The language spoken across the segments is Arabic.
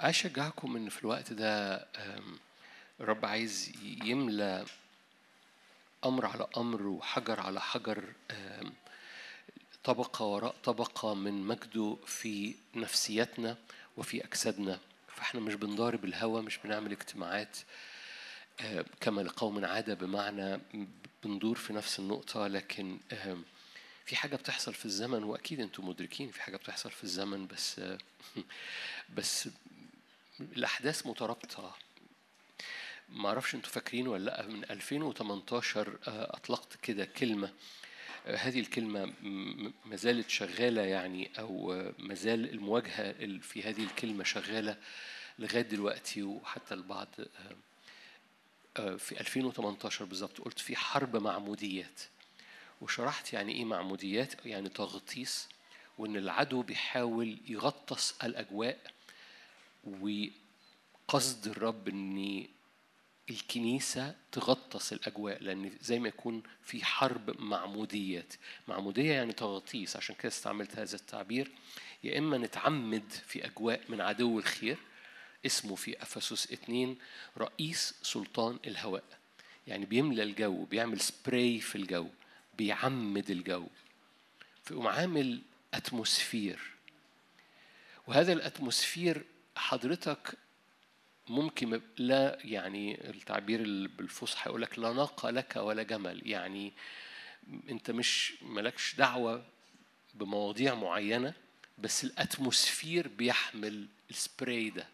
أشجعكم إن في الوقت ده الرب عايز يملى أمر على أمر وحجر على حجر طبقة وراء طبقة من مجده في نفسيتنا وفي أجسادنا. فإحنا مش بنضارب الهوى مش بنعمل اجتماعات كما لقوم عادة بمعنى بندور في نفس النقطة. لكن في حاجة بتحصل في الزمن وأكيد أنتم مدركين في حاجة بتحصل في الزمن بس آه، بس الأحداث مترابطة. ما أعرفش أنتوا فاكرين ولا لأ من 2018 آه، أطلقت كده كلمة. آه، هذه م- ما زالت شغالة يعني آه، ما زال المواجهة ال- في هذه الكلمة شغالة لغاية دلوقتي وحتى البعض آه، في 2018 بالظبط قلت في حرب معموديات وشرحت يعني إيه معموديات يعني تغطيس وإن العدو بيحاول يغطس الأجواء وقصد الرب إن الكنيسة تغطس الأجواء لأن زي ما يكون في حرب معموديات معمودية يعني تغطيس عشان كده استعملت هذا التعبير. يا إما نتعمد في أجواء من عدو الخير اسمه في أفسس 2 رئيس سلطان الهواء. يعني بيملى الجو بيعمل سبراي في الجو بيعمد الجو فيقوم عامل atmosphere وهذا ال atmosphere حضرتك ممكن لا يعني التعبير ال- بالفصحى يقول لك لا ناقة لك ولا جمل. يعني انت مش مالكش دعوة بمواضيع معينة بس ال atmosphere بيحمل السبراي ده.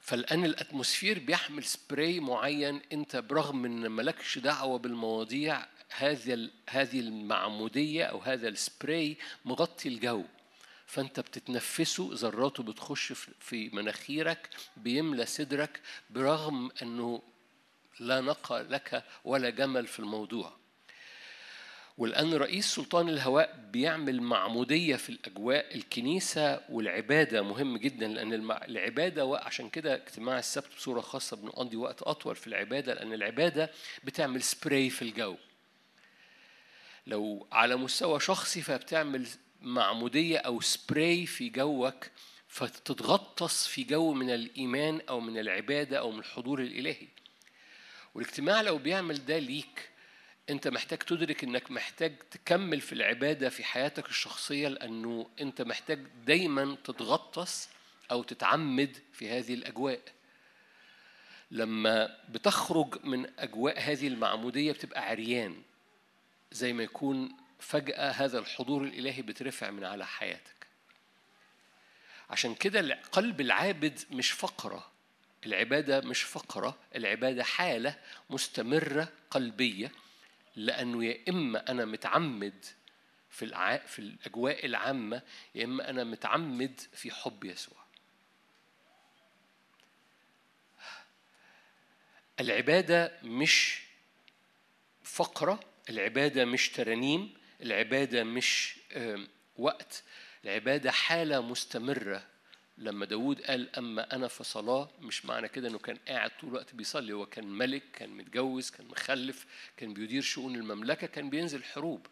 فالآن ال atmosphere بيحمل سبراي معين انت برغم ان مالكش دعوة بالمواضيع هذه ال- هذه المعمودية أو هذا السبراي مغطي الجو. فانت بتتنفسه ذراته بتخش في- مناخيرك بيملى صدرك برغم انه لا ناقة لك ولا جمل في الموضوع. والآن رئيس سلطان الهواء بيعمل معمودية في الأجواء الكنيسة والعبادة مهم جدا لأن العبادة وعشان كده اجتماع السبت بصورة خاصة بنقضي وقت أطول في العبادة لأن العبادة بتعمل سبراي في الجو. لو على مستوى شخصي فبتعمل معمودية أو سبراي في جوك فتتغطس في جو من الإيمان أو من العبادة أو من الحضور الإلهي. والاجتماع لو بيعمل ده ليك أنت محتاج تدرك إنك محتاج تكمل في العبادة في حياتك الشخصية لأنه أنت محتاج دايما تتغطس أو تتعمد في هذه الأجواء. لما بتخرج من أجواء هذه المعمودية بتبقى عريان زي ما يكون فجأة هذا الحضور الإلهي بترفع من على حياتك عشان كده قلب العابد مش فقرة العبادة مش فقرة العبادة حالة مستمرة قلبية لأنه يا إما أنا متعمد في. في الأجواء العامة يا إما أنا متعمد في حب يسوع العبادة مش فقرة العبادة مش ترانيم العبادة مش وقت العبادة حالة مستمرة. لما داود قال أما أنا فصلاة مش معنى كده أنه كان قاعد طول الوقت بيصلي. هو كان ملك كان متجوز كان مخلف كان بيدير شؤون المملكة كان بينزل حروب.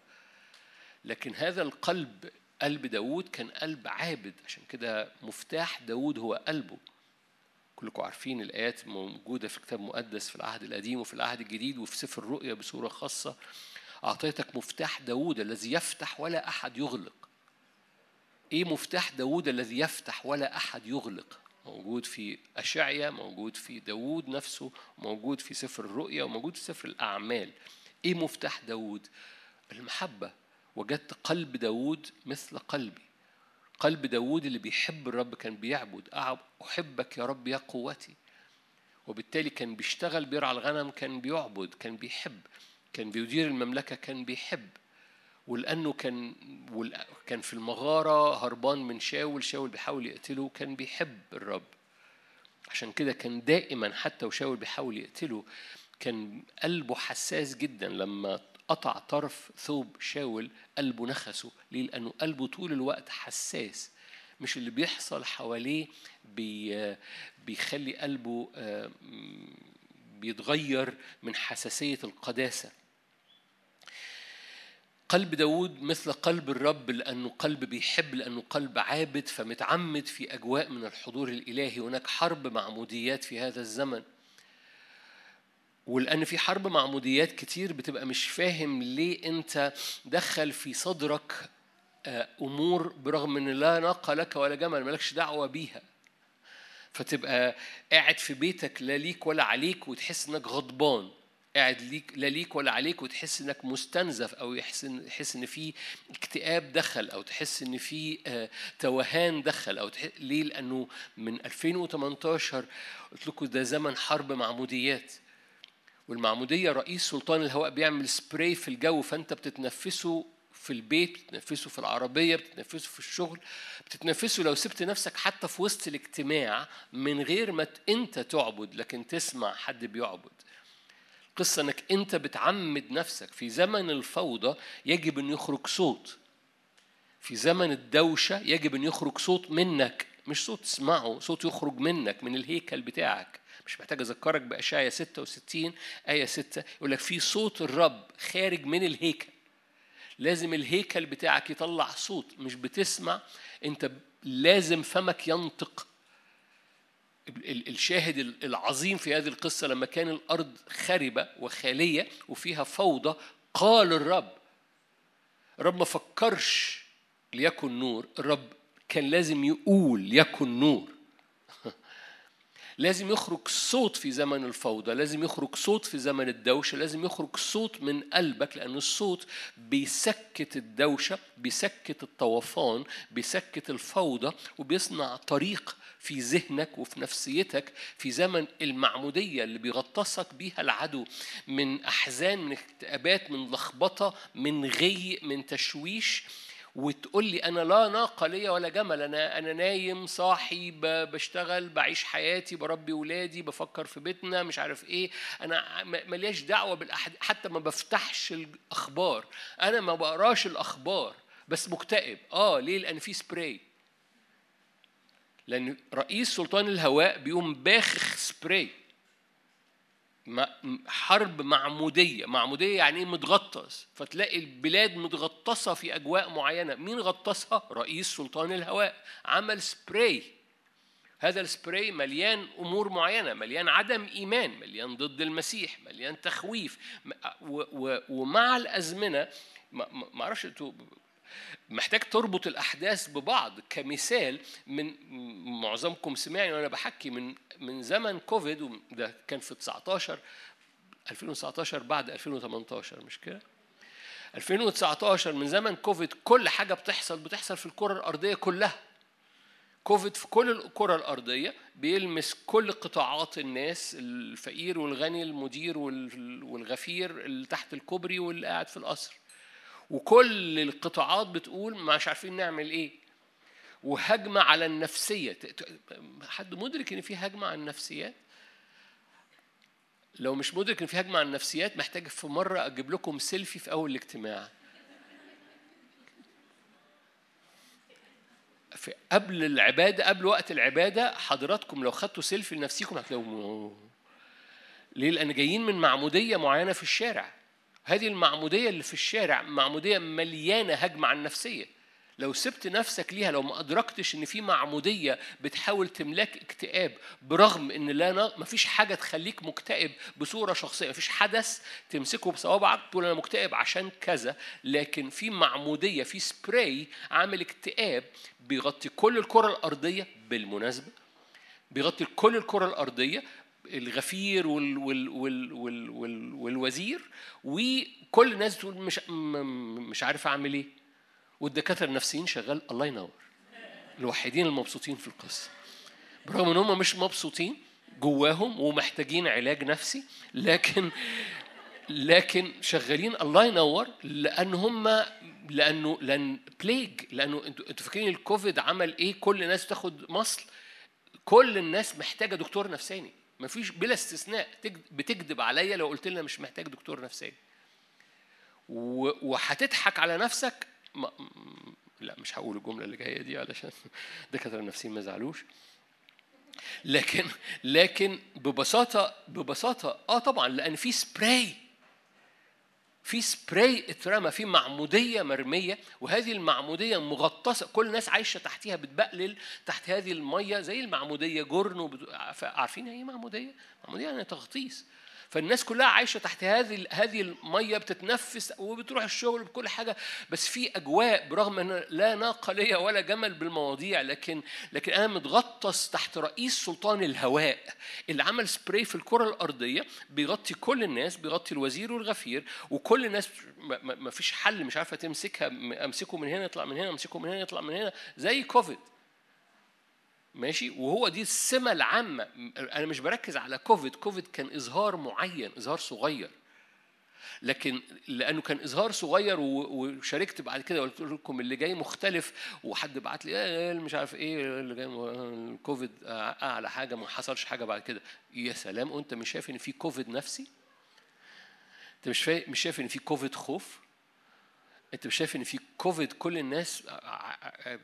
لكن هذا القلب قلب داود كان قلب عابد. عشان كده مفتاح داود هو قلبه. كلكم عارفين الآيات موجودة في الكتاب المقدس في العهد القديم وفي العهد الجديد وفي سفر الرؤيا بصورة خاصة. أعطيتك مفتاح داود الذي يفتح ولا أحد يغلق. إيه مفتاح داود الذي يفتح ولا أحد يغلق؟ موجود في أشعيا موجود في داود نفسه موجود في سفر الرؤيا وموجود في سفر الأعمال. إيه مفتاح داود المحبة. وجدت قلب داود مثل قلبي. قلب داود اللي بيحب الرب كان بيعبد. أحبك يا رب يا قوتي. وبالتالي كان بيشتغل بيرعى الغنم كان بيعبد كان بيحب. كان بيدير المملكة كان بيحب ولأنه كان كان في المغارة هربان من شاول شاول بيحاول يقتله كان بيحب الرب. عشان كده كان دائما حتى وشاول بيحاول يقتله كان قلبه حساس جدا لما قطع طرف ثوب شاول قلبه نخسه ليه؟ لأنه قلبه طول الوقت حساس. مش اللي بيحصل حواليه بي بيخلي قلبه آه، بيتغير من حساسية القداسة. قلب داود مثل قلب الرب لأنه قلب بيحب لأنه قلب عابد فمتعمد في أجواء من الحضور الإلهي. هناك حرب معموديات في هذا الزمن. ولأن في حرب معموديات كتير بتبقى مش فاهم ليه أنت دخل في صدرك آه، أمور برغم أن لا ناقة لك ولا جمل مالكش دعوة بيها. فتبقى قاعد في بيتك لا ليك ولا عليك وتحس إنك غضبان. قاعد ليك لا ليك ولا عليك وتحس إنك مستنزف أو يحس ان تحس إن في اكتئاب دخل أو تحس إن في آه، توهان دخل أو تحس ليه؟ لأنه من 2018 قلت لكم ده زمن حرب معموديات. والمعمودية رئيس سلطان الهواء بيعمل سبراي في الجو فأنت بتتنفسه في البيت بتتنفسه في العربية بتتنفسه في الشغل بتتنفسه لو سبت نفسك حتى في وسط الاجتماع من غير ما أنت تعبد لكن تسمع حد بيعبد. قصة إنك أنت بتعمد نفسك. في زمن الفوضى يجب أن يخرج صوت. في زمن الدوشة يجب أن يخرج صوت منك. مش صوت تسمعه صوت يخرج منك من الهيكل بتاعك. مش محتاج أذكرك باشعيا 66 آية 6 يقول لك في صوت الرب خارج من الهيكل. لازم الهيكل بتاعك يطلع صوت مش بتسمع. أنت لازم فمك ينطق الشاهد العظيم في هذه القصة لما كان الأرض خربة وخالية وفيها فوضى قال الرب الرب ما فكرش ليكن نور الرب كان لازم يقول يكن نور. لازم يخرج صوت في زمن الفوضى لازم يخرج صوت في زمن الدوشة لازم يخرج صوت من قلبك لأن الصوت بيسكت الدوشة بيسكت الطوفان بيسكت الفوضى وبيصنع طريق في ذهنك وفي نفسيتك في زمن المعمودية اللي بيغطسك بيها العدو من أحزان من اكتئابات من لخبطة من غي من تشويش. وتقول لي أنا لا ناقة ليا ولا جمل أنا أنا نايم صاحي بشتغل بعيش حياتي بربي ولادي بفكر في بيتنا مش عارف إيه. أنا ملياش دعوة بالاحد حتى ما بفتحش الأخبار. أنا ما بقراش الأخبار بس مكتئب. آه ليه؟ لأن في سبراي لأن رئيس سلطان الهواء بيقوم باخخ سبراي. حرب معمودية. معمودية يعني إيه متغطس. فتلاقي البلاد متغطسة في أجواء معينة. مين غطسها؟ رئيس سلطان الهواء. عمل سبراي. هذا السبراي مليان أمور معينة. مليان عدم إيمان. مليان ضد المسيح. مليان تخويف. ومع الأزمنة ما أنتوا محتاج تربط الأحداث ببعض. كمثال من معظمكم سمعني وأنا بحكي من من زمن كوفيد وده كان في 19 2019 بعد 2018 مش كده؟ 2019 من زمن كوفيد كل حاجة بتحصل بتحصل في الكرة الأرضية كلها. كوفيد في كل الكرة الأرضية بيلمس كل قطاعات الناس الفقير والغني المدير والغفير اللي تحت الكوبري واللي قاعد في القصر. وكل القطاعات بتقول مش عارفين نعمل إيه. وهجمة على النفسية. حد مدرك إن في هجمة على النفسيات؟ لو مش مدرك إن في هجمة على النفسيات محتاج في مرة أجيب لكم سيلفي في أول الاجتماع. في قبل العبادة قبل وقت العبادة حضراتكم لو خدتوا سيلفي لنفسيكم هتلاقوا ليه؟ لأن جايين من معمودية معينة في الشارع. هذه المعمودية اللي في الشارع معمودية مليانة هجمة على النفسية. لو سبت نفسك ليها لو ما أدركتش إن في معمودية بتحاول تملاك اكتئاب برغم إن لا ما فيش حاجة تخليك مكتئب بصورة شخصية ما فيش حدث تمسكه بصوابعك تقول أنا مكتئب عشان كذا. لكن في معمودية في سبراي عامل اكتئاب بيغطي كل الكرة الأرضية بالمناسبة بيغطي كل الكرة الأرضية الغفير وال وال وال وال وال والوزير وكل الناس تقول مش مش عارف أعمل إيه. والدكاترة النفسيين شغال الله ينور. الوحيدين المبسوطين في القصة. برغم إن هم مش مبسوطين جواهم ومحتاجين علاج نفسي لكن لكن شغالين الله ينور لأن هم لأنه لأن بليج لأنه أنتوا أنتوا فاكرين الكوفيد عمل إيه؟ كل الناس تاخد مصل. كل الناس محتاجة دكتور نفساني. مفيش بلا استثناء بتكذب عليا لو قلت لنا مش محتاج دكتور نفساني. وهتضحك على نفسك ما لا مش هقول الجملة اللي جاية دي علشان الدكاترة النفسيين ما يزعلوش. لكن لكن ببساطة ببساطة آه طبعا لأن في سبراي في سبراي اترمى في معمودية مرمية وهذه المعمودية مغطسة كل الناس عايشة تحتيها بتبقلل تحت هذه المية زي المعمودية جرن. عارفين إيه معمودية؟ معمودية يعني تغطيس فالناس كلها عايشة تحت هذه هذه المية بتتنفس وبتروح الشغل بكل حاجة. بس في أجواء برغم إن لا ناقة ليا ولا جمل بالمواضيع لكن لكن أنا متغطس تحت رئيس سلطان الهواء اللي عمل سبراي في الكرة الأرضية بيغطي كل الناس بيغطي الوزير والغفير وكل الناس ما فيش حل مش عارفة تمسكها أمسكه من هنا يطلع من هنا أمسكه من هنا يطلع من هنا زي كوفيد ماشي؟ وهو دي السمة العامة. أنا مش بركز على كوفيد. كوفيد كان إظهار معين إظهار صغير. لكن لأنه كان إظهار صغير وشاركت بعد كده قلت لكم اللي جاي مختلف. وحد بعت لي إيه مش عارف إيه اللي جاي الكوفيد أعلى حاجة ما حصلش حاجة بعد كده. يا سلام وانت مش شايف إن في كوفيد نفسي؟ أنت مش مش شايف إن في كوفيد خوف؟ انت مش شايف ان في كوفيد كل الناس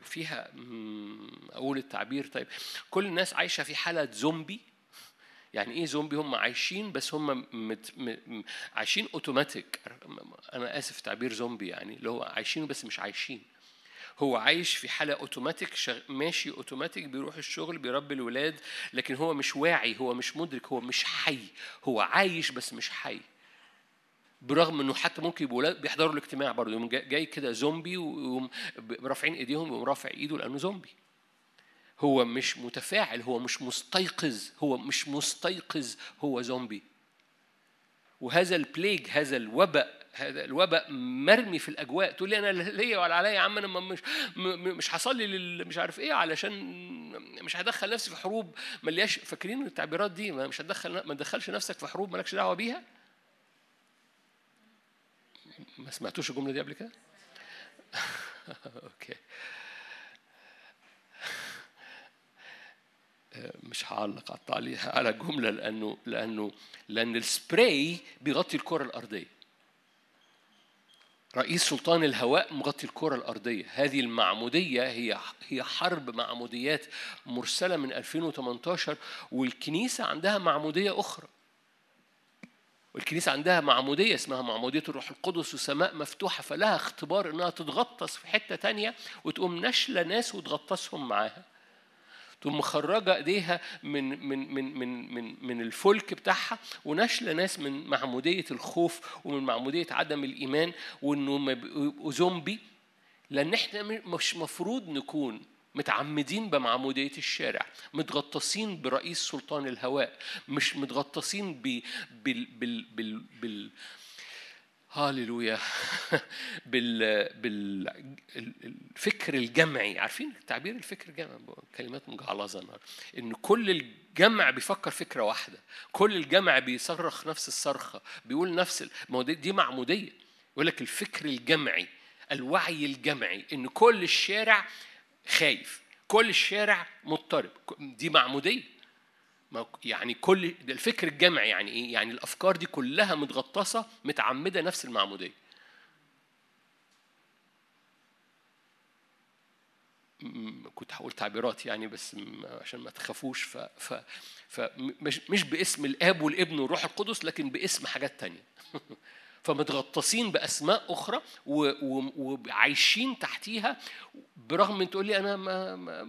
فيها أقول التعبير طيب كل الناس عايشة في حالة زومبي. يعني إيه زومبي؟ هم عايشين بس هم مت... م... عايشين اوتوماتيك. أنا اسف تعبير زومبي يعني اللي هو عايشين بس مش عايشين. هو عايش في حالة أوتوماتيك شغ... ماشي أوتوماتيك بيروح الشغل بيربي الولاد لكن هو مش واعي هو مش مدرك هو مش حي. هو عايش بس مش حي. برغم إنه حتى ممكن يبقوا بيحضروا الاجتماع برضه يوم جاي كده زومبي ويقوم رافعين إيديهم ويقوم رافع إيده لأنه زومبي. هو مش متفاعل هو مش مستيقظ هو مش مستيقظ هو زومبي. وهذا البليج هذا الوباء هذا الوباء مرمي في الأجواء تقول لي أنا ليا ولا عليا يا عم أنا مش مش هصلي مش عارف إيه علشان مش هدخل نفسي في حروب ملياش فاكرين التعبيرات دي؟ مش هتدخل ما تدخلش نفسك في حروب مالكش دعوة بيها؟ ما سمعتوش الجملة دي قبل كده؟ OK مش هعلق على التعليق على الجملة لأنه لأنه لأن السبراي بيغطي الكرة الأرضية. رئيس سلطان الهواء مغطي الكرة الأرضية، هذه المعمودية هي هي حرب معموديات مرسلة من 2018 والكنيسة عندها معمودية أخرى. والكنيسة عندها معمودية اسمها معمودية الروح القدس وسماء مفتوحة فلها اختبار إنها تتغطس في حتة تانية وتقوم نشلة ناس وتغطسهم معاها. تقوم مخرجة إيديها من من من من من من الفلك بتاعها ونشلة ناس من معمودية الخوف ومن معمودية عدم الإيمان وإنه زومبي. لأن إحنا مش مفروض نكون متعمدين بمعمودية الشارع متغطسين برئيس سلطان الهواء مش متغطسين ب بال بال بال, بال هاليلويا بال بالفكر الجمعي. عارفين تعبير الفكر الجمعي؟ كلمات مجعلظة إن كل الجمع بيفكر فكرة واحدة كل الجمع بيصرخ نفس الصرخة بيقول نفس دي معمودية. يقول لك الفكر الجمعي الوعي الجمعي إن كل الشارع خايف. كل الشارع مضطرب. دي معمودية. يعني كل الفكر الجمعي يعني إيه؟ يعني الأفكار دي كلها متغطسة متعمدة نفس المعمودية. كنت هقول تعبيرات يعني بس عشان ما تخافوش. ف, ف, فمش مش باسم الآب والابن والروح القدس لكن باسم حاجات تانية. فمتغطسين بأسماء أخرى وعايشين تحتيها برغم من تقول لي أنا ما, ما,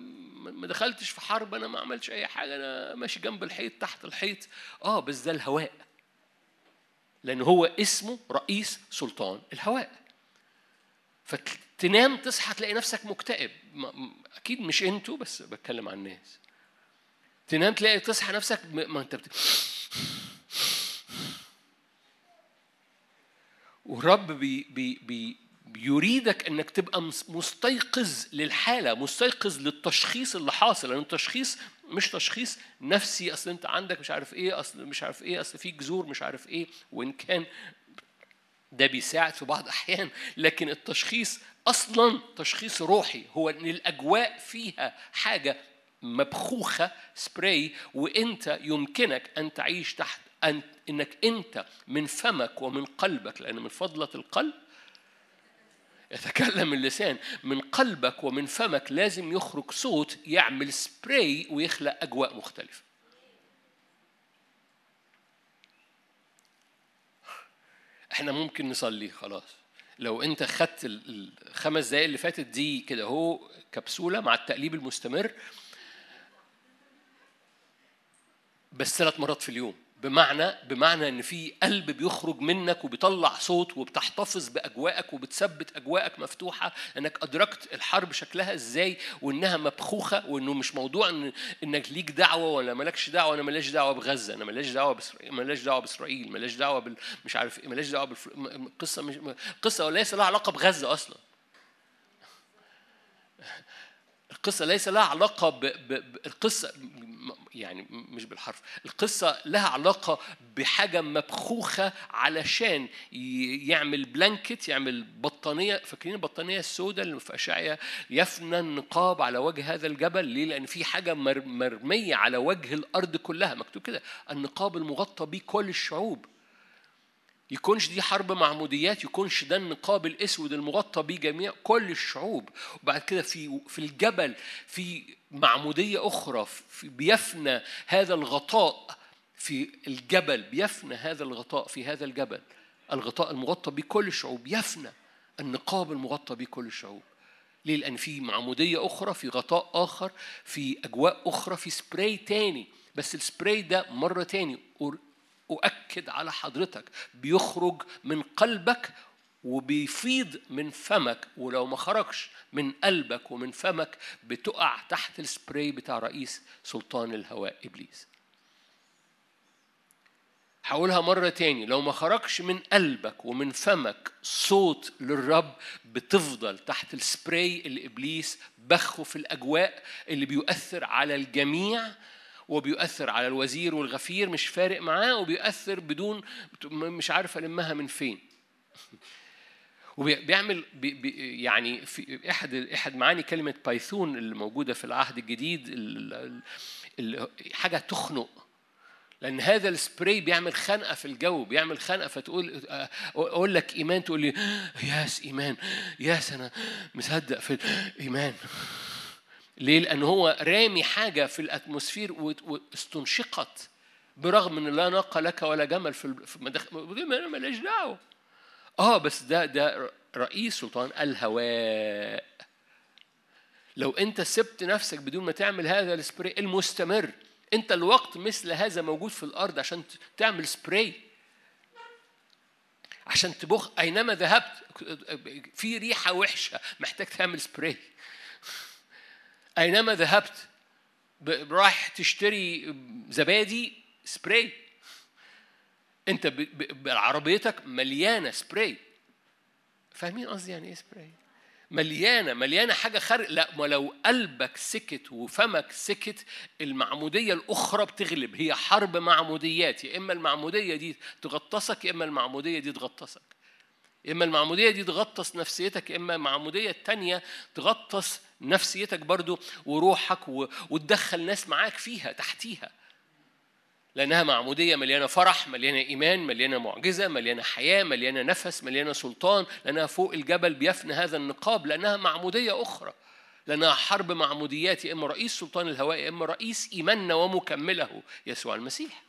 ما دخلتش في حرب أنا ما عملتش أي حاجة أنا ماشي جنب الحيط تحت الحيط. آه بس ده الهواء. لأن هو اسمه رئيس سلطان الهواء. فتنام تصحى تلاقي نفسك مكتئب. أكيد مش أنتوا بس بتكلم عن الناس. تنام تلاقي تصحى نفسك ما أنت بت... والرب بي بي بي يريدك إنك تبقى مستيقظ للحالة مستيقظ للتشخيص اللي حاصل لأن التشخيص مش تشخيص نفسي أصل أنت عندك مش عارف إيه أصل مش عارف إيه أصل في جذور مش عارف إيه وإن كان ده بيساعد في بعض الاحيان لكن التشخيص أصلا تشخيص روحي هو إن الأجواء فيها حاجة مبخوخة سبراي وإنت يمكنك أن تعيش تحت أن إنك أنت من فمك ومن قلبك لأن من فضلة القلب يتكلم اللسان من قلبك ومن فمك لازم يخرج صوت يعمل سبراي ويخلق أجواء مختلفة. إحنا ممكن نصلي خلاص. لو أنت خدت الخمس دقايق اللي فاتت دي كده هو كبسولة مع التقليب المستمر بس ثلاث مرات في اليوم. بمعنى بمعنى إن في قلب بيخرج منك وبيطلع صوت وبتحتفظ بأجواءك وبتثبت أجواءك مفتوحة إنك أدركت الحرب شكلها إزاي وإنها مبخوخة وإنه مش موضوع إن إنك ليك دعوة ولا مالكش دعوة أنا ماليش دعوة بغزة أنا ماليش دعوة باسرائيل ماليش دعوة بإسرائيل ماليش دعوة بال مش عارف إيه ماليش دعوة بالقصة مش قصة ليس لها علاقة بغزة أصلا. القصة ليس لها علاقة ب... ب... القصة يعني مش بالحرف. القصة لها علاقة بحاجة مبخوخة علشان يعمل بلانكت يعمل بطانية فاكرين البطانية السوداء اللي في أشعيا يفنى النقاب على وجه هذا الجبل؟ ليه؟ لأن في حاجة مرمية على وجه الأرض كلها. مكتوب كده. النقاب المغطى به كل الشعوب. يكونش دي حرب معموديات يكونش ده النقاب الأسود المغطى بيه جميع كل الشعوب. وبعد كده في في الجبل في معمودية أخرى في بيفنى هذا الغطاء في الجبل بيفنى هذا الغطاء في هذا الجبل. الغطاء المغطى بيه كل الشعوب يفنى النقاب المغطى بيه كل الشعوب. ليه؟ لأن في معمودية أخرى في غطاء آخر في أجواء أخرى في سبراي تاني. بس السبراي ده مرة تاني أؤكد على حضرتك بيخرج من قلبك وبيفيض من فمك ولو ما خرجش من قلبك ومن فمك بتقع تحت السبراي بتاع رئيس سلطان الهواء إبليس. هقولها مرة تاني لو ما خرجش من قلبك ومن فمك صوت للرب بتفضل تحت السبراي اللي إبليس بخه في الأجواء اللي بيؤثر على الجميع وبيؤثر على الوزير والغفير مش فارق معاه وبيؤثر بدون مش عارف ألمها من فين. وبيعمل بي بي يعني في احد احد معاني كلمة python اللي موجودة في العهد الجديد حاجة تخنق. لأن هذا السبراي بيعمل خنقة في الجو بيعمل خنقة فتقول أقول لك إيمان تقول لي yes إيمان yes أنا مصدق في الإيمان. ليه؟ لأن هو رامي حاجة في ال atmosphere واستنشقت برغم إن لا ناقة لك ولا جمل في المدخ... ماليش دعوة. آه بس ده ده رئيس سلطان الهواء. لو أنت سبت نفسك بدون ما تعمل هذا السبراي المستمر أنت لوقت مثل هذا موجود في الأرض عشان تعمل سبراي. عشان تبخ أينما ذهبت في ريحة وحشة محتاج تعمل سبراي. أينما ذهبت رايح تشتري زبادي سبراي أنت بعربيتك مليانة سبراي فاهمين قصدي يعني إيه سبراي؟ مليانة مليانة حاجة خارج. لا ما لو قلبك سكت وفمك سكت المعمودية الأخرى بتغلب. هي حرب معموديات. يا إما المعمودية دي تغطسك يا إما المعمودية دي تغطسك. إما المعمودية دي تغطس نفسيتك إما المعمودية التانية تغطس نفسيتك برضو وروحك وتدخل ناس معاك فيها تحتيها. لأنها معمودية مليانة فرح مليانة إيمان مليانة معجزة مليانة حياة مليانة نفس مليانة سلطان لأنها فوق الجبل بيفنى هذا النقاب لأنها معمودية أخرى. لأنها حرب معموديات يا إما رئيس سلطان الهواء يا إما رئيس إيماننا ومكمله يسوع المسيح.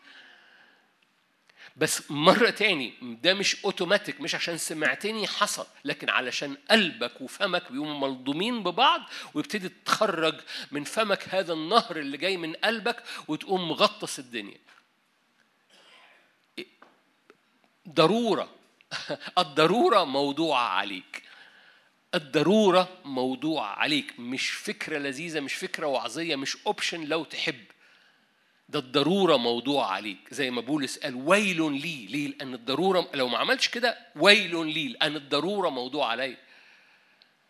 بس مرة تاني ده مش اوتوماتيك مش عشان سمعتني حصل لكن علشان قلبك وفمك بيقوموا ملضومين ببعض ويبتدي تخرج من فمك هذا النهر اللي جاي من قلبك وتقوم مغطس الدنيا. ضرورة. الضرورة موضوعة عليك. الضرورة موضوع عليك. مش فكرة لذيذة مش فكرة وعظية مش اوبشن لو تحب. ده الضرورة موضوع عليك. زي ما بولس قال ويل لي ليه؟ لأن الضرورة لو ما عملتش كده ويل لي لأن الضرورة موضوع علي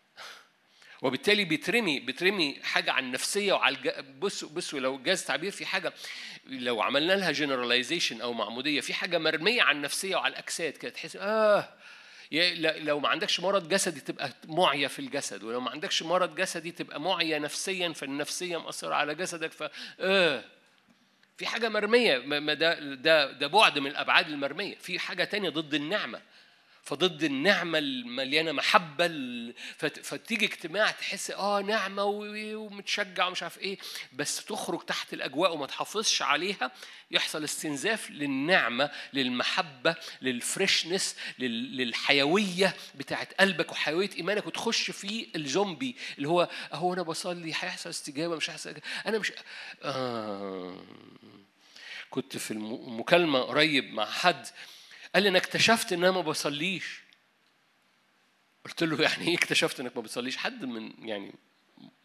وبالتالي بيترمي بيترمي حاجة عن النفسية وعلى الج... بصوا بصوا لو جاز تعبير في حاجة لو عملنا لها generalization أو معمودية في حاجة مرمية على النفسية وعلى الأجساد كده تحس آه. لو ما عندكش مرض جسدي تبقى معيي في الجسد ولو ما عندكش مرض جسدي تبقى معيي نفسيا فالنفسية مأثرة على جسدك ف آه. في حاجة مرمية ده ده بعد من الأبعاد المرمية. في حاجة تانية ضد النعمة. فضد النعمة المليانة محبة فتيجي اجتماع تحس آه نعمة ومتشجع ومش عارف إيه بس تخرج تحت الأجواء وما تحافظش عليها يحصل استنزاف للنعمة للمحبة للفريشنس للحيوية بتاعت قلبك وحيوية إيمانك وتخش في الزومبي اللي هو هو أنا بصلي هيحصل استجابة مش هيحصل أنا مش آه. كنت في المكالمة قريب مع حد قال لي أنا اكتشفت إن أنا ما بصليش. قلت له يعني إيه اكتشفت إنك ما بتصليش؟ حد من يعني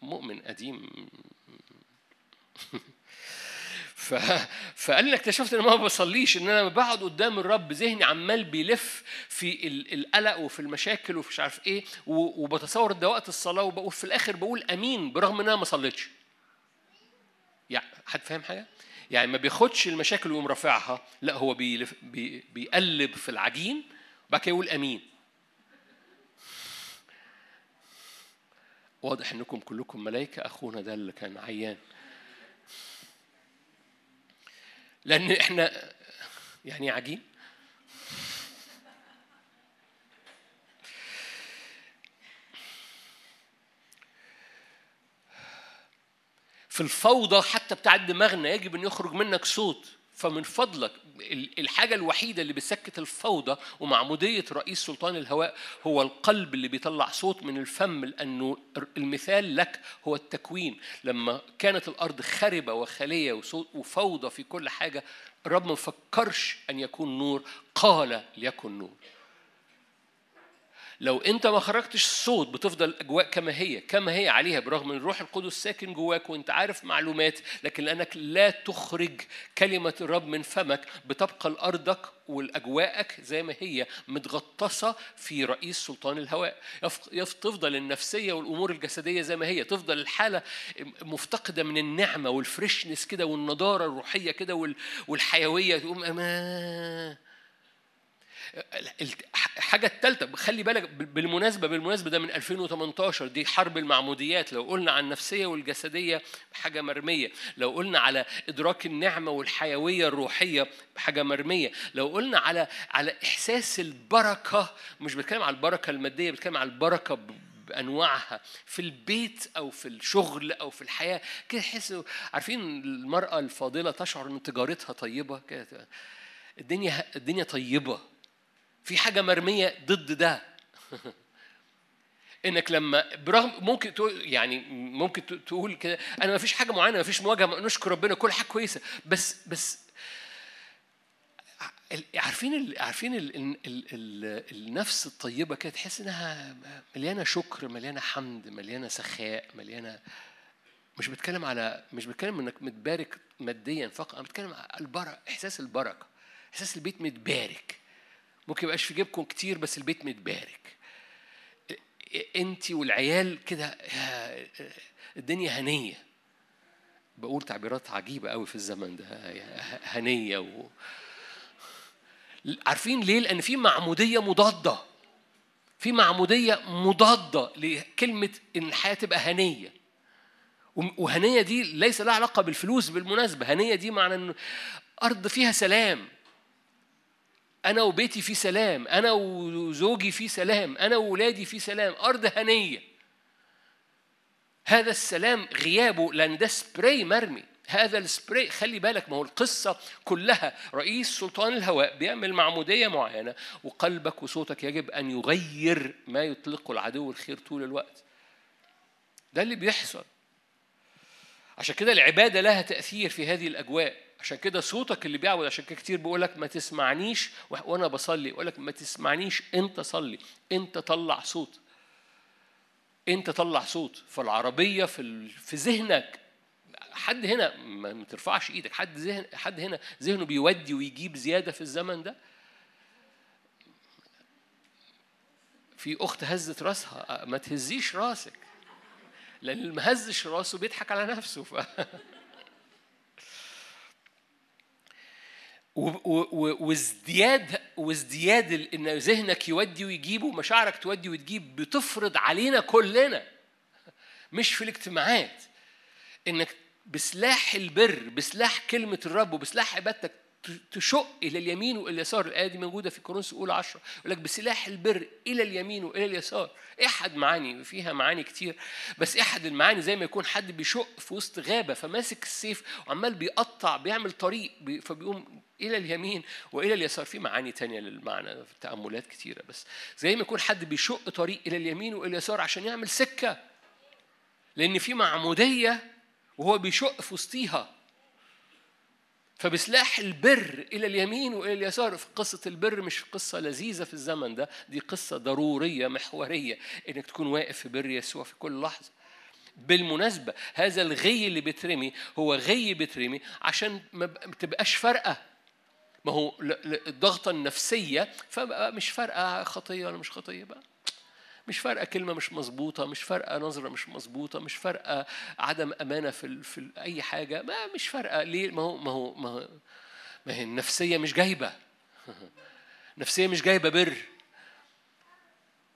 مؤمن قديم. ف... فقال لي اكتشفت إن ما بصليش إن أنا بقعد قدام الرب ذهني عمال بيلف في القلق وفي المشاكل وفي مش عارف إيه وبتصور ده وقت الصلاة وبقول في الآخر بقول آمين برغم إن أنا ما صليتش. يعني حد فاهم حاجة؟ يعني ما بياخدش المشاكل ويقوم رافعها لا هو بيلف بي بيقلب في العجين وبعد كده يقول أمين. واضح إنكم كلكم ملائكة أخونا ده اللي كان عيان. لأن إحنا يعني عجين؟ في الفوضى حتى بتاعت دماغنا يجب أن يخرج منك صوت. فمن فضلك الحاجة الوحيدة اللي بتسكت الفوضى ومعمودية رئيس سلطان الهواء هو القلب اللي بيطلع صوت من الفم لأنه المثال لك هو التكوين. لما كانت الأرض خربة وخالية وفوضى في كل حاجة الرب ما فكرش أن يكون نور قال ليكن نور. لو انت ما خرجتش الصوت بتفضل الاجواء كما هي كما هي عليها برغم إن الروح القدس ساكن جواك وانت عارف معلومات لكن لأنك لا تخرج كلمة الرب من فمك بتبقى لارضك والأجواءك زي ما هي متغطسة في رئيس سلطان الهواء. تفضل النفسية والأمور الجسدية زي ما هي تفضل الحالة مفتقدة من النعمة والفريشنس كده والنضارة الروحية كده والحيوية تقوم أمان الحاجة الثالثة خلي بالك بالمناسبة بالمناسبة ده من 2018 دي حرب المعموديات. لو قلنا عن النفسية والجسدية حاجة مرمية لو قلنا على إدراك النعمة والحيوية الروحية حاجة مرمية لو قلنا على على إحساس البركة مش بتكلم على البركة المادية بتكلم على البركة بأنواعها في البيت أو في الشغل أو في الحياة كده تحس عارفين المرأة الفاضلة تشعر إن تجارتها طيبة؟ كده الدنيا الدنيا طيبة. في حاجة مرمية ضد ده. إنك لما برغم ممكن تقول يعني ممكن تقول كده أنا ما فيش حاجة معينة ما فيش مواجهة نشكر ربنا كل حاجة كويسة. بس بس عارفين ال عارفين ال ال ال ال النفس الطيبة كده تحس إنها مليانة شكر مليانة حمد مليانة سخاء مليانه مش بتكلم على مش بتكلم إنك متبارك ماديا فقط أنا بتكلم على البركة إحساس البركة إحساس البيت متبارك. ممكن يبقاش في جيبكم كتير بس البيت متبارك. انت والعيال كده الدنيا هنية. بقول تعبيرات عجيبة قوي في الزمن ده هنية و... عارفين ليه؟ لأن في معمودية مضادة. في معمودية مضادة لكلمة إن الحياة تبقى هنية. وهنية دي ليس لها علاقة بالفلوس بالمناسبة. هنية دي معنى إن أرض فيها سلام. أنا وبيتي في سلام أنا وزوجي في سلام أنا وولادي في سلام أرض هنية. هذا السلام غيابه لأن ده سبراي مرمي. هذا السبراي خلي بالك ما هو القصة كلها. رئيس سلطان الهواء بيعمل معمودية معينة وقلبك وصوتك يجب أن يغير ما يطلقه العدو الخير طول الوقت. ده اللي بيحصل. عشان كده العبادة لها تأثير في هذه الأجواء. عشان كده صوتك اللي بيعود عشان كده كتير بيقول لك ما تسمعنيش وأنا بصلي يقول لك ما تسمعنيش أنت صلي أنت طلع صوت. أنت طلع صوت في العربية في في ذهنك. حد هنا ما ترفعش إيدك. حد ذهن حد هنا ذهنه بيودي ويجيب زيادة في الزمن ده؟ في أخت هزت راسها ما تهزيش راسك لأن اللي ما هزش راسه بيضحك على نفسه. ف... وازدياد وازدياد إن ذهنك يودي ويجيب ومشاعرك تودي وتجيب بتفرض علينا كلنا مش في الاجتماعات إنك بسلاح البر بسلاح كلمة الرب وبسلاح عبادتك تشق إلى اليمين وإلى اليسار. الآية دي موجودة في كورنثوس الاولى 10 يقول لك بسلاح البر إلى اليمين وإلى اليسار. إحد معاني فيها معاني كتير بس إحد المعاني زي ما يكون حد بيشق في وسط غابة فماسك السيف وعمال بيقطع بيعمل طريق فبيقوم إلى اليمين وإلى اليسار. في معاني تانية للمعنى في تأملات كتيرة بس زي ما يكون حد بيشق طريق إلى اليمين وإلى اليسار عشان يعمل سكة لأن في معمودية وهو بيشق في وسطيها. فبسلاح البر إلى اليمين وإلى اليسار. في قصة البر مش قصة لذيذة في الزمن ده دي قصة ضرورية محورية إنك تكون واقف في بر يسوع في كل لحظة. بالمناسبة هذا الغي اللي بيترمي هو غي بيترمي عشان ما تبقاش فارقة. ما هو الضغطة النفسية فبقى مش فارقة خطية ولا مش خطية بقى. مش فارقة كلمة مش مظبوطة مش فارقة نظرة مش مظبوطة مش فارقة عدم أمانة في, في أي حاجة ما مش فارقة. ليه؟ ما هو ما هو ما, هو ما هي النفسية مش جايبة. نفسيه مش جايبة بر.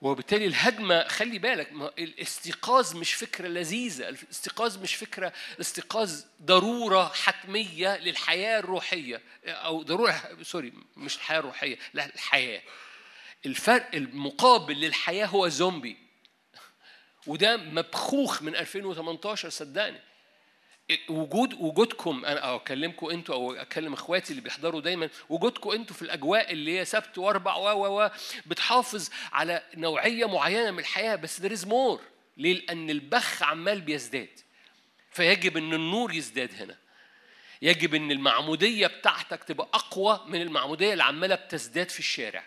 وبالتالي الهجمة خلي بالك الاستيقاظ مش فكرة لذيذة الاستيقاظ مش فكرة الاستيقاظ ضرورة حتمية للحياة الروحية أو ضرورة سوري مش الحياة الروحية لا الحياة. الفرق المقابل للحياة هو زومبي وده مبخوخ من 2018 صدقني. وجود وجودكم أنا أكلمكم أنتوا أو أكلم إخواتي اللي بيحضروا دايما وجودكم أنتوا في الأجواء اللي هي سبت وأربع و و بتحافظ على نوعية معينة من الحياة. بس there is more ليه؟ لأن البخ عمال بيزداد. فيجب إن النور يزداد هنا. يجب إن المعمودية بتاعتك تبقى أقوى من المعمودية اللي عمالة بتزداد في الشارع.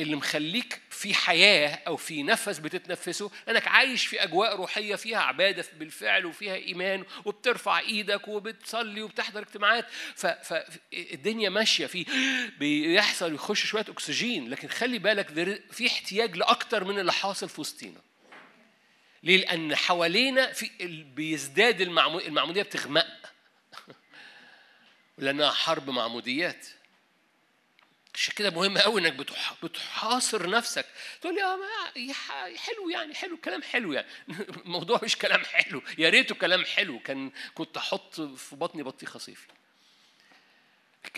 اللي مخليك في حياة أو في نفس بتتنفسه أنك عايش في أجواء روحية فيها عبادة بالفعل وفيها إيمان وبترفع إيدك وبتصلي وبتحضر اجتماعات. فالدنيا ماشية في بيحصل يخش شوية أكسجين لكن خلي بالك في احتياج لأكتر من اللي حاصل في وسطينا. ليه؟ لأن حوالينا في بيزداد المعمودية بتغمق. لأنها حرب معموديات. عشان كده مهم قوي إنك بتحاصر نفسك. تقول لي آه حلو يعني حلو كلام حلو يعني. الموضوع مش كلام حلو. يا ريته كلام حلو. كان كنت أحط في بطني بطيخه صيفي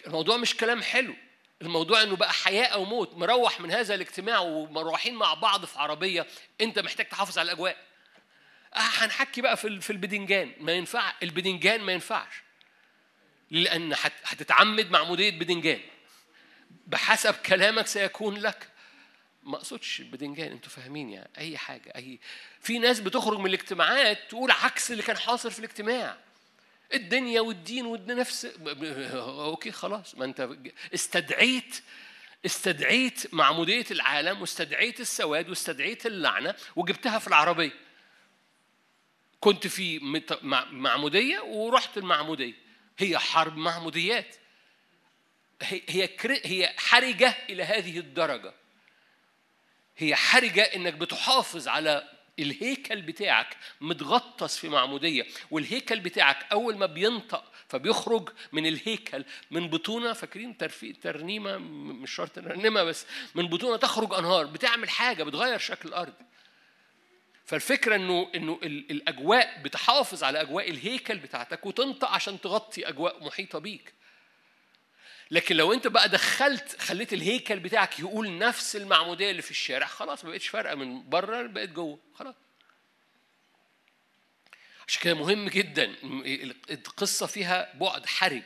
الموضوع مش كلام حلو. الموضوع إنه بقى حياة أو موت. مروح من هذا الاجتماع ومروحين مع بعض في عربية. أنت محتاج تحافظ على الأجواء. آه هنحكي بقى في في البدنجان. ما ينفع البدنجان ما ينفعش. لأن هتتعمد معموديه بدنجان. بحسب كلامك سيكون لك. ما أقصدش البدنجان أنتوا فاهمين يعني. أي حاجة أي. في ناس بتخرج من الاجتماعات تقول عكس اللي كان حاصل في الاجتماع. الدنيا والدين والنفس أوكي خلاص. ما أنت استدعيت استدعيت معمودية العالم واستدعيت السواد واستدعيت اللعنة وجبتها في العربية. كنت في معمودية ورحت المعمودية. هي حرب معموديات. هي هي حرجة إلى هذه الدرجة. هي حرجة إنك بتحافظ على الهيكل بتاعك متغطس في معمودية والهيكل بتاعك أول ما بينطق فبيخرج من الهيكل من بطونة فاكرين ترنيمة مش شرط ترنيمة بس من بطونة تخرج أنهار بتعمل حاجة بتغير شكل الأرض. فالفكرة إنه إنه الأجواء بتحافظ على أجواء الهيكل بتاعتك وتنطق عشان تغطي أجواء محيطة بيك. لكن لو انت بقى دخلت خليت الهيكل بتاعك يقول نفس المعمودية اللي في الشارع خلاص ما بقتش فارقة من بره بقت جوه خلاص. عشان كده مهم جدا القصة فيها بعد حرج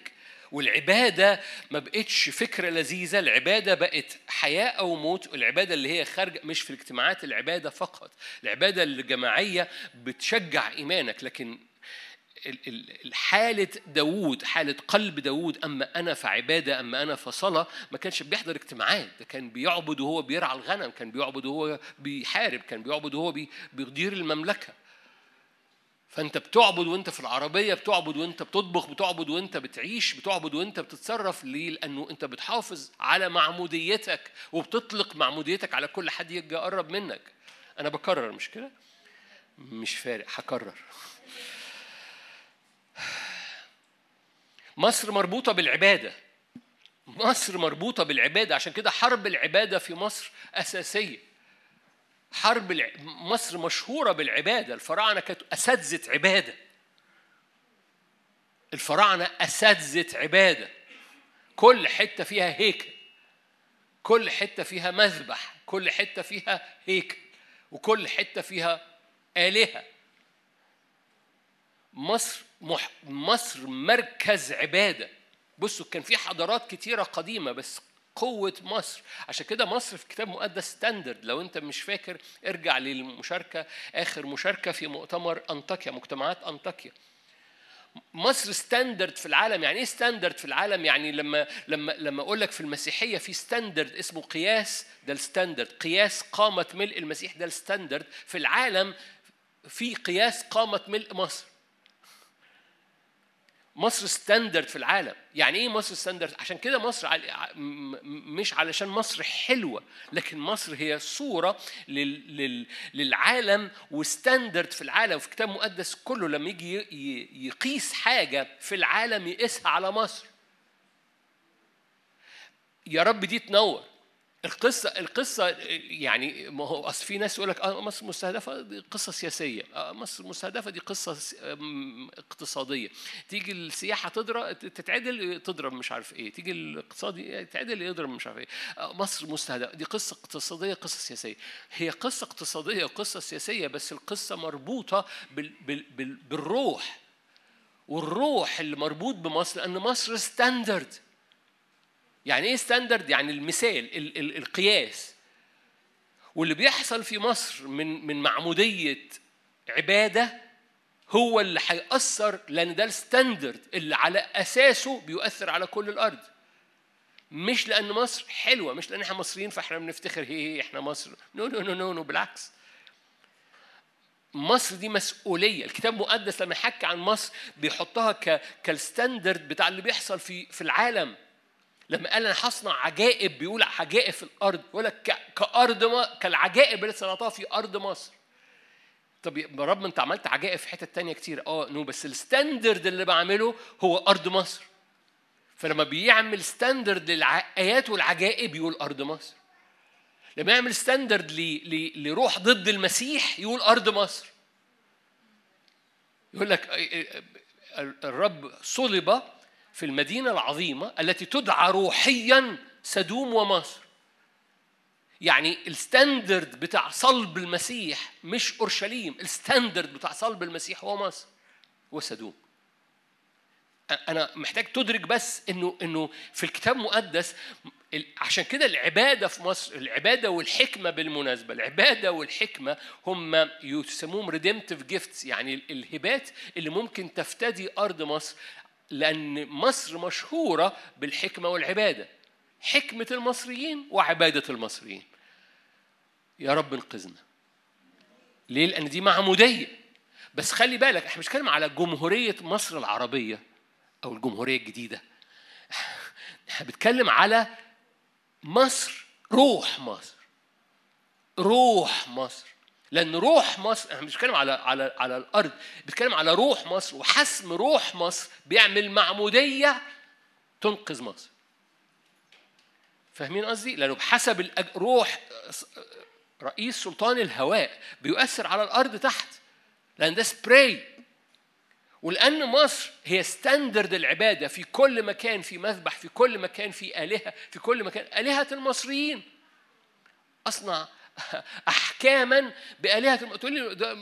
والعبادة ما بقتش فكرة لذيذة العبادة بقت حياة أو موت العبادة اللي هي خارجة مش في الاجتماعات العبادة فقط. العبادة الجماعية بتشجع إيمانك لكن حالة داوود حالة قلب داوود أما أنا فعبادة أما أنا فصلاة ما كانش بيحضر اجتماعات ده كان بيعبد وهو بيرعى الغنم كان بيعبد وهو بيحارب كان بيعبد وهو بيدير المملكة فأنت بتعبد وأنت في العربية بتعبد وأنت بتطبخ بتعبد وأنت بتعيش بتعبد وأنت بتتصرف ليه؟ لأنه أنت بتحافظ على معموديتك وبتطلق معموديتك على كل حد يجي يقرب منك أنا بكرر مش كده؟ مش فارق هكرر مصر مربوطة بالعبادة. مصر مربوطة بالعبادة. عشان كده حرب العبادة في مصر أساسية. حرب الع... مصر مشهورة بالعبادة. الفراعنة كانت أساتذة عبادة. الفراعنة أساتذة عبادة. كل حتة فيها هيكل كل حتة فيها مذبح. كل حتة فيها هيكل وكل حتة فيها آلهة. مصر مح... مصر مركز عبادة. بصوا كان في حضارات كتيرة قديمة بس قوة مصر. عشان كده مصر في كتاب مقدس standard. لو انت مش فاكر ارجع للمشاركة. آخر مشاركة في مؤتمر أنطاكيا مجتمعات أنطاكيا. مصر standard في العالم. يعني إيه standard في العالم؟ يعني لما لما لما أقول لك في المسيحية في standard اسمه قياس ده ال standard قياس قامة ملء المسيح ده ال standard في العالم في قياس قامة ملء مصر. مصر standard في العالم. يعني إيه مصر standard عشان كده مصر مش علشان مصر حلوة لكن مصر هي صورة للعالم و standard في العالم في كتاب مقدس كله لما يجي يقيس حاجة في العالم يقيسها على مصر. يا رب دي تنور. القصة القصة يعني ما هو أصل في ناس يقول لك آه مصر مستهدفة دي قصة سياسية، آه مصر مستهدفة دي قصة اقتصادية، تيجي السياحة تضرب تتعدل تضرب مش عارف إيه، تيجي الاقتصادي تتعدل يضرب مش عارف إيه، آه مصر مستهدفة. دي قصة اقتصادية قصة سياسية، هي قصة اقتصادية وقصة سياسية بس القصة مربوطة بال بال بال بالروح. والروح اللي مربوط بمصر لأن مصر standard يعني إيه standard يعني المثال ال ال القياس واللي بيحصل في مصر من من معمودية عبادة هو اللي هيأثر لأن ده ال standard اللي على أساسه بيؤثر على كل الأرض. مش لأن مصر حلوة، مش لأن إحنا مصريين فإحنا بنفتخر هي هي إحنا مصر. no no no no, no بالعكس. مصر دي مسؤولية، الكتاب المقدس لما يحكي عن مصر بيحطها كال standard بتاع اللي بيحصل في في العالم. لما قال أنا هصنع عجائب بيقول عجائب في الأرض يقول لك كأرض ما كالعجائب اللي صنعتها في أرض مصر طب يا رب أنت عملت عجائب في حتت تانية كتير آه no بس ال standard اللي بعمله هو أرض مصر فلما بيعمل standard للآيات والعجائب يقول أرض مصر. لما يعمل standard لروح ضد المسيح يقول أرض مصر. يقول لك الرب صلب في المدينة العظيمة التي تدعى روحيا سدوم ومصر. يعني ال standard بتاع صلب المسيح مش أورشليم ال standard بتاع صلب المسيح هو مصر وسدوم. أنا محتاج تدرك بس إنه إنه في الكتاب المقدس عشان كده العبادة في مصر العبادة والحكمة بالمناسبة العبادة والحكمة هم يسموهم redemptive gifts يعني الهبات اللي ممكن تفتدي أرض مصر لأن مصر مشهورة بالحكمة والعبادة. حكمة المصريين وعبادة المصريين. يا رب انقذنا. ليه؟ لأن دي معمودية بس خلي بالك إحنا مش بنتكلم على جمهورية مصر العربية أو الجمهورية الجديدة. إحنا بنتكلم على مصر روح مصر. روح مصر. لأن روح مصر إحنا مش بنتكلم على على على الأرض بنتكلم على روح مصر وحسم روح مصر بيعمل معمودية تنقذ مصر. فاهمين قصدي؟ لأنه بحسب روح رئيس سلطان الهواء بيؤثر على الأرض تحت لأن ده سبراي ولأن مصر هي standard العبادة في كل مكان في مذبح في كل مكان في آلهة في كل مكان آلهة المصريين أصنع احكاما بآلهة تقول لي ده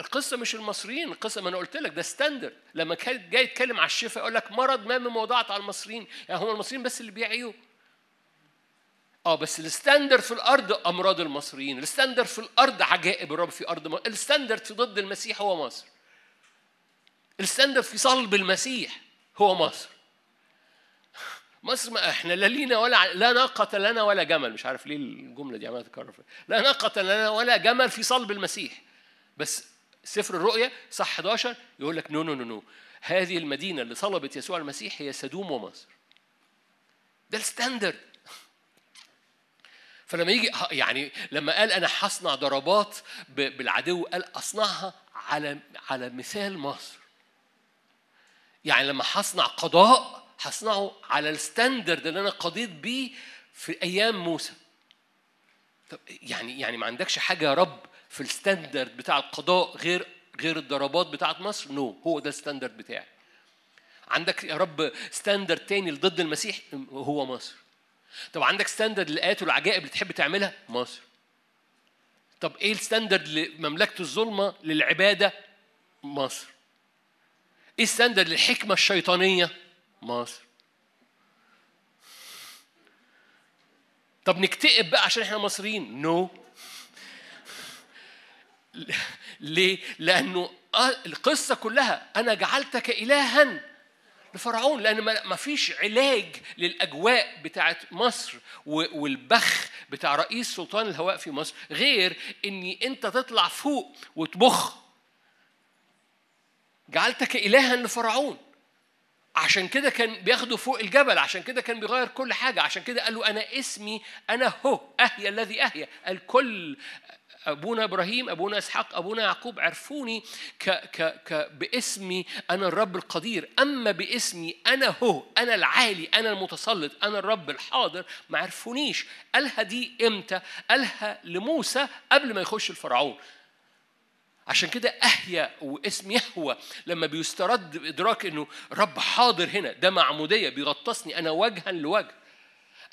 القصة مش المصريين القصة ما أنا قلت لك ده standard لما كان جاي يتكلم على الشفاء يقول لك مرض ما من موضوعة على المصريين. يعني هم المصريين بس اللي بيعيوا. آه بس ال standard في الأرض أمراض المصريين. ال standard في الأرض عجائب الرب في أرض مصر ال standard في ضد المسيح هو مصر. ال standard في صلب المسيح هو مصر. مصر ما إحنا لا لينا ولا لا ناقة لنا ولا جمل. مش عارف ليه الجملة دي عمالة تتكرر لا ناقة لنا ولا جمل في صلب المسيح. بس سفر الرؤيا صح 11 يقول لك no no no no هذه المدينة اللي صلبت يسوع المسيح هي سدوم ومصر. ده ال standard. فلما يجي يعني لما قال أنا هصنع ضربات بالعدو قال أصنعها على على مثال مصر. يعني لما هصنع قضاء هصنعه على ال standard اللي أنا قضيت بيه في أيام موسى. طب يعني يعني ما عندكش حاجة يا رب في ال standard بتاع القضاء غير غير الضربات بتاعت مصر؟ no no. هو ده ال standard بتاعي. عندك يا رب standard تاني ضد المسيح؟ هو مصر. طب عندك standard للآيات والعجائب اللي تحب تعملها؟ مصر. طب إيه ال standard لمملكة الظلمة للعبادة؟ مصر. إيه ال standard للحكمة الشيطانية؟ مصر طب نكتئب بقى عشان إحنا مصريين no. ليه؟ لأنه القصة كلها أنا جعلتك إلها لفرعون لأن ما فيش علاج للأجواء بتاعت مصر والبخ بتاع رئيس سلطان الهواء في مصر غير إني أنت تطلع فوق وتبخ جعلتك إلها لفرعون عشان كده كان بياخده فوق الجبل عشان كده كان بيغير كل حاجة عشان كده قال له أنا اسمي أنا هو أهيا الذي أهيا الكل أبونا إبراهيم أبونا إسحاق أبونا يعقوب عرفوني ك ك ك باسمي أنا الرب القدير. أما باسمي أنا هو أنا العالي أنا المتسلط أنا الرب الحاضر ما عرفونيش. قالها دي إمتى؟ قالها لموسى قبل ما يخش الفرعون. عشان كده أهيأ واسم يهوى لما بيسترد بإدراك إنه رب حاضر هنا ده معمودية بيغطسني أنا وجها لوجه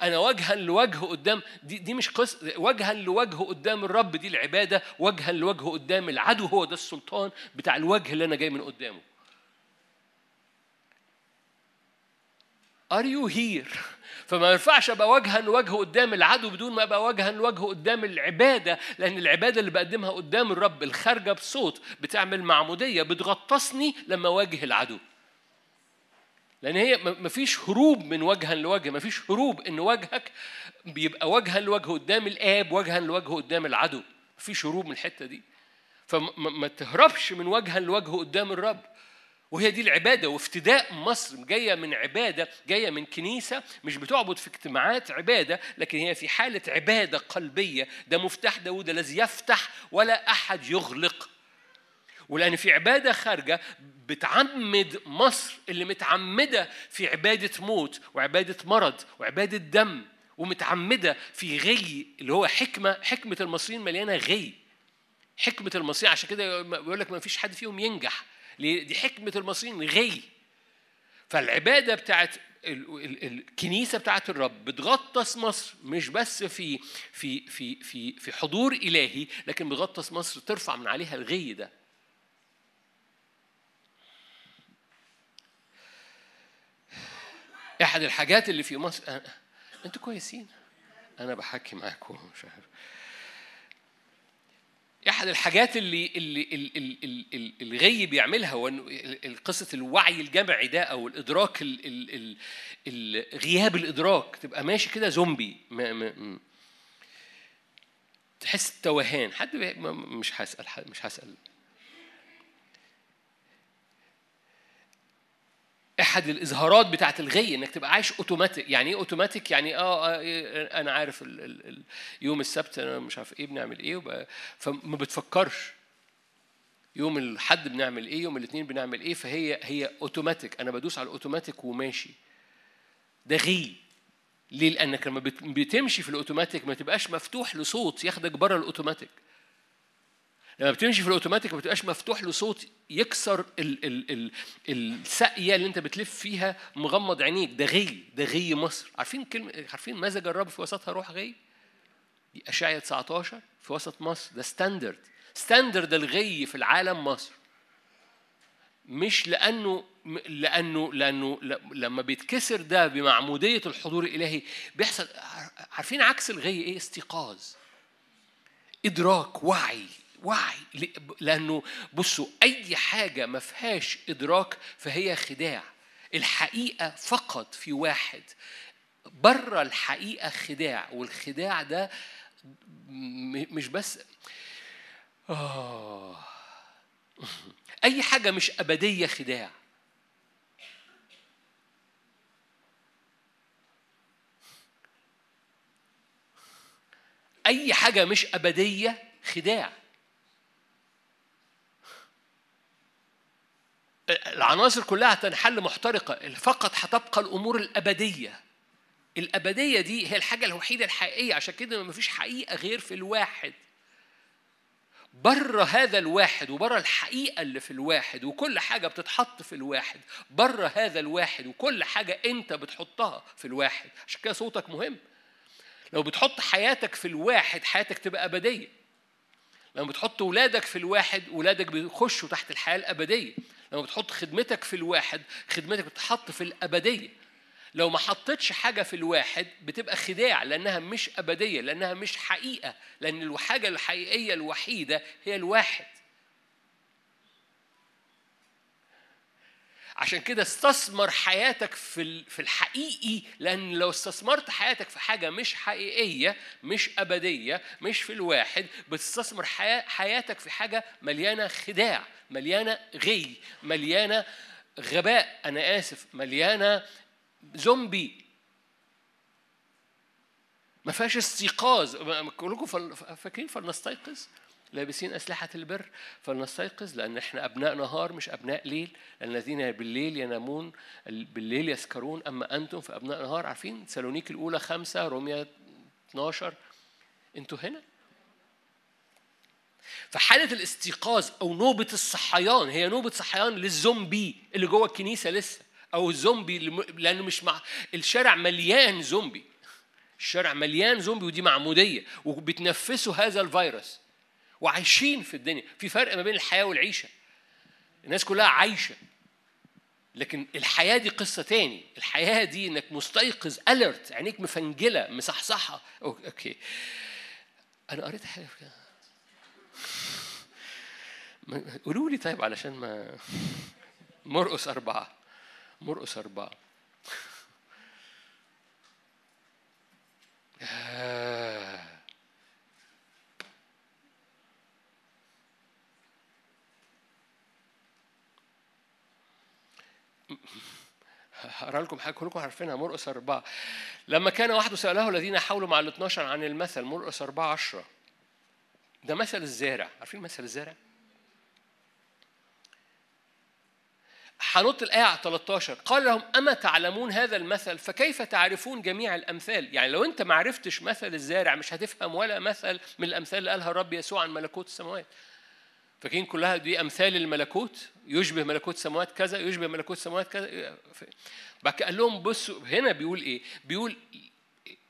أنا وجها لوجه قدام دي, دي مش قصة وجها لوجه قدام الرب دي العبادة وجها لوجه قدام العدو هو ده السلطان بتاع الوجه اللي أنا جاي من قدامه Are you here؟ فما ينفعش أبقى وجها لوجه قدام العدو بدون ما أبقى وجها لوجه قدام العبادة لأن العبادة اللي بقدمها قدام الرب الخارجة بصوت بتعمل معمودية بتغطسني لما أواجه العدو. لأن هي مفيش هروب من وجها لوجه مفيش هروب إن وجهك بيبقى وجها لوجه قدام الآب وجها لوجه قدام العدو. مفيش هروب من الحتة دي. فما تهربش من وجها لوجه قدام الرب. وهي دي العبادة وافتداء مصر جاية من عبادة جاية من كنيسة مش بتعبد في اجتماعات عبادة لكن هي في حالة عبادة قلبية. ده مفتاح داود الذي يفتح ولا أحد يغلق. ولأن في عبادة خارجة بتعمد مصر اللي متعمدة في عبادة موت وعبادة مرض وعبادة دم ومتعمدة في غي اللي هو حكمة حكمة المصريين مليانة غي. حكمة المصريين عشان كده بيقول لك ما فيش حد فيهم ينجح. دي حكمة المصريين غي. فالعبادة بتاعت الكنيسة بتاعت الرب بتغطس مصر مش بس في في في في في حضور إلهي لكن بتغطس مصر ترفع من عليها الغي ده. أحد الحاجات اللي في مصر أنتوا كويسين. أنا بحكي معاكم مش عارف. أحد الحاجات اللي اللي اللي الغي بيعملها قصة الوعي الجمعي ده أو الإدراك ال ال غياب الإدراك تبقى ماشي كده زومبي ما ما تحس توهان. حد مش هسأل مش هسأل. أحد الإظهارات بتاعت الغي إنك تبقى عايش اوتوماتيك يعني إيه اوتوماتيك يعني آه, آه إيه أنا عارف ال ال يوم السبت أنا مش عارف إيه بنعمل إيه فما بتفكرش. يوم الحد بنعمل إيه يوم الاثنين بنعمل إيه فهي هي اوتوماتيك أنا بدوس على الاوتوماتيك وماشي. ده غي. ليه؟ لأنك لما بتمشي في الاوتوماتيك ما تبقاش مفتوح لصوت ياخدك بره الاوتوماتيك لما بتمشي في الأوتوماتيك ما بتبقاش مفتوح لصوت يكسر ال ال ال الساقية اللي انت بتلف فيها مغمض عينيك. ده غي ده غي مصر. عارفين كلمه عارفين مزج الرب في وسطها روح غي؟ دي اشعيا 19 في وسط مصر. ده standard standard الغي في العالم مصر. مش لأنه لأنه لأنه لما بيتكسر ده بمعمودية الحضور الإلهي بيحصل عارفين عكس الغي إيه؟ استيقاظ. إدراك وعي. وعي لأنه بصوا أي حاجة ما فيهاش إدراك فهي خداع. الحقيقة فقط في واحد. بره الحقيقة خداع والخداع ده مش بس آه. أي حاجة مش أبدية خداع. أي حاجة مش أبدية خداع. العناصر كلها تنحل محترقة فقط هتبقى الأمور الأبدية. الأبدية دي هي الحاجة الوحيدة الحقيقية عشان كده ما فيش حقيقة غير في الواحد. بره هذا الواحد وبره الحقيقة اللي في الواحد وكل حاجة بتتحط في الواحد بره هذا الواحد وكل حاجة أنت بتحطها في الواحد. عشان كده صوتك مهم. لو بتحط حياتك في الواحد حياتك تبقى أبدية. لما بتحط ولادك في الواحد ولادك بيخشوا تحت الحياة الأبدية. لما بتحط خدمتك في الواحد خدمتك بتتحط في الأبدية. لو ما حطيتش حاجة في الواحد بتبقى خداع لأنها مش أبدية لأنها مش حقيقة لأن الحاجة الحقيقية الوحيدة هي الواحد. عشان كده استثمر حياتك في في الحقيقي لأن لو استثمرت حياتك في حاجة مش حقيقية مش أبدية مش في الواحد بتستثمر حياتك في حاجة مليانة خداع مليانة غي مليانة غباء أنا آسف مليانة زومبي. ما فيهاش استيقاظ. كلكم فاكرين فلنستيقظ؟ لابسين أسلحة البر فلنستيقظ لأن إحنا أبناء نهار مش أبناء ليل. الذين بالليل ينامون بالليل يسكرون. أما أنتم فأبناء نهار عارفين؟ سالونيك الأولى خمسة روميا 12 أنتوا هنا؟ فحالة الاستيقاظ أو نوبة الصحيان هي نوبة صحيان للزومبي اللي جوه الكنيسة لسه أو الزومبي لأنه مش مع الشارع مليان زومبي. الشارع مليان زومبي ودي معمودية. وبتنفسوا هذا الفيروس. وعايشين في الدنيا. في فرق ما بين الحياة والعيشة. الناس كلها عايشة. لكن الحياة دي قصة تاني. الحياة دي إنك مستيقظ alert عينيك مفنجلة مصحصحة okay. أنا قريت حاجة قولوا لي طيب علشان ما مرقص أربعة. مرقص أربعة. هقرا لكم حاجة كلكم عارفينها مرقس أربعة. لما كان واحد سأله الذين حولوا مع الاثناشر عن المثل مرقس أربعة عشرة ده مثل الزارع. عارفين مثل الزارع؟ هنط الآية على 13 قال لهم أما تعلمون هذا المثل فكيف تعرفون جميع الأمثال؟ يعني لو أنت ما عرفتش مثل الزارع مش هتفهم ولا مثل من الأمثال اللي قالها الرب يسوع عن ملكوت السماوات. فاكرين كلها دي أمثال الملكوت؟ يشبه ملكوت السماوات كذا يشبه ملكوت السماوات كذا. بعد قال لهم بصوا هنا بيقول إيه؟ بيقول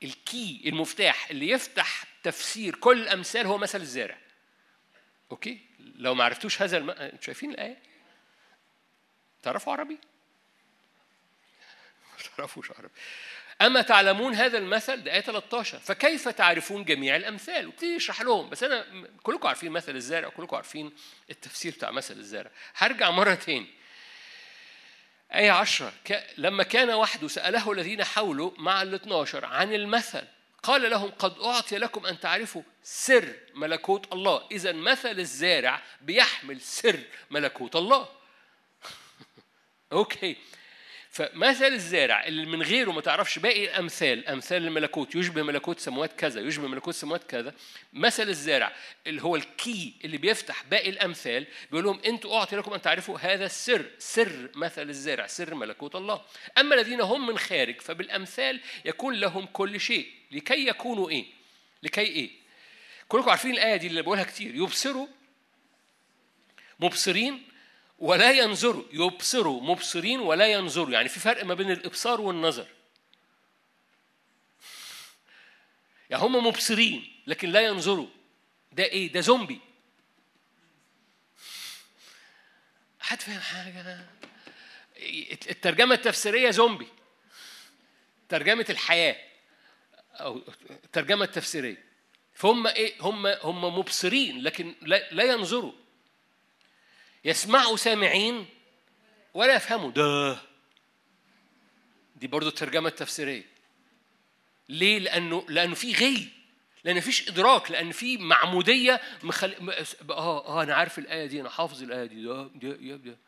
ال key المفتاح اللي يفتح تفسير كل الامثال هو مثل الزارع okay؟ لو ما عرفتوش هذا الم... أنتوا شايفين الآية؟ تعرفوا عربي؟ ما تعرفوش عربي. أما تعلمون هذا المثل؟ ده آية 13 فكيف تعرفون جميع الأمثال؟ وابتدي يشرح لهم. بس أنا كلكم عارفين مثل الزارع كلكم عارفين التفسير بتاع مثل الزارع هرجع مرة تاني. آية 10 لما كان وحده سأله الذين حوله مع ال 12 عن المثل قال لهم قد أعطي لكم أن تعرفوا سر ملكوت الله. إذا مثل الزارع بيحمل سر ملكوت الله. okay. فمثل الزارع اللي من غيره ما تعرفش باقي الأمثال أمثال الملكوت يشبه ملكوت سموات كذا يشبه ملكوت سموات كذا. مثل الزارع اللي هو ال key اللي بيفتح باقي الأمثال بيقول لهم أنتوا أعطي لكم أن تعرفوا هذا السر سر مثل الزارع سر ملكوت الله. أما الذين هم من خارج فبالأمثال يكون لهم كل شيء. لكي يكونوا إيه؟ لكي إيه؟ كلكم عارفين الآية دي اللي بقولها كتير. يبصروا مبصرين ولا ينظروا يبصروا مبصرين ولا ينظروا يعني في فرق ما بين الإبصار والنظر. يعني هم مبصرين لكن لا ينظروا. ده إيه؟ ده زومبي. حد فاهم حاجة؟ الترجمة التفسيرية زومبي. ترجمة الحياة. أو الترجمة التفسيرية. فهم إيه؟ هم هم مبصرين لكن لا, لا ينظروا. يسمعوا سامعين ولا يفهموا. ده دي برضو الترجمة التفسيرية. ليه؟ لأنه لأنه في غي. لأن مفيش إدراك. لأن في معمودية مخل... آه آه أنا عارف الآية دي أنا حافظ الآية دي. ده ده ده.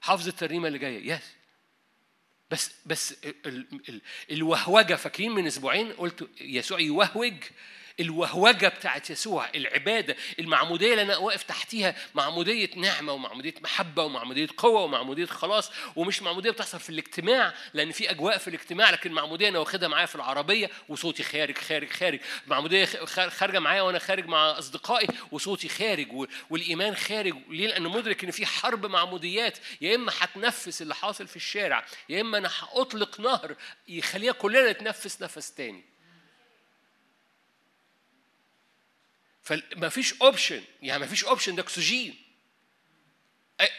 حافظ الترنيمة اللي جاية. يس بس بس ال... ال... الوهوجة. فاكرين من أسبوعين قلت يسوع يوهوج الوهوجة بتاعت يسوع العبادة المعمودية اللي أنا واقف تحتيها معمودية نعمة ومعمودية محبة ومعمودية قوة ومعمودية خلاص ومش معمودية بتحصل في الاجتماع لأن في أجواء في الاجتماع لكن معمودية أنا واخدها معايا في العربية وصوتي خارج خارج خارج. معمودية خارجة معايا وأنا خارج مع أصدقائي وصوتي خارج والإيمان خارج. ليه؟ لأن مدرك إن في حرب معموديات. يا إما هتنفس اللي حاصل في الشارع يا إما أنا هأطلق نهر يخليها كلنا نتنفس نفس تاني. فما فيش option يعني ما فيش option ده أكسجين.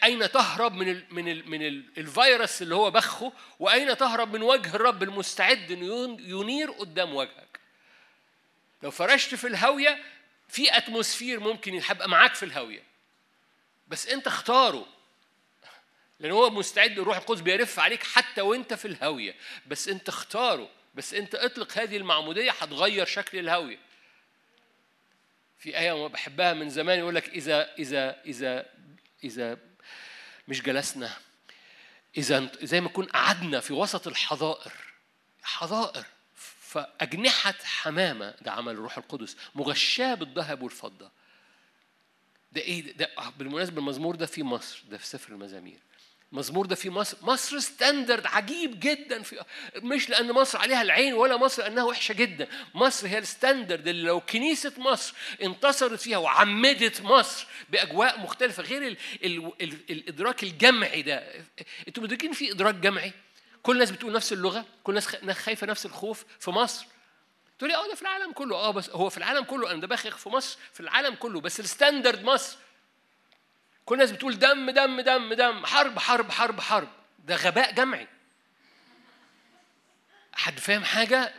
أين تهرب من ال من ال من ال الفيروس اللي هو بخه؟ وأين تهرب من وجه الرب المستعد إنه ينير قدام وجهك؟ لو فرشت في الهاوية في اتموسفير ممكن يبقى معاك في الهاوية. بس أنت اختاره. لأن هو مستعد الروح القدس بيرف عليك حتى وأنت في الهاوية. بس أنت اختاره. بس أنت اطلق هذه المعمودية هتغير شكل الهاوية. في آية بحبها من زمان يقول لك إذا إذا إذا إذا مش جلسنا إذا زي ما نكون قعدنا في وسط الحظائر حظائر فأجنحة حمامة ده عمل الروح القدس مغشاة بالذهب والفضة. ده إيه؟ ده, ده بالمناسبة المزمور ده في مصر ده في سفر المزامير. مزمور ده في مصر. مصر standard عجيب جدا في مش لأن مصر عليها العين ولا مصر انها وحشة جدا. مصر هي ال standard اللي لو كنيسة مصر انتصرت فيها وعمدت مصر بأجواء مختلفة غير ال ال ال الإدراك الجمعي ده. أنتوا مدركين في إدراك جمعي؟ كل الناس بتقول نفس اللغة كل الناس خايفة نفس الخوف في مصر. تقول لي آه ده في العالم كله. آه بس هو في العالم كله أنا ده بخخ في مصر في العالم كله بس الستاندرد مصر كل الناس بتقول دم دم دم دم حرب حرب حرب حرب ده غباء جمعي حد فاهم حاجة؟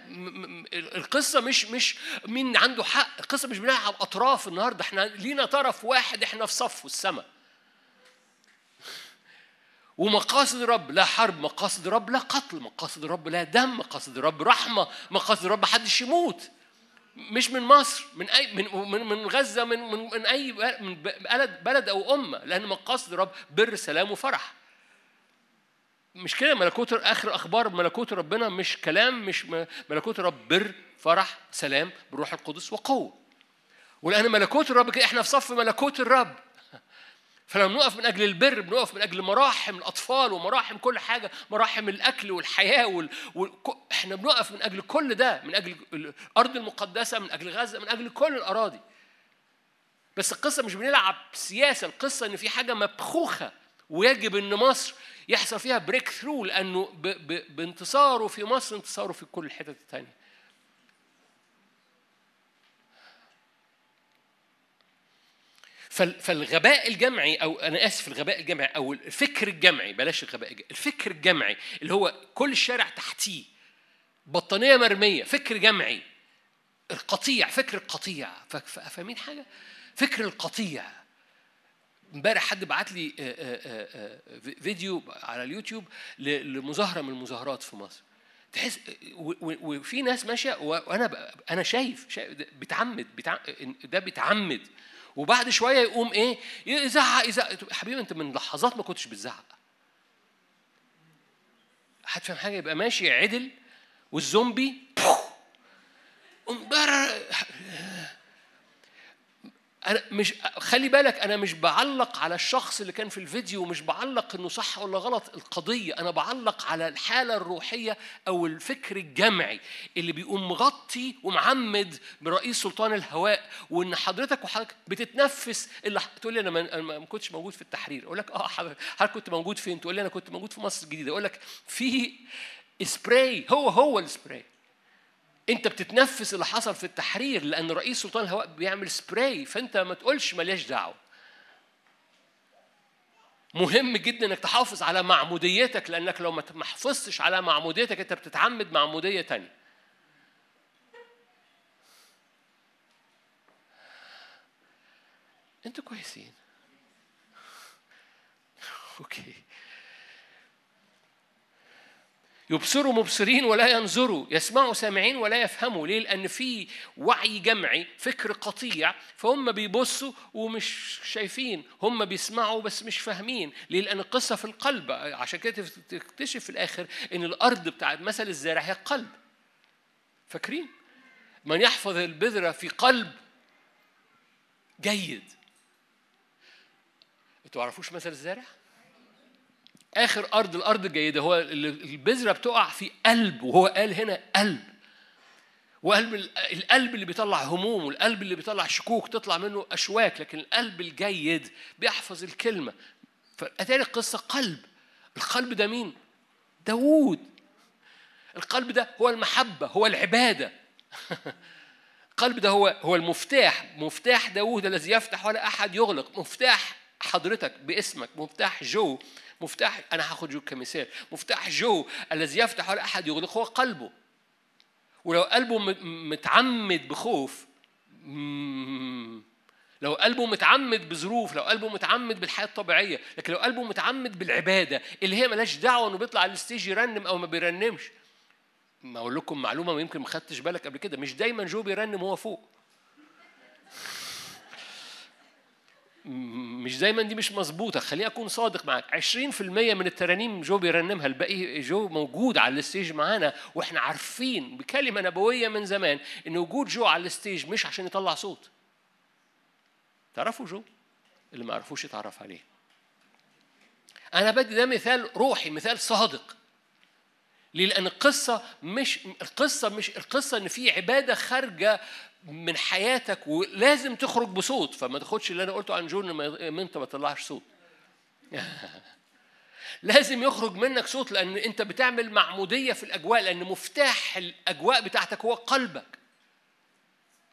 القصة مش مش مين عنده حق، القصة مش بنلعب أطراف النهاردة، إحنا لينا طرف واحد إحنا في صفه السماء. ومقاصد الرب لا حرب، مقاصد الرب لا قتل، مقاصد الرب لا دم، مقاصد الرب رحمة، مقاصد الرب محدش يموت. مش من مصر من أي من من, من غزة من من, من أي من بلد بلد أو أمة لأن مقاصد الرب بر سلام وفرح. مش كده؟ ملكوت آخر أخبار ملكوت ربنا مش كلام مش ملكوت الرب بر فرح سلام بالروح القدس وقوة. ولأن ملكوت الرب كده إحنا في صف ملكوت الرب. فلما بنقف من أجل البر بنقف من أجل مراحم الأطفال ومراحم كل حاجة مراحم الأكل والحياة وال... وال... إحنا بنقف من أجل كل ده من أجل الأرض المقدسة من أجل غزة من أجل كل الأراضي. بس القصة مش بنلعب سياسة القصة إن في حاجة مبخوخة ويجب إن مصر يحصل فيها بريك ثرو لأنه ب... ب... بانتصاره في مصر انتصاره في كل الحتت الثانية فالغباء الجمعي أو أنا آسف الغباء الجمعي أو الفكر الجمعي بلاش الغباء الجمعي الفكر الجمعي اللي هو كل الشارع تحتيه بطانية مرمية فكر جمعي القطيع فكر القطيع. فاهمين حاجة؟ فكر القطيع. امبارح حد بعت لي فيديو على اليوتيوب لمظاهرة من المظاهرات في مصر. تحس وفي ناس ماشية وأنا أنا شايف, شايف بتعمد ده بتعمد وبعد شوية يقوم إيه؟ يزعق يزعق. حبيبي أنت من لحظات ما كنتش بتزعق. حد فاهم حاجة؟ يبقى ماشي عدل والزومبي أنا مش خلي بالك أنا مش بعلق على الشخص اللي كان في الفيديو ومش بعلق إنه صح ولا غلط القضية. أنا بعلق على الحالة الروحية أو الفكر الجمعي اللي بيقوم مغطي ومعمد برئيس سلطان الهواء وإن حضرتك وحضرتك بتتنفس اللي تقول لي أنا ما كنتش موجود في التحرير. أقول لك أه حضرتك كنت موجود فين؟ تقول لي أنا كنت موجود في مصر الجديدة. أقول لك في سبراي هو هو السبراي انت بتتنفس اللي حصل في التحرير لأن رئيس سلطان الهواء بيعمل سبراي فأنت ما تقولش ماليش دعوة. مهم جدا إنك تحافظ على معموديتك لأنك لو ما حافظتش على معموديتك أنت بتتعمد معمودية تانية. أنتوا كويسين. أوكي. يبصروا مبصرين ولا ينظروا يسمعوا سامعين ولا يفهموا. ليه؟ لأن في وعي جمعي فكر قطيع فهم بيبصوا ومش شايفين هم بيسمعوا بس مش فاهمين. ليه؟ لأن القصة في القلب. عشان كده تكتشف في الآخر إن الأرض بتاعت مثل الزارع هي القلب فاكرين؟ من يحفظ البذرة في قلب جيد. أنتوا تعرفوش مثل الزارع؟ آخر أرض الأرض الجيدة هو البذرة بتقع في قلب وهو قال هنا قلب. وقلب القلب اللي بيطلع هموم والقلب اللي بيطلع شكوك تطلع منه أشواك لكن القلب الجيد بيحفظ الكلمة. فأتاري القصة قلب. القلب ده مين؟ داوود. القلب ده هو المحبة هو العبادة. القلب ده هو هو المفتاح. مفتاح داوود الذي يفتح ولا أحد يغلق. مفتاح حضرتك باسمك. مفتاح جو. مفتاح أنا هاخد جو كمثال. مفتاح جو الذي يفتح ولا أحد يغلق هو قلبه. ولو قلبه متعمد بخوف لو قلبه متعمد بظروف لو قلبه متعمد بالحياة الطبيعية لكن لو قلبه متعمد بالعبادة اللي هي مالهاش دعوة إنه بيطلع على ال stage يرنم أو ما بيرنمش. ما أقول لكم معلومة يمكن ما خدتش بالك قبل كده. مش دايما جو بيرنم وهو فوق. مش دايما دي مش مظبوطة. خليني أكون صادق معاك 20% من الترانيم جو بيرنمها الباقي جو موجود على ال stage معانا وإحنا عارفين بكلمة نبوية من زمان إن وجود جو على ال stage مش عشان يطلع صوت. تعرفوا جو؟ اللي ما عرفوش يتعرف عليه. أنا بدي ده مثال روحي مثال صادق. ليه؟ لأن القصة مش القصة مش القصة إن في عبادة خارجة من حياتك ولازم تخرج بصوت. فما تاخدش اللي أنا قلته عن جون ما أنت ما تطلعش صوت. لازم يخرج منك صوت لأن أنت بتعمل معمودية في الأجواء لأن مفتاح الأجواء بتاعتك هو قلبك.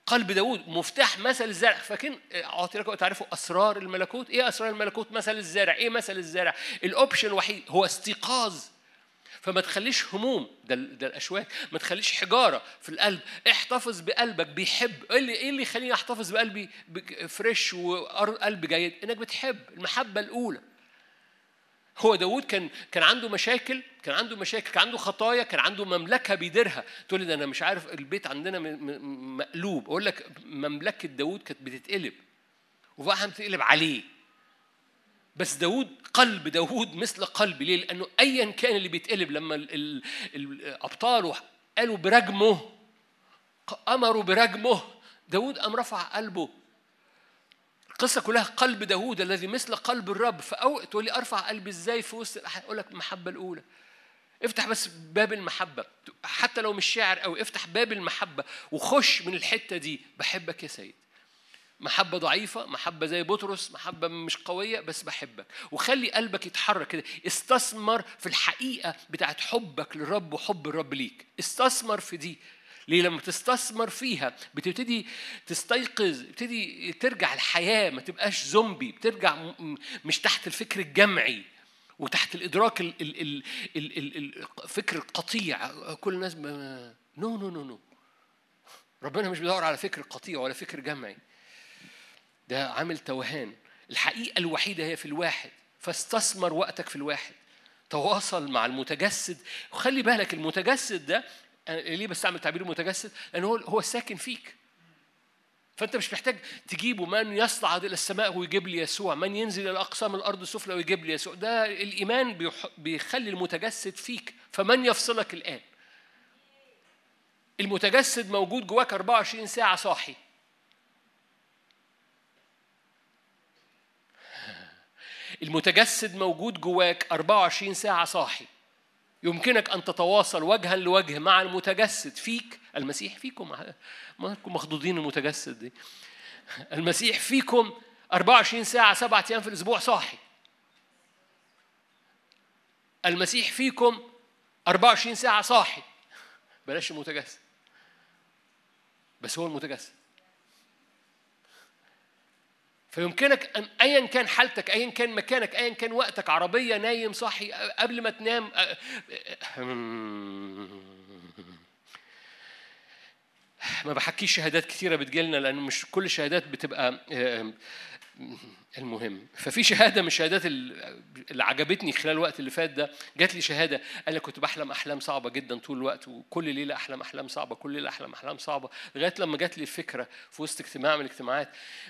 قلب داود مفتاح مثل الزرع. فاكرين أعطي لكم تعرفوا أسرار الملكوت؟ إيه أسرار الملكوت؟ مثل الزارع إيه مثل الزارع الأوبشن الوحيد هو استيقاظ. فما تخليش هموم ده, ده الأشواك. ما تخليش حجارة في القلب. احتفظ بقلبك بيحب. إيه اللي إيه اللي يخليني أحتفظ بقلبي؟ فريش وقلب جيد. إنك بتحب المحبة الأولى. هو داود كان كان عنده مشاكل كان عنده مشاكل كان عنده خطايا كان عنده مملكة بيديرها. تقول لي ده أنا مش عارف البيت عندنا مقلوب. أقول لك مملكة داود كانت بتتقلب. وبقى بتتقلب عليه. بس داود قلب داود مثل قلبي ليه؟ لأنه أيا كان اللي بيتقلب لما الأبطال قالوا برجمه أمروا برجمه. داود قام رفع قلبه. القصة كلها قلب داود الذي مثل قلب الرب. فأو تقول لي أرفع قلبي إزاي في وسط أقول لك المحبة الأولى. افتح بس باب المحبة. حتى لو مش شاعر أو افتح باب المحبة وخش من الحتة دي. بحبك يا سيد. محبة ضعيفة محبة زي بطرس محبة مش قوية بس بحبك. وخلي قلبك يتحرك كده. استثمر في الحقيقة بتاعت حبك للرب وحب الرب ليك. استثمر في دي. ليه؟ لما تستثمر فيها بتبتدي تستيقظ بتبتدي ترجع الحياة ما تبقاش زومبي بترجع مش تحت الفكر الجمعي وتحت الإدراك ال ال ال ال ال الفكر القطيع كل الناس no no no no ربنا مش بيدور على فكر قطيع ولا فكر جمعي. ده عامل توهان. الحقيقة الوحيدة هي في الواحد. فاستثمر وقتك في الواحد. تواصل مع المتجسد. وخلي بالك المتجسد ده ليه بستعمل تعبير المتجسد؟ لأنه هو هو الساكن فيك. فأنت مش محتاج تجيبه. من يصعد إلى السماء ويجيب لي يسوع. من ينزل إلى أقسام الأرض السفلى ويجيب لي يسوع. ده الإيمان بيخلي المتجسد فيك. فمن يفصلك الآن؟ المتجسد موجود جواك 24 ساعة صاحي. المتجسد موجود جواك 24 ساعة صاحي. يمكنك أن تتواصل وجها لوجه مع المتجسد فيك المسيح فيكم ما انكم مخضوضين المتجسد دي. المسيح فيكم 24 ساعة سبعة أيام في الأسبوع صاحي. المسيح فيكم 24 ساعة صاحي. بلاش المتجسد. بس هو المتجسد. فيمكنك أن أيا كان حالتك أيا كان مكانك أيا كان وقتك عربية نايم صاحي قبل ما تنام ما بحكيش شهادات كثيرة بتجيلنا لأن مش كل الشهادات بتبقى المهم. ففي شهادة من الشهادات اللي عجبتني خلال الوقت اللي فات ده جات لي شهادة قال لي كنت بحلم أحلام صعبة جدا طول الوقت وكل ليلة أحلم أحلام صعبة كل ليلة أحلم أحلام صعبة لغاية لما جات لي الفكرة في وسط اجتماع من الاجتماعات.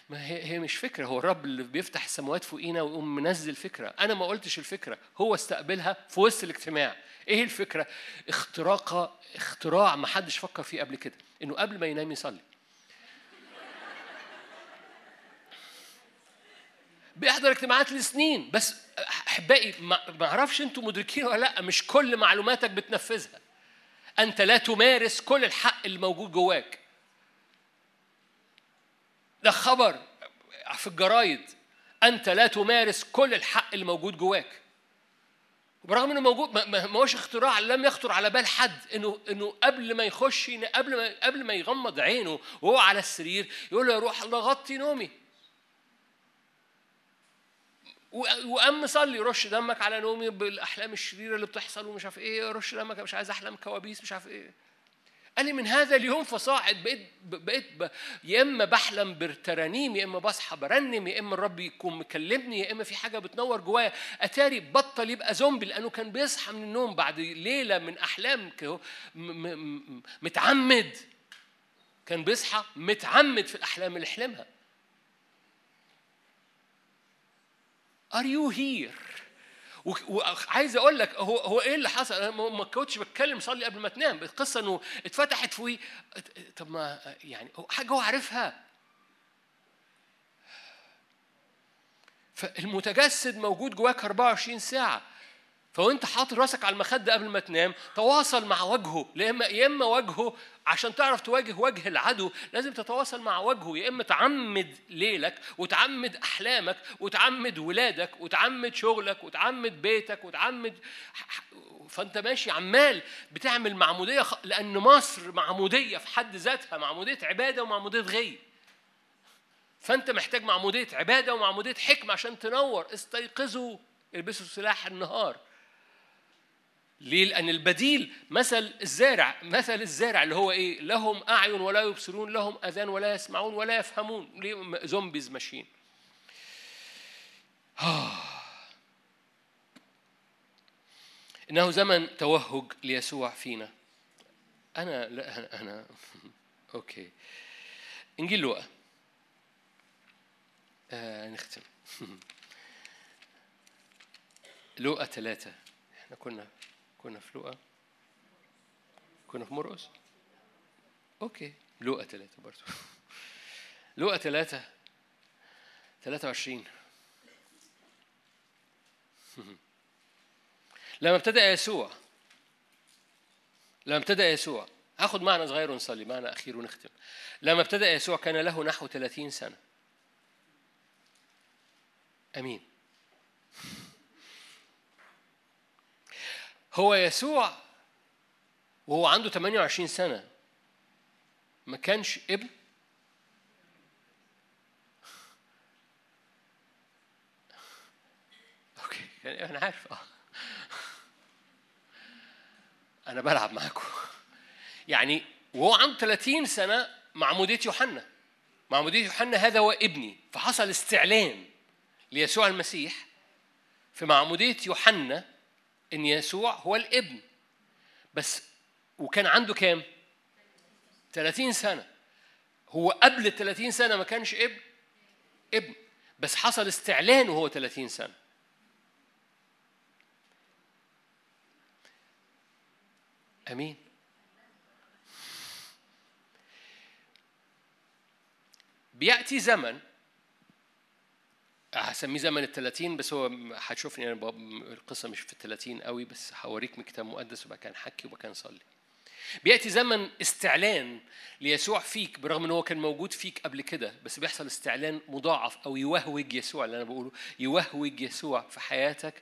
ما هي هي مش فكرة هو الرب اللي بيفتح السماوات فوقينا ويقوم منزل فكرة. أنا ما قلتش الفكرة هو استقبلها في وسط الاجتماع. إيه الفكرة؟ اختراق اختراع ما حدش فكر فيه قبل كده إنه قبل ما ينام يصلي. بيحضر اجتماعات لسنين. بس أحبائي ما أعرفش أنتم مدركين ولا لأ مش كل معلوماتك بتنفذها. أنت لا تمارس كل الحق اللي موجود جواك. ده خبر في الجرايد. أنت لا تمارس كل الحق اللي موجود جواك. برغم إنه موجود ما هوش اختراع لم يخطر على بال حد إنه إنه قبل ما يخش قبل ما قبل ما يغمض عينه وهو على السرير يقول له يا روح الله غطي نومي. وقام مصلي رش دمك على نومي بالأحلام الشريرة اللي بتحصل ومش عارف إيه رش دمك مش عايز احلم كوابيس مش عارف إيه. قال لي من هذا اليوم فصاعد بقيت بقيت يا إما بحلم بترانيم يا إما بصحى برنم يا إما الرب يكون مكلمني يا إما في حاجة بتنور جوايا. أتاري بطل يبقى زومبي لأنه كان بيصحى من النوم بعد ليلة من احلام متعمد. كان بيصحى متعمد في الأحلام اللي حلمها. Are you here؟ وعايز أقول لك هو هو إيه اللي حصل؟ أنا ما كنتش بتكلم صلي قبل ما تنام. القصة إنه اتفتحت فيه طب ما يعني حاجة هو عارفها. فالمتجسد موجود جواك 24 ساعة. فوانت حاطط راسك على المخدة قبل ما تنام تواصل مع وجهه اما يا إما وجهه عشان تعرف تواجه وجه العدو لازم تتواصل مع وجهه يا إما تعمد ليلك وتعمد أحلامك وتعمد ولادك وتعمد شغلك وتعمد بيتك وتعمد فأنت ماشي عمال بتعمل معمودية لأن مصر معمودية في حد ذاتها معمودية عبادة ومعمودية غي. فأنت محتاج معمودية عبادة ومعمودية حكمة عشان تنور. استيقظوا البسوا سلاح النهار. ليه؟ لأن البديل مثل الزارع مثل الزارع اللي هو إيه؟ لهم أعين ولا يبصرون لهم أذان ولا يسمعون ولا يفهمون. ليه؟ زومبيز ماشيين إنه زمن توهج ليسوع فينا. أنا لا أنا. okay. إنجيل لوقا. آه نختم. لوقا ثلاثة. إحنا كنا كنا في لوقا. كنا في مرقس okay. لوقا ثلاثة برضو. لوقا ثلاثة ثلاثة وعشرين. لما ابتدأ يسوع. لما ابتدأ يسوع. هاخد معنى صغير ونصلي معنى أخير ونختم. لما ابتدأ يسوع كان له نحو 30 سنة. أمين. هو يسوع وهو عنده 28 سنة. ما كانش ابن؟ أوكي يعني أنا عارف. آه. أنا بلعب معاكم. يعني وهو عنده 30 سنة معمودية يوحنا. معمودية يوحنا هذا هو ابني. فحصل استعلان ليسوع المسيح في معمودية يوحنا إن يسوع هو الابن. بس وكان عنده كام؟ 30 سنة. هو قبل ال 30 سنة ما كانش ابن. ابن. بس حصل استعلان وهو 30 سنة. أمين. بيأتي زمن هسميه زمن الثلاثين بس هو هتشوفني أنا القصة مش في الثلاثين قوي بس هوريك من كتاب مقدس وبقى كان حكي وبقى كان صلي بيأتي زمن استعلان ليسوع فيك برغم إن هو كان موجود فيك قبل كده بس بيحصل استعلان مضاعف أو يوهوج يسوع اللي أنا بقوله يوهوج يسوع في حياتك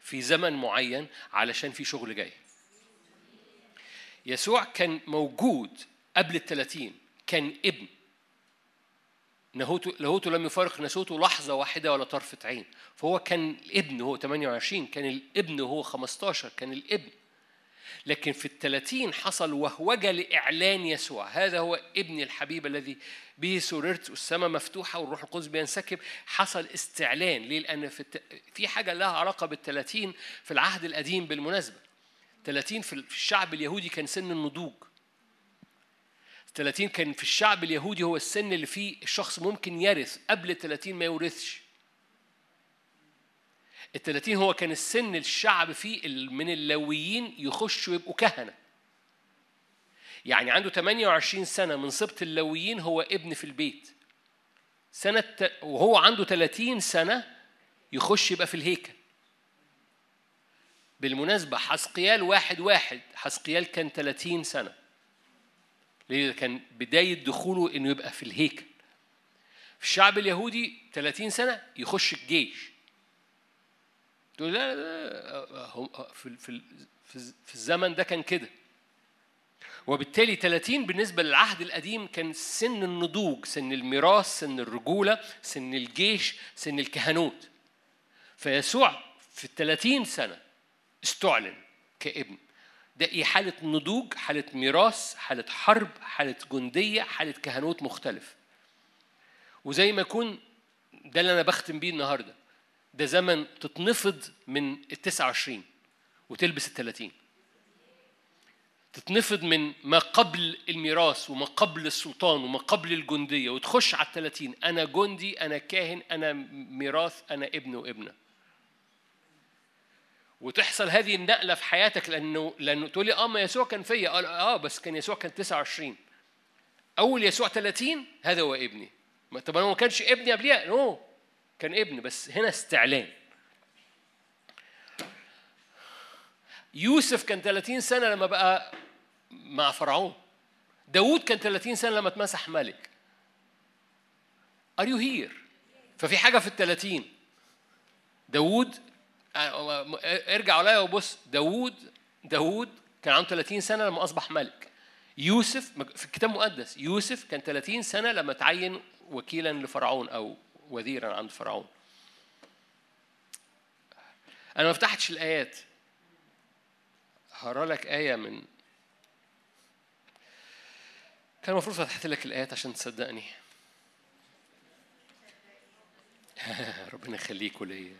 في زمن معين علشان في شغل جاي. يسوع كان موجود قبل الثلاثين كان ابن. نهوته لاهوته لم يفارق نسوته لحظة واحدة ولا طرفة عين. فهو كان الابن هو 28 كان الابن وهو 15 كان الابن. لكن في الثلاثين حصل وهوجة لإعلان يسوع. هذا هو ابن الحبيب الذي به سررت والسماء مفتوحة والروح القدس بينسكب. حصل استعلان. ليه؟ لأن في, الت... في حاجة لها علاقة بالثلاثين في العهد القديم بالمناسبة. 30 في الشعب اليهودي كان سن النضوج. 30 كان في الشعب اليهودي هو السن اللي فيه الشخص ممكن يرث قبل 30 ما يورثش. ال 30 هو كان السن الشعب فيه من اللويين يخشوا يبقوا كهنة. يعني عنده 28 سنة من سبط اللويين هو ابن في البيت. سنة وهو عنده 30 سنة يخش يبقى في الهيكل. بالمناسبة حسقيال واحد واحد حسقيال كان 30 سنة. ليه كان بداية دخوله إنه يبقى في الهيكل. في الشعب اليهودي 30 سنة يخش الجيش. تقول لا لا في في في الزمن ده كان كده. وبالتالي 30 بالنسبة للعهد القديم كان سن النضوج سن الميراث سن الرجولة سن الجيش سن الكهنوت. فيسوع في الثلاثين سنة استعلن كابن. ده إيه؟ حالة نضوج حالة ميراث حالة حرب حالة جندية حالة كهنوت مختلف. وزي ما يكون ده اللي أنا بختم بيه النهاردة. ده زمن تتنفض من ال 29 وتلبس ال 30 تتنفض من ما قبل الميراث وما قبل السلطان وما قبل الجندية وتخش على الثلاثين أنا جندي أنا كاهن أنا ميراث أنا ابن وابنة. وتحصل هذه النقلة في حياتك لأنه لأنه تقول لي آه ما يسوع كان فيا. آه بس كان يسوع كان 29 أول يسوع 30 هذا هو ابني. طب أنا ما كانش ابني قبليها؟ no كان ابن بس هنا استعلان. يوسف كان 30 سنة لما بقى مع فرعون. داوود كان 30 سنة لما اتمسح ملك. are you here ففي حاجة في الثلاثين داوود ارجع عليا وبص داوود داوود كان عنده 30 سنة لما أصبح ملك. يوسف في الكتاب المقدس يوسف كان 30 سنة لما تعين وكيلا لفرعون أو وزيرا عند فرعون. أنا ما فتحتش الآيات. هقرأ لك آية من كان المفروض فتحت لك الآيات عشان تصدقني. ربنا يخليكوا ليا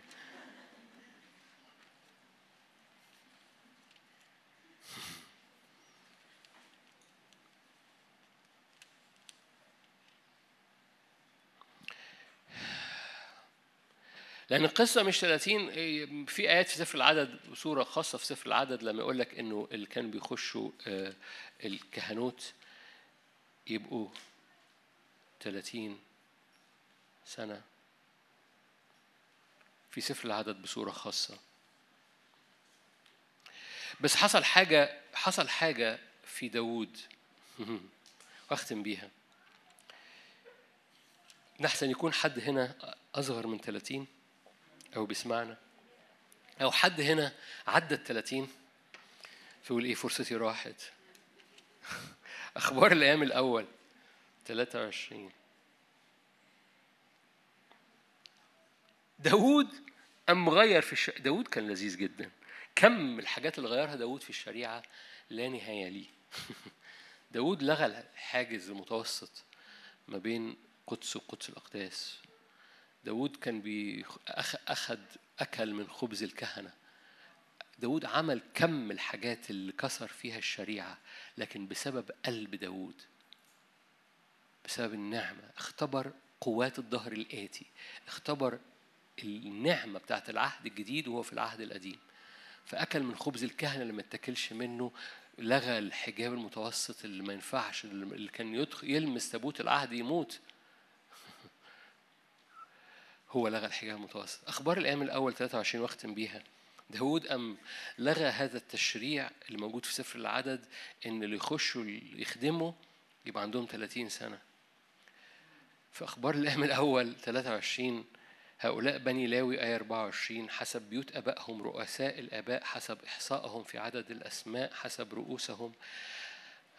لأن القصة مش 30 في آيات في سفر العدد صورة خاصة في سفر العدد لما يقول لك إنه اللي كانوا بيخشوا آه، الكهنوت يبقوا 30 سنة. في سفر العدد بصورة خاصة. بس حصل حاجة حصل حاجة في داوود. واختم بيها. نحسن يكون حد هنا أصغر من 30 أو بيسمعنا. أو حد هنا عدى ال 30 فيقول إيه فرصتي راحت. أخبار الأيام الأول. 23 داوود أم غير في الش... داوود كان لذيذ جدا. كم الحاجات اللي غيرها داوود في الشريعة لا نهاية ليه. داوود لغى الحاجز المتوسط ما بين قدس وقدس الأقداس. داود كان أخذ أكل من خبز الكهنة. داود عمل كم الحاجات اللي كسر فيها الشريعة لكن بسبب قلب داود بسبب النعمة اختبر قوات الظهر الآتي اختبر النعمة بتاعت العهد الجديد وهو في العهد القديم. فأكل من خبز الكهنة اللي ما اتكلش منه لغى الحجاب المتوسط اللي ما ينفعش اللي كان يدخل يلمس تابوت العهد يموت. هو لغى الحجاب المتوسط. أخبار الأيام الأول 23 واختم بيها. داود أم لغى هذا التشريع اللي موجود في سفر العدد إن اللي يخشوا يخدموا يبقى عندهم 30 سنة. في أخبار الأيام الأول 23 هؤلاء بني لاوي آية 24 حسب بيوت أبائهم رؤساء الآباء حسب إحصائهم في عدد الأسماء حسب رؤوسهم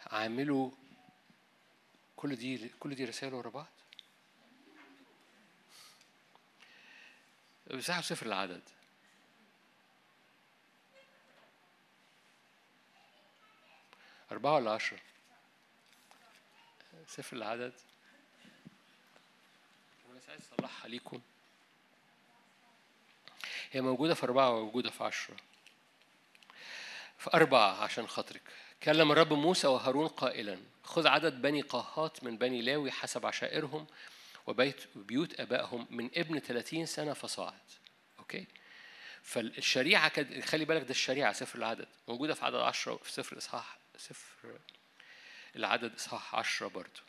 عاملوا كل دي كل دي رسائل ورا بعض؟ مساحة صفر العدد أربعة ولا عشرة؟ صفر العدد أنا عايز أصلحها ليكم. هي موجودة في أربعة وموجودة في عشرة. في أربعة عشان خاطرك. كلم الرب موسى وهارون قائلا خذ عدد بني قهات من بني لاوي حسب عشائرهم وبيت بيوت آبائهم من ابن 30 سنة فصاعد. أوكي؟ فالشريعة كد... خلي بالك ده الشريعة سفر العدد. موجودة في عدد 10 في سفر الاصحاح سفر العدد إصحاح عشرة برضو.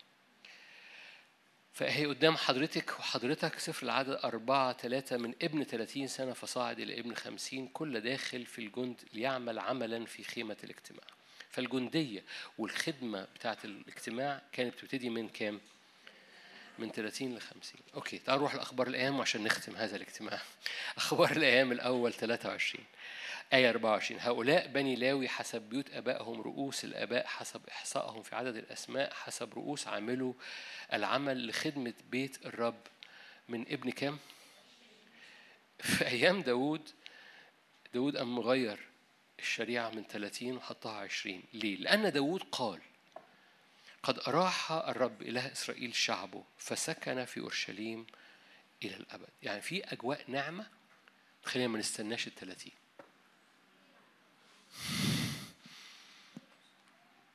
فهي قدام حضرتك وحضرتك سفر العدد أربعة ثلاثة من ابن ثلاثين سنة فصاعد إلى ابن خمسين كل داخل في الجند ليعمل عملا في خيمة الاجتماع. فالجندية والخدمة بتاعة الاجتماع كانت بتبتدي من كام؟ من 30 ل 50 أوكي تعالوا نروح لاخبار الأيام عشان نختم هذا الاجتماع. أخبار الأيام الأول 23 آية 24 هؤلاء بني لاوي حسب بيوت آبائهم رؤوس الآباء حسب إحصائهم في عدد الأسماء حسب رؤوس عاملوا العمل لخدمة بيت الرب من ابن كام؟ في أيام داود داود قام مغير الشريعة من 30 وحطها 20 ليه؟ لأن داود قال قد أراح الرب إله إسرائيل شعبه فسكن في أورشليم إلى الأبد. يعني في أجواء نعمة خلينا ما نستناش الثلاثين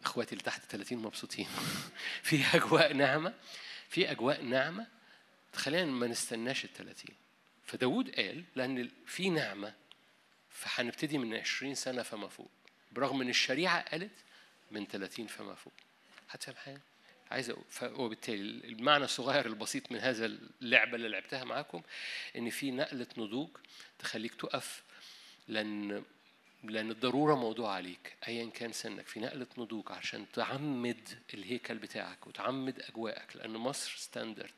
إخواتي اللي تحت 30 مبسوطين. في أجواء نعمه في أجواء نعمه خلينا ما نستناش ال 30 فداود قال لأن في نعمه فهنبتدي من 20 سنة فما فوق. برغم إن الشريعة قالت من 30 فما فوق. هتفهم حاجة عايز وبالتالي المعنى الصغير البسيط من هذا اللعبة اللي لعبتها معاكم إن في نقلة نضوج تخليك تقف لأن لأن الضرورة موضوع عليك. أيا كان سنك في نقلة نضوج عشان تعمد الهيكل بتاعك وتعمد أجواءك لأن مصر ستاندرد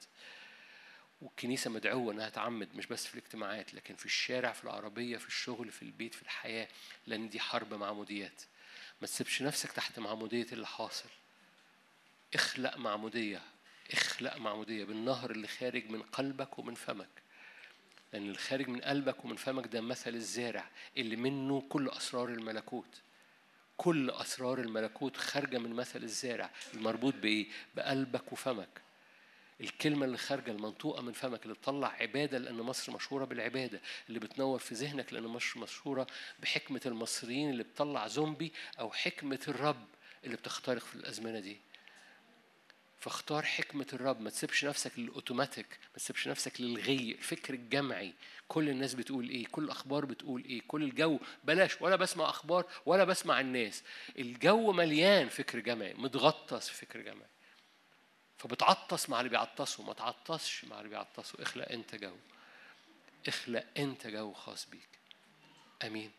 والكنيسة مدعوة إنها تعمد مش بس في الاجتماعات لكن في الشارع في العربية في الشغل في البيت في الحياة لأن دي حرب معموديات ما تسيبش نفسك تحت معمودية اللي حاصل. اخلق معمودية اخلق معمودية بالنهر اللي خارج من قلبك ومن فمك. لأن الخارج من قلبك ومن فمك ده مثل الزارع اللي منه كل أسرار الملكوت. كل أسرار الملكوت خارجة من مثل الزارع. المربوط بإيه؟ بقلبك وفمك. الكلمة اللي خارجة المنطوقة من فمك اللي بتطلع عبادة لأن مصر مشهورة بالعبادة. اللي بتنور في ذهنك لأن مصر مشهورة بحكمة المصريين اللي بتطلع زومبي أو حكمة الرب اللي بتخترق في الأزمنة دي. فاختار حكمة الرب ما تسيبش نفسك للأوتوماتيك ما تسيبش نفسك للغي الفكر الجمعي. كل الناس بتقول إيه كل الأخبار بتقول إيه كل الجو بلاش ولا بسمع أخبار ولا بسمع الناس. الجو مليان فكر جمعي متغطس في فكر جمعي. فبتعطس مع اللي بيعطسوا ما تعطسش مع اللي بيعطسوا اخلق أنت جو. اخلق أنت جو خاص بيك. آمين.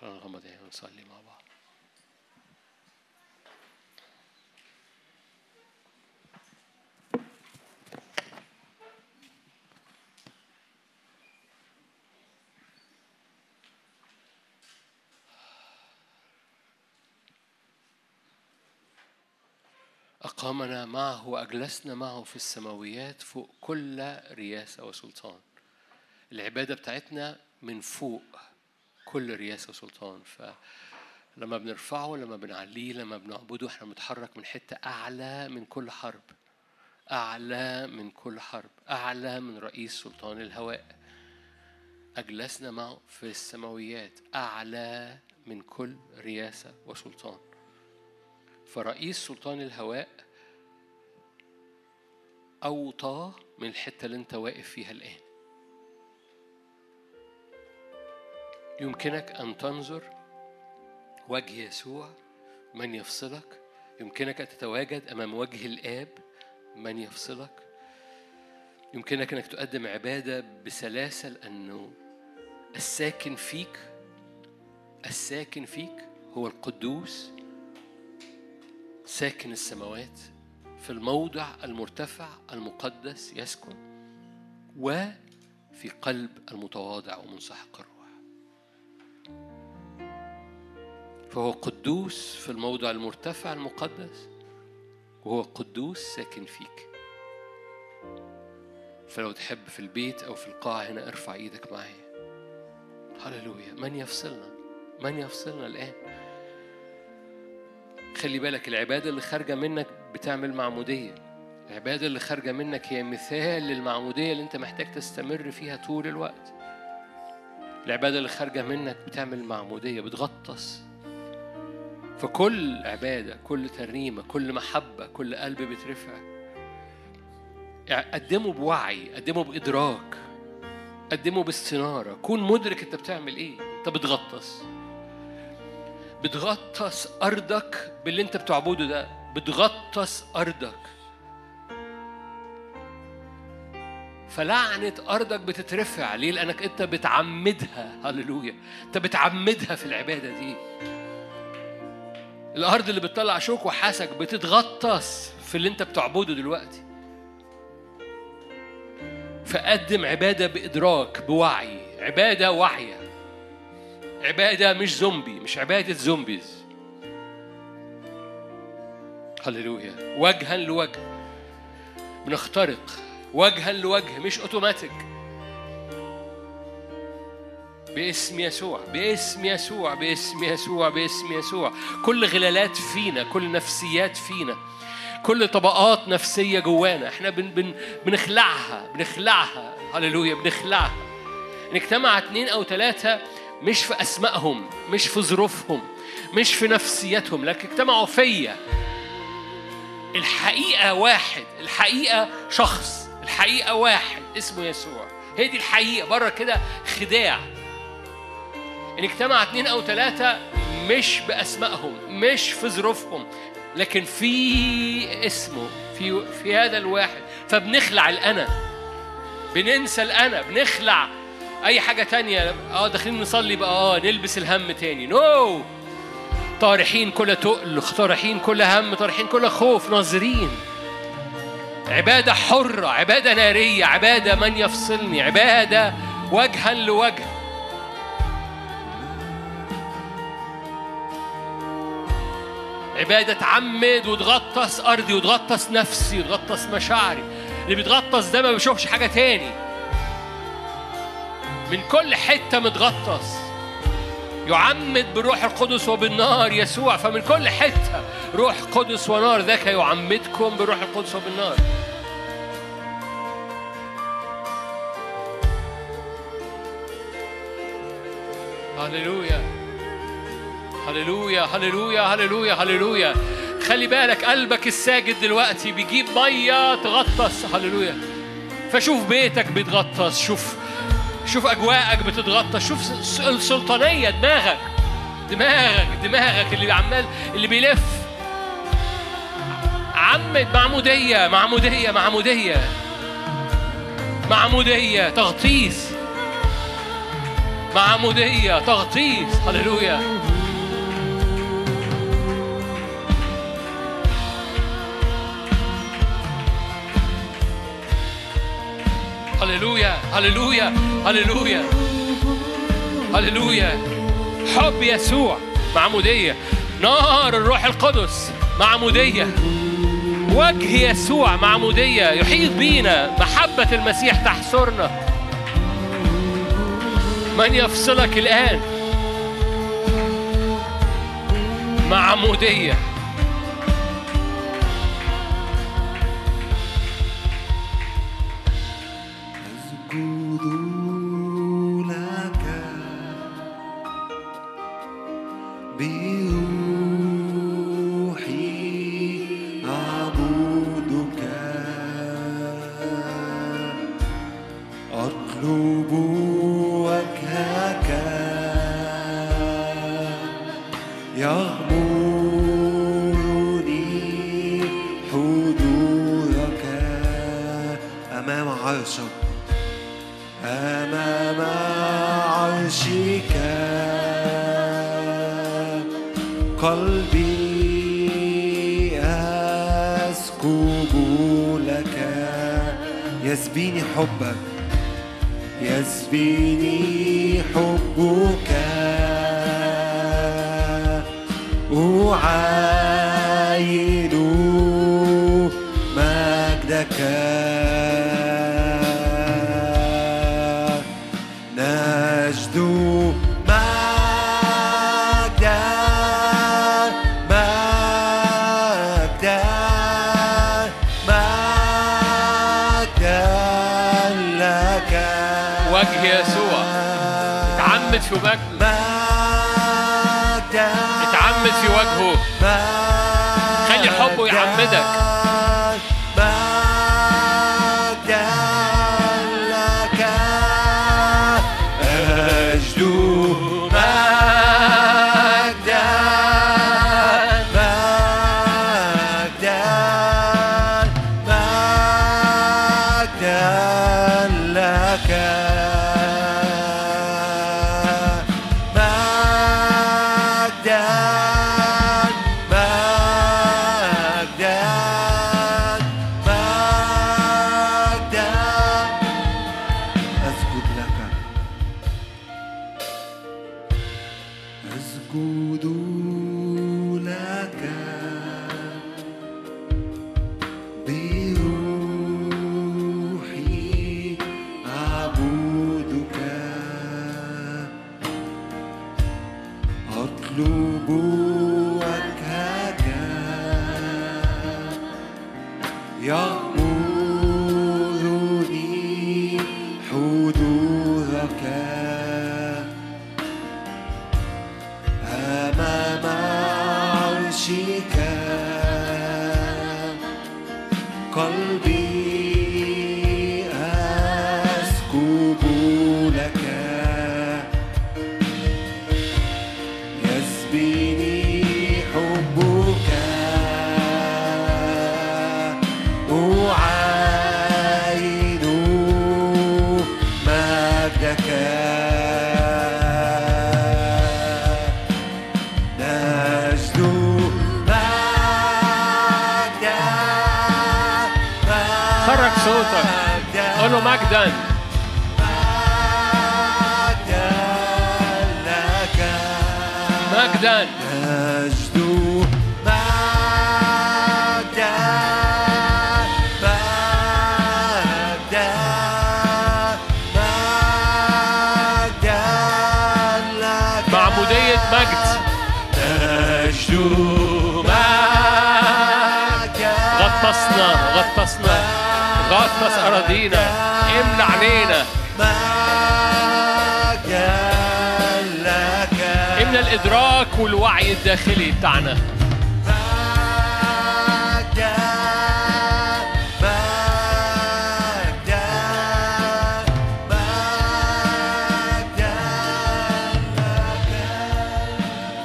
خلينا نغمض ونصلي مع بعض. أقامنا معه وأجلسنا معه في السماويات فوق كل رياسة وسلطان. العبادة بتاعتنا من فوق كل رياسة وسلطان. فلما بنرفعه لما بنعليه لما بنعبده إحنا بنتحرك من حتة أعلى من كل حرب. أعلى من كل حرب. أعلى من رئيس سلطان الهواء. أجلسنا معه في السماويات. أعلى من كل رياسة وسلطان. فرئيس سلطان الهواء أوطى من الحتة اللي أنت واقف فيها الآن. يمكنك أن تنظر وجه يسوع من يفصلك. يمكنك أن تتواجد أمام وجه الآب من يفصلك. يمكنك أنك تقدم عبادة بسلاسة لأنه الساكن فيك الساكن فيك هو القدوس ساكن السماوات. في الموضع المرتفع المقدس يسكن وفي قلب المتواضع ومنسحق الروح. فهو قدوس في الموضع المرتفع المقدس وهو قدوس ساكن فيك. فلو تحب في البيت أو في القاعة هنا ارفع إيدك معايا. هللويا. من يفصلنا؟ من يفصلنا الآن؟ خلي بالك العبادة اللي خارجة منك بتعمل معمودية. العبادة اللي خارجة منك هي مثال للمعمودية اللي انت محتاج تستمر فيها طول الوقت. العبادة اللي خارجة منك بتعمل معمودية بتغطس. فكل عبادة كل ترنيمة كل محبة كل قلب بيترفع قدمه بوعي قدمه بإدراك قدمه باستنارة. كون مدرك انت بتعمل إيه. انت بتغطس. بتغطس أرضك باللي أنت بتعبده ده. بتغطس أرضك. فلعنة أرضك بتترفع. ليه؟ لأنك أنت بتعمدها. هللويا. أنت بتعمدها في العبادة دي. الأرض اللي بتطلع شوك وحسك بتتغطس في اللي أنت بتعبده دلوقتي. فقدم عبادة بإدراك بوعي. عبادة واعية. عبادة مش زومبي مش عبادة زومبيز. هللويا. وجها لوجه. بنخترق. وجها لوجه مش أوتوماتيك. باسم يسوع باسم يسوع باسم يسوع باسم يسوع. كل غلالات فينا كل نفسيات فينا كل طبقات نفسية جوانا إحنا بن بن بنخلعها بنخلعها. هللويا بنخلعها. إن اجتمع اتنين أو ثلاثة مش في أسمائهم مش في ظروفهم مش في نفسيتهم لكن اجتمعوا فيا. الحقيقة واحد الحقيقة شخص الحقيقة واحد اسمه يسوع. هي دي الحقيقة. بره كده خداع. إن اجتمع اتنين أو ثلاثة مش بأسمائهم مش في ظروفهم لكن في اسمه في في هذا الواحد. فبنخلع الأنا. بننسى الأنا بنخلع أي حاجة تانية؟ آه داخلين نصلي بقى. آه نلبس الهم تاني. نو no. طارحين كل تقل طارحين كل هم طارحين كل خوف ناظرين. عبادة حرة عبادة نارية عبادة من يفصلني عبادة وجها لوجه. عبادة تعمد وتغطس أرضي وتغطس نفسي وتغطس مشاعري. اللي بيتغطس ده ما بيشوفش حاجة تاني. من كل حتة متغطس يعمد بالروح القدس وبالنار يسوع. فمن كل حتة روح قدس ونار ذاك يعمدكم بالروح القدس وبالنار. هللويا. هللويا هللويا هللويا هللويا. خلي بالك قلبك الساجد دلوقتي بيجيب مية تغطس. هللويا. فشوف بيتك بيتغطس شوف شوف أجواءك بتتغطس شوف السلطانية دماغك. دماغك دماغك اللي عمال اللي بيلف. عمد معمودية معمودية معمودية. معمودية تغطيس. معمودية تغطيس. هللويا. هللويا هللويا هللويا هللويا حب يسوع معمودية نار الروح القدس معمودية وجه يسوع معمودية يحيط بينا. محبة المسيح تحصرنا. من يفصلك الآن؟ معمودية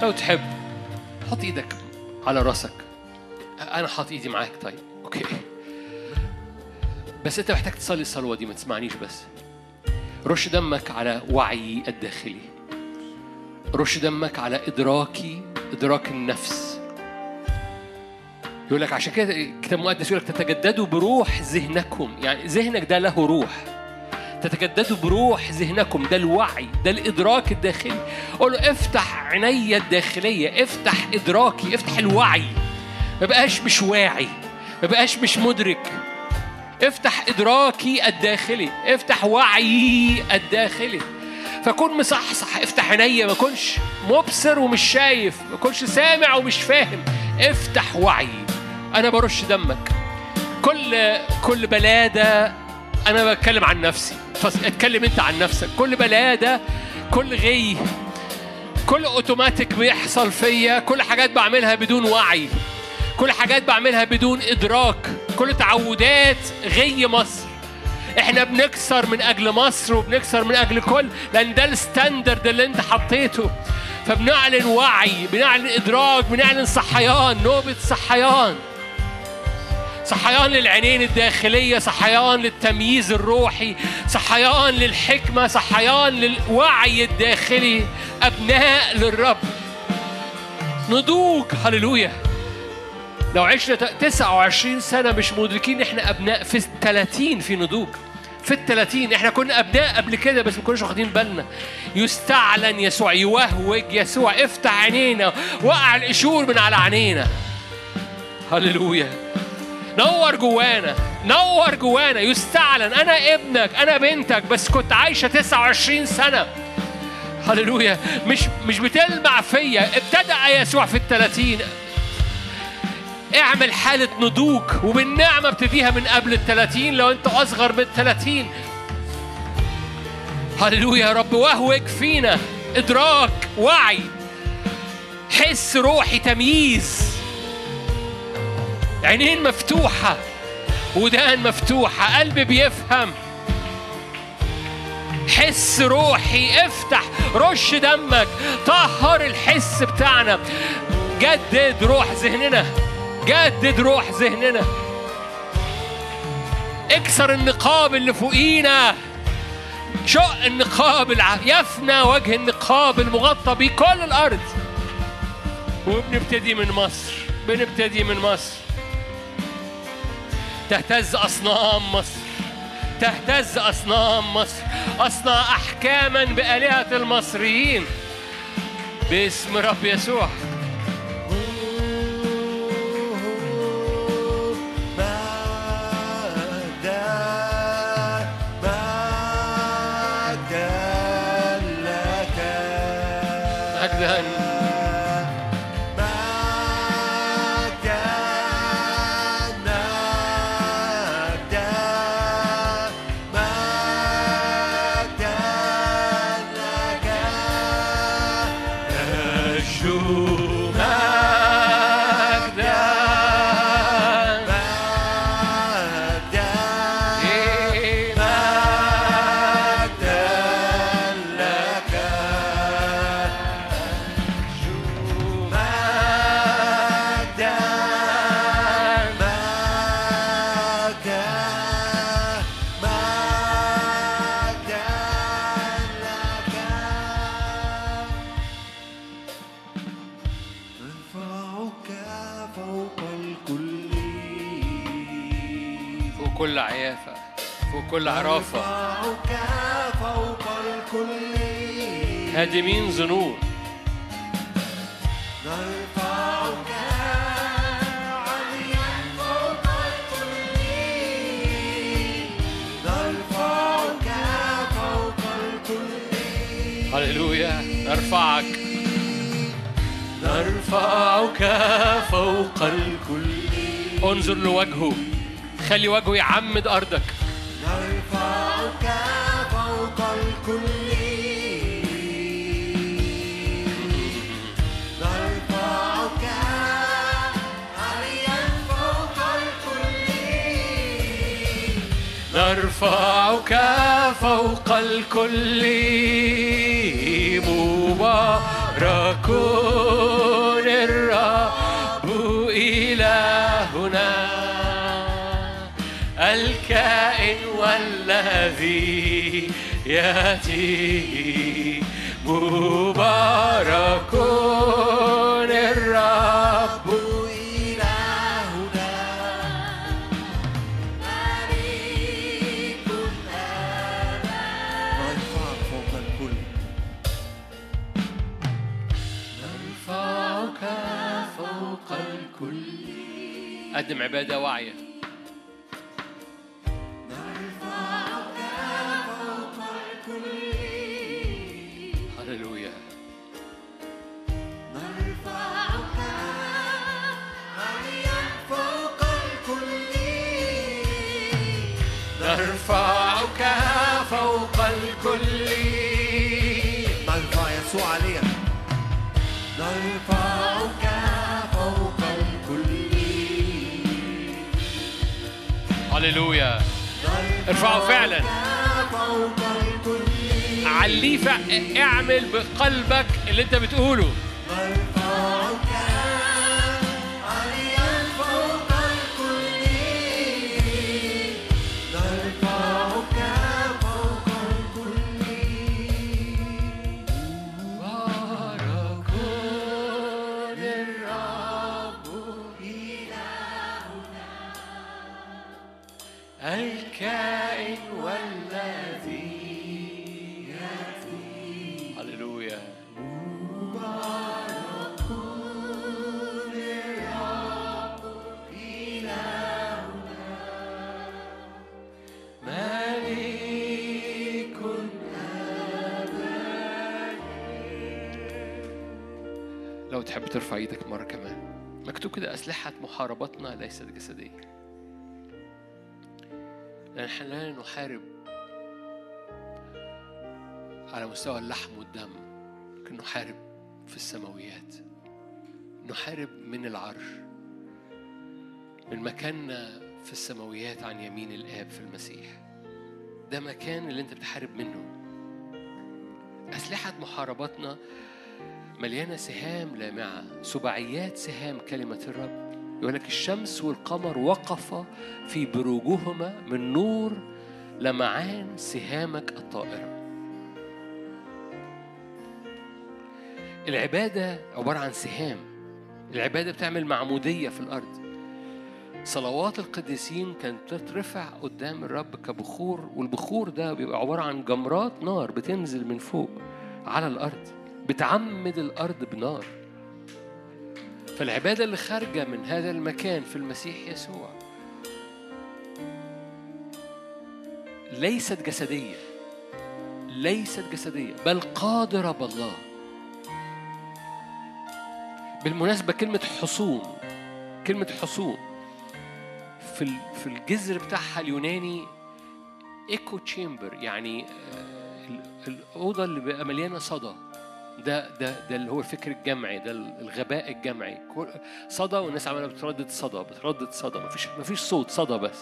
لو تحب حط إيدك على راسك. أنا حاط إيدي معاك طيب. أوكي. بس أنت محتاج تصلي الصلوة دي ما تسمعنيش بس. رش دمك على وعي الداخلي. رش دمك على إدراكي إدراك النفس. يقول لك عشان كده الكتاب المقدس يقول لك تتجددوا بروح ذهنكم. يعني ذهنك ده له روح. تتجددوا بروح ذهنكم ده الوعي ده الإدراك الداخلي. قول له افتح عيني الداخلية افتح إدراكي افتح الوعي. ما بقاش مش واعي ما بقاش مش مدرك. افتح إدراكي الداخلي افتح وعيي الداخلي. فكون مصحصح افتح عينيا ما كنش مبصر ومش شايف ما كنش سامع ومش فاهم. افتح وعي أنا برش دمك. كل كل بلادة أنا بتكلم عن نفسي. فاتكلم انت عن نفسك. كل بلاده كل غي كل اوتوماتيك بيحصل فيا كل حاجات بعملها بدون وعي. كل حاجات بعملها بدون ادراك. كل تعودات غي مصر. إحنا بنكسر من أجل مصر وبنكسر من أجل كل لأن ده الستاندرد اللي انت حطيته. فبنعلن وعي بنعلن ادراك بنعلن صحيان نوبة صحيان. صحيان للعينين الداخلية صحيان للتمييز الروحي صحيان للحكمة صحيان للوعي الداخلي. أبناء للرب. نضوج هللويا. لو عشنا 29 سنة مش مدركين إحنا أبناء في 30 في نضوج. في الثلاثين إحنا كنا أبناء قبل كده بس ما كناش واخدين بالنا. يستعلن يسوع يوهوج يسوع. افتح عينينا وقع القشور من على عينينا. هللويا. نور جوانا نور جوانا. يستعلن أنا ابنك أنا بنتك بس كنت عايشة 29 سنة. هللويا. مش مش بتلمع فيا. ابتدأ يسوع في الثلاثين اعمل حالة نضوج وبالنعمة ابتديها من قبل الثلاثين لو أنت أصغر من الثلاثين هللويا يا رب. وهوك فينا. إدراك وعي. حس روحي تمييز. عينين مفتوحة ودان مفتوحة قلب بيفهم. حس روحي افتح رش دمك طهر الحس بتاعنا. جدد روح ذهننا جدد روح ذهننا. اكسر النقاب اللي فوقينا. شق النقاب. يفنى وجه النقاب المغطى بيه كل الأرض. وبنبتدي من مصر بنبتدي من مصر. تهتز أصنام مصر تهتز أصنام مصر أصنع احكاما بآلهة المصريين. باسم رب يسوع. مجدا كل عيافة فوق كل عرافة. فوق هادمين ظنون نرفعك فوق نرفعك فوق هللويا نرفعك نرفعك فوق الكل. انظر لوجهه. خلي وجهه يعمد أرضك. نرفعك فوق الكل نرفعك فوق الكل مبارك الرب إلهنا. الكائن والذي يأتي. مبارك الرب. إلهنا ملك نرفعك فوق الكل. نرفعك فوق الكل. قدم عبادة واعية. هللويا ارفعه فعلا. عليه اعمل بقلبك اللي انت بتقوله. لو تحب ترفع إيدك مرة كمان. مكتوب كده أسلحة محاربتنا ليست جسدية. لأن إحنا لا نحارب على مستوى اللحم والدم. لكن نحارب في السماويات. نحارب من العرش. من مكاننا في السماويات عن يمين الآب في المسيح. ده مكان اللي أنت بتحارب منه. أسلحة محاربتنا مليانة سهام لامعة سباعيات سهام كلمة الرب. يقول لك الشمس والقمر وقفا في بروجهما من نور لمعان سهامك الطائرة. العبادة عبارة عن سهام. العبادة بتعمل معمودية في الأرض. صلوات القديسين كانت تترفع قدام الرب كبخور والبخور ده بيبقى عبارة عن جمرات نار بتنزل من فوق على الأرض. بتعمد الأرض بنار. فالعبادة اللي خارجة من هذا المكان في المسيح يسوع ليست جسدية ليست جسدية بل قادرة بالله. بالمناسبة كلمة حصون كلمة حصون في في الجذر بتاعها اليوناني ايكو تشامبر يعني آه، ال- الأوضة اللي بقى مليانة صدى. ده ده ده اللي هو الفكر الجمعي ده الغباء الجمعي. صدى والناس عمالة بتردد صدى بتردد صدى مفيش مفيش صوت صدى بس.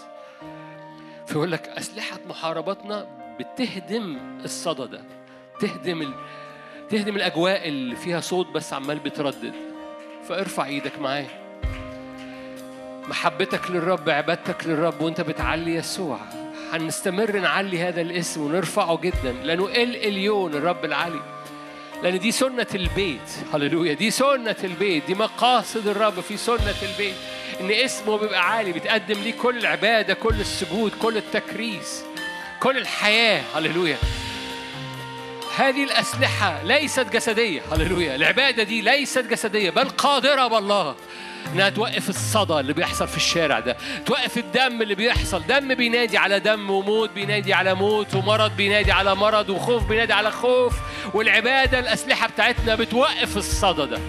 فيقول لك أسلحة محاربتنا بتهدم الصدى ده تهدم ال... تهدم الأجواء اللي فيها صوت بس عمال بتردد. فارفع إيدك معايا. محبتك للرب عبادتك للرب وانت بتعلي يسوع. هنستمر نعلي هذا الاسم ونرفعه جدا لأنه إل إليون الرب العلي لأن دي سنة البيت. هللويا. دي سنة البيت. دي مقاصد الرب في سنة البيت. إن اسمه بيبقى عالي. بتقدم ليه كل العبادة كل السجود كل التكريس كل الحياة. هللويا. هذه الأسلحة ليست جسدية. هللويا. العبادة دي ليست جسدية بل قادرة بالله. انها توقف الصدى اللي بيحصل في الشارع ده توقف الدم اللي بيحصل. دم بينادي على دم وموت بينادي على موت ومرض بينادي على مرض وخوف بينادي على خوف. والعبادة الأسلحة بتاعتنا بتوقف الصدى ده.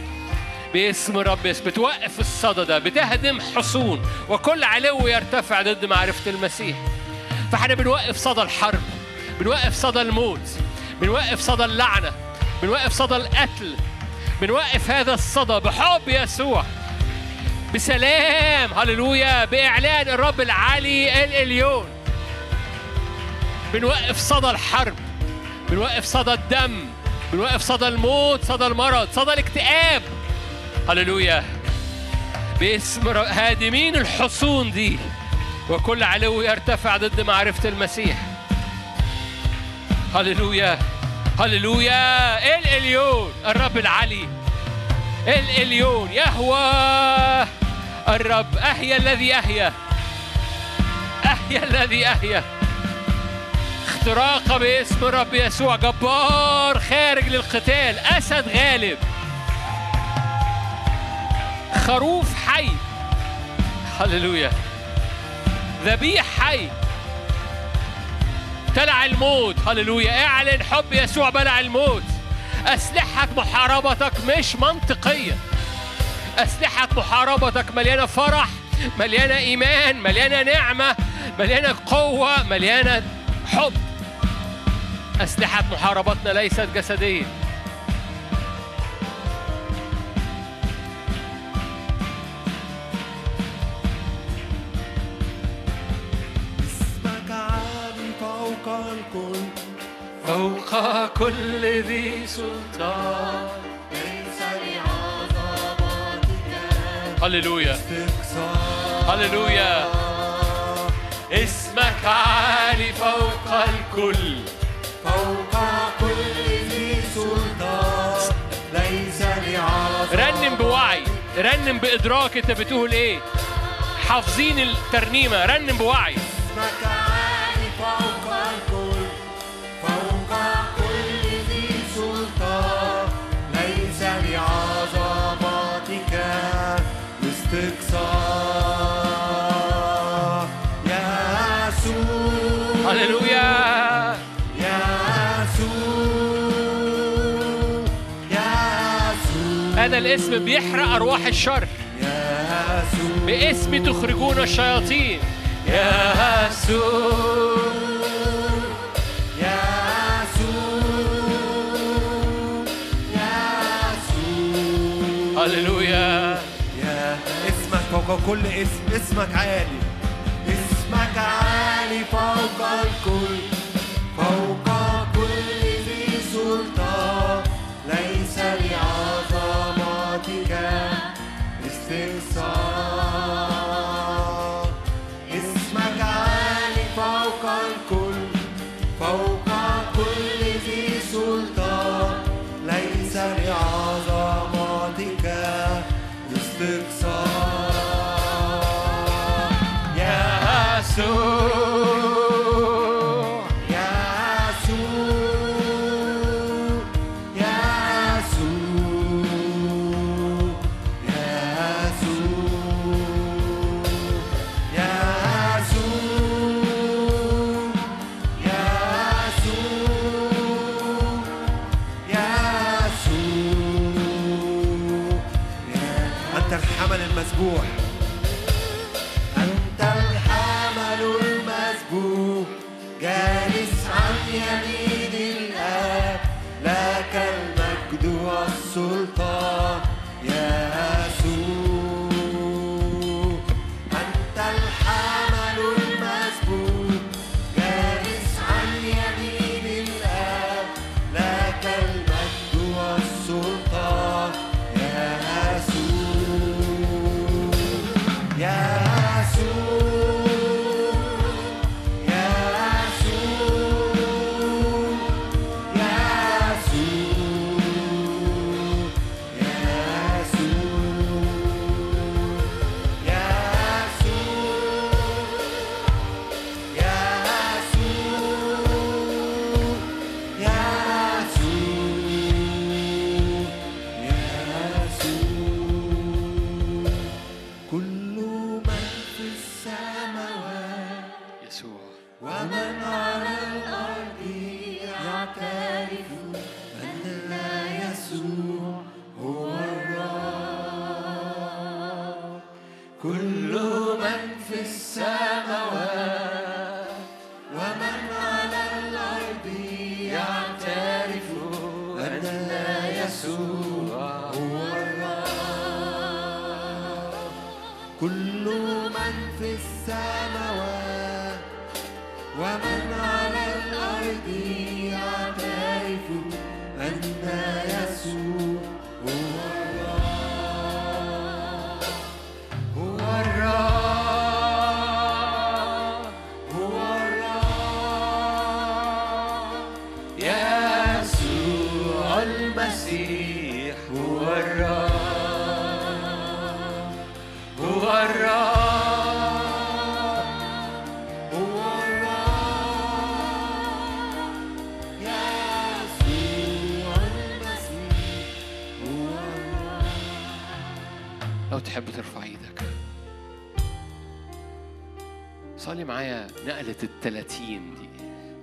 باسم رب يسوع بتوقف الصدى ده بتهدم حصون. وكل علو يرتفع ضد معرفة المسيح. فاحنا بنوقف صدى الحرب بنوقف صدى الموت بنوقف صدى اللعنة بنوقف صدى القتل بنوقف هذا الصدى بحب يسوع. بسلام. هللويا. بإعلان الرب العلي الإليون. بنوقف صدى الحرب. بنوقف صدى الدم. بنوقف صدى الموت صدى المرض صدى الاكتئاب. هللويا. باسم هادمين الحصون دي. وكل علو يرتفع ضد معرفة المسيح. هللويا. هللويا. الإليون. الرب العلي الإليون يهوى! الرب أحيا الذي أحيا. أحيا الذي أحيا. اختراق باسم الرب يسوع. جبار خارج للقتال. أسد غالب. خروف حي. هللويا. ذبيح حي. تلع الموت. هللويا. اعلن حب يسوع بلع الموت. أسلحة محاربتك مش منطقية. أسلحة محاربتك مليانة فرح مليانة إيمان مليانة نعمة مليانة قوة مليانة حب. أسلحة محاربتنا ليست جسدية. اسمك عالي فوق الكل. فوق كل ذي سلطان. ليس لعظمتك هللويا. هللويا. اسمك عالي فوق الكل. فوق كل ذي سلطان. ليس لعظمتك رنم بوعي. رنم بإدراك أنت بتقول إيه. حافظين الترنيمة. رنم بوعي. اسمك عالي فوق الكل. الاسم بيحرق أرواح الشر. يسوع باسم تخرجون الشياطين. يا يسوع هللويا. يا اسمك فوق كل اسم اسمك عالي. اسمك عالي فوق الكل.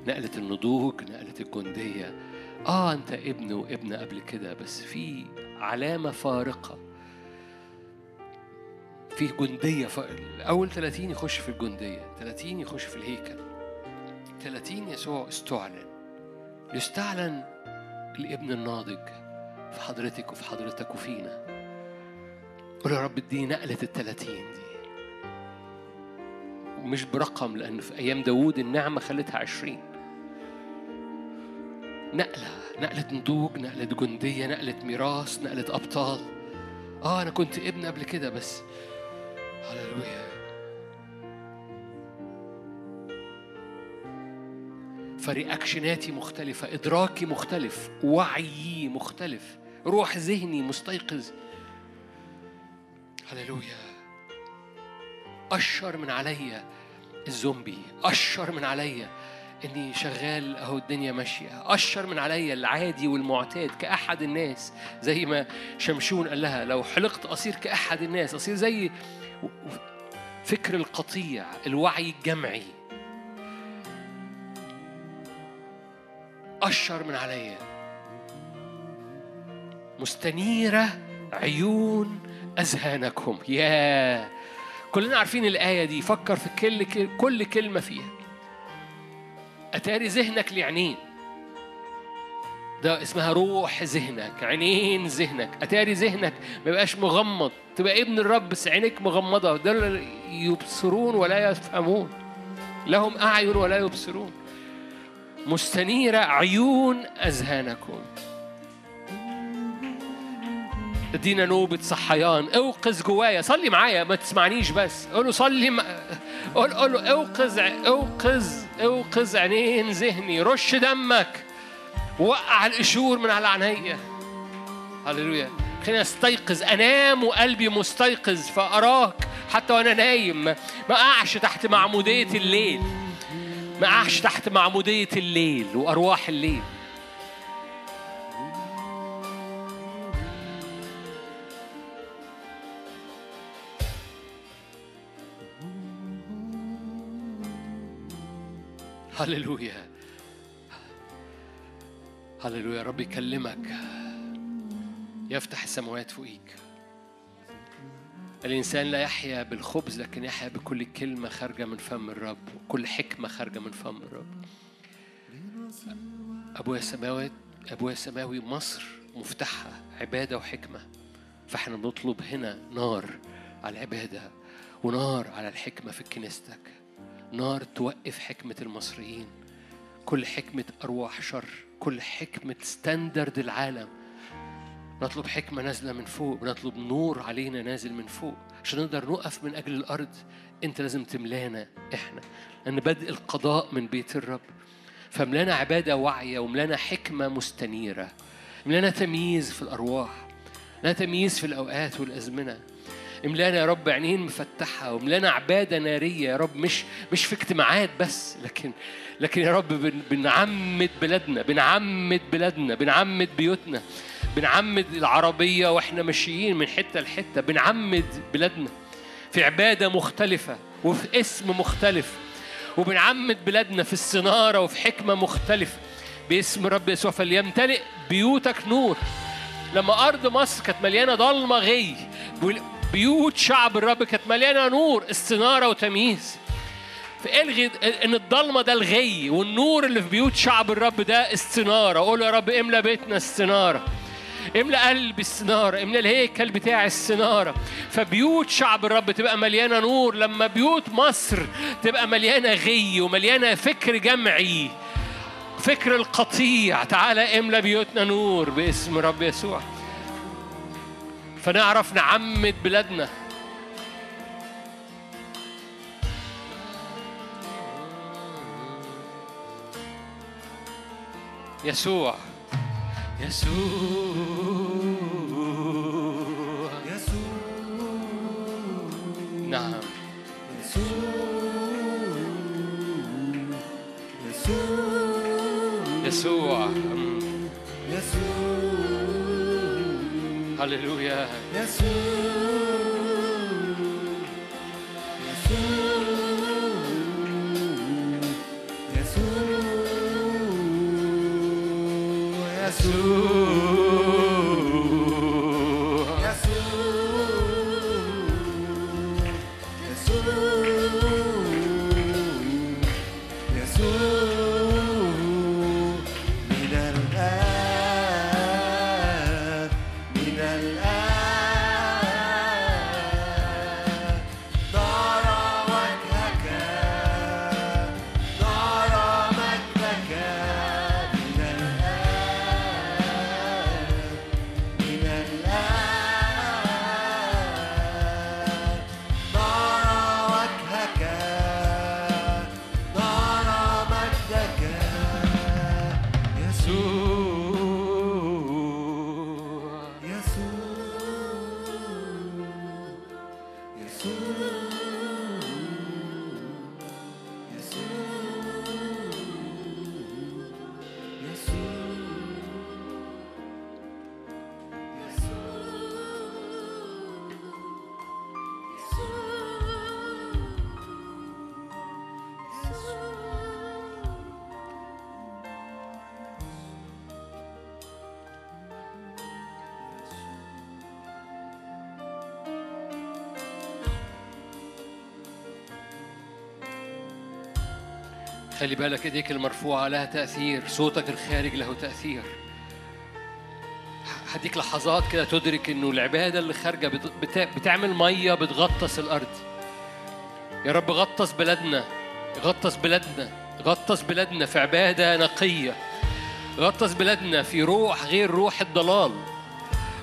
نقلة النضوج نقلة الجندية. آه أنت ابن وابنة قبل كده بس في علامة فارقة. في جندية. أول 30 يخش في الجندية 30 يخش في الهيكل 30 يسوع استعلن. يستعلن الابن الناضج في حضرتك وفي حضرتك وفينا. قول يا رب اديني نقلة التلاتين دي. ومش برقم لأن في أيام داوود النعمة خلتها عشرين. نقلة نقلة نضوج نقلة جندية نقلة ميراث نقلة أبطال. آه أنا كنت ابن قبل كده بس. هللويا. فرياكشناتي مختلفة إدراكي مختلف وعيي مختلف روح ذهني مستيقظ. هللويا. أشر من عليا الزومبي أشر من عليا إني شغال أهو الدنيا ماشية. أشر من عليا العادي والمعتاد كأحد الناس زي ما شمشون قال لها لو حلقت أصير كأحد الناس أصير زي فكر القطيع الوعي الجمعي. أشر من عليا مستنيرة عيون أذهانكم. يا كلنا عارفين الآية دي. فكر في كل كل كلمة فيها. أتاري ذهنك لعينين. ده اسمها روح ذهنك عينين ذهنك. أتاري ذهنك ما يبقاش مغمض. تبقى ابن الرب بس عينيك مغمضة. دول يبصرون ولا يفهمون. لهم أعين ولا يبصرون. مستنيرة عيون أذهانكم. ادينا نوبة صحيان أوقظ جوايا صلي معايا ما تسمعنيش بس. قول له صلي م... قول قول له اوقظ اوقظ أوقظ عينين ذهني. رش دمك. وقع القشور من على عينيا هللويا. خليني أستيقظ. أنام وقلبي مستيقظ. فأراك حتى وأنا نايم. ما أقعش تحت معمودية الليل. ما أقعش تحت معمودية الليل وأرواح الليل. هللويا. هللويا. رب يكلمك. يفتح السماوات فوقيك. الإنسان لا يحيا بالخبز لكن يحيا بكل كلمة خارجة من فم الرب وكل حكمة خارجة من فم الرب. أبويا السماوات أبويا السماوي مصر مفتاحها عبادة وحكمة. فإحنا بنطلب هنا نار على العبادة ونار على الحكمة في كنيستك. نار توقف حكمة المصريين كل حكمة أرواح شر كل حكمة ستاندرد العالم. نطلب حكمة نازلة من فوق بنطلب نور علينا نازل من فوق. عشان نقدر نقف من أجل الأرض أنت لازم تملانا إحنا. لأن بدء القضاء من بيت الرب. فملانا عبادة واعية وملانا حكمة مستنيرة. ملانا تمييز في الأرواح ملانا تمييز في الأوقات والأزمنة. املانا يا رب عينين مفتحة وملانا عبادة نارية يا رب مش مش في اجتماعات بس لكن لكن يا رب بن بنعمد بلادنا بنعمد بلادنا بنعمد بيوتنا بنعمد العربية وإحنا ماشيين من حتة لحتة بنعمد بلادنا في عبادة مختلفة وفي اسم مختلف وبنعمد بلادنا في الصنارة وفي حكمة مختلفة باسم رب يسوع. فليمتلئ بيوتك نور. لما أرض مصر كانت مليانة ضلمة غي بيوت شعب الرب كانت مليانة نور استنارة وتمييز. فالغي إن الضلمة ده الغي والنور اللي في بيوت شعب الرب ده استنارة. قول يا رب املى بيتنا استنارة. املى قلبي السنارة املى الهيكل بتاع السنارة فبيوت شعب الرب تبقى مليانة نور. لما بيوت مصر تبقى مليانة غي ومليانة فكر جمعي فكر القطيع. تعالى املى بيوتنا نور باسم رب يسوع. فنعرف نعمد بلادنا. يسوع. يسوع. هللويا يسوع خلي بالك إيديك المرفوعة لها تأثير صوتك الخارج له تأثير. هديك لحظات كده تدرك إنه العبادة اللي خارجة بتعمل مية بتغطس الأرض. يا رب غطس بلادنا غطس بلادنا غطس بلادنا في عبادة نقية. غطس بلادنا في روح غير روح الضلال.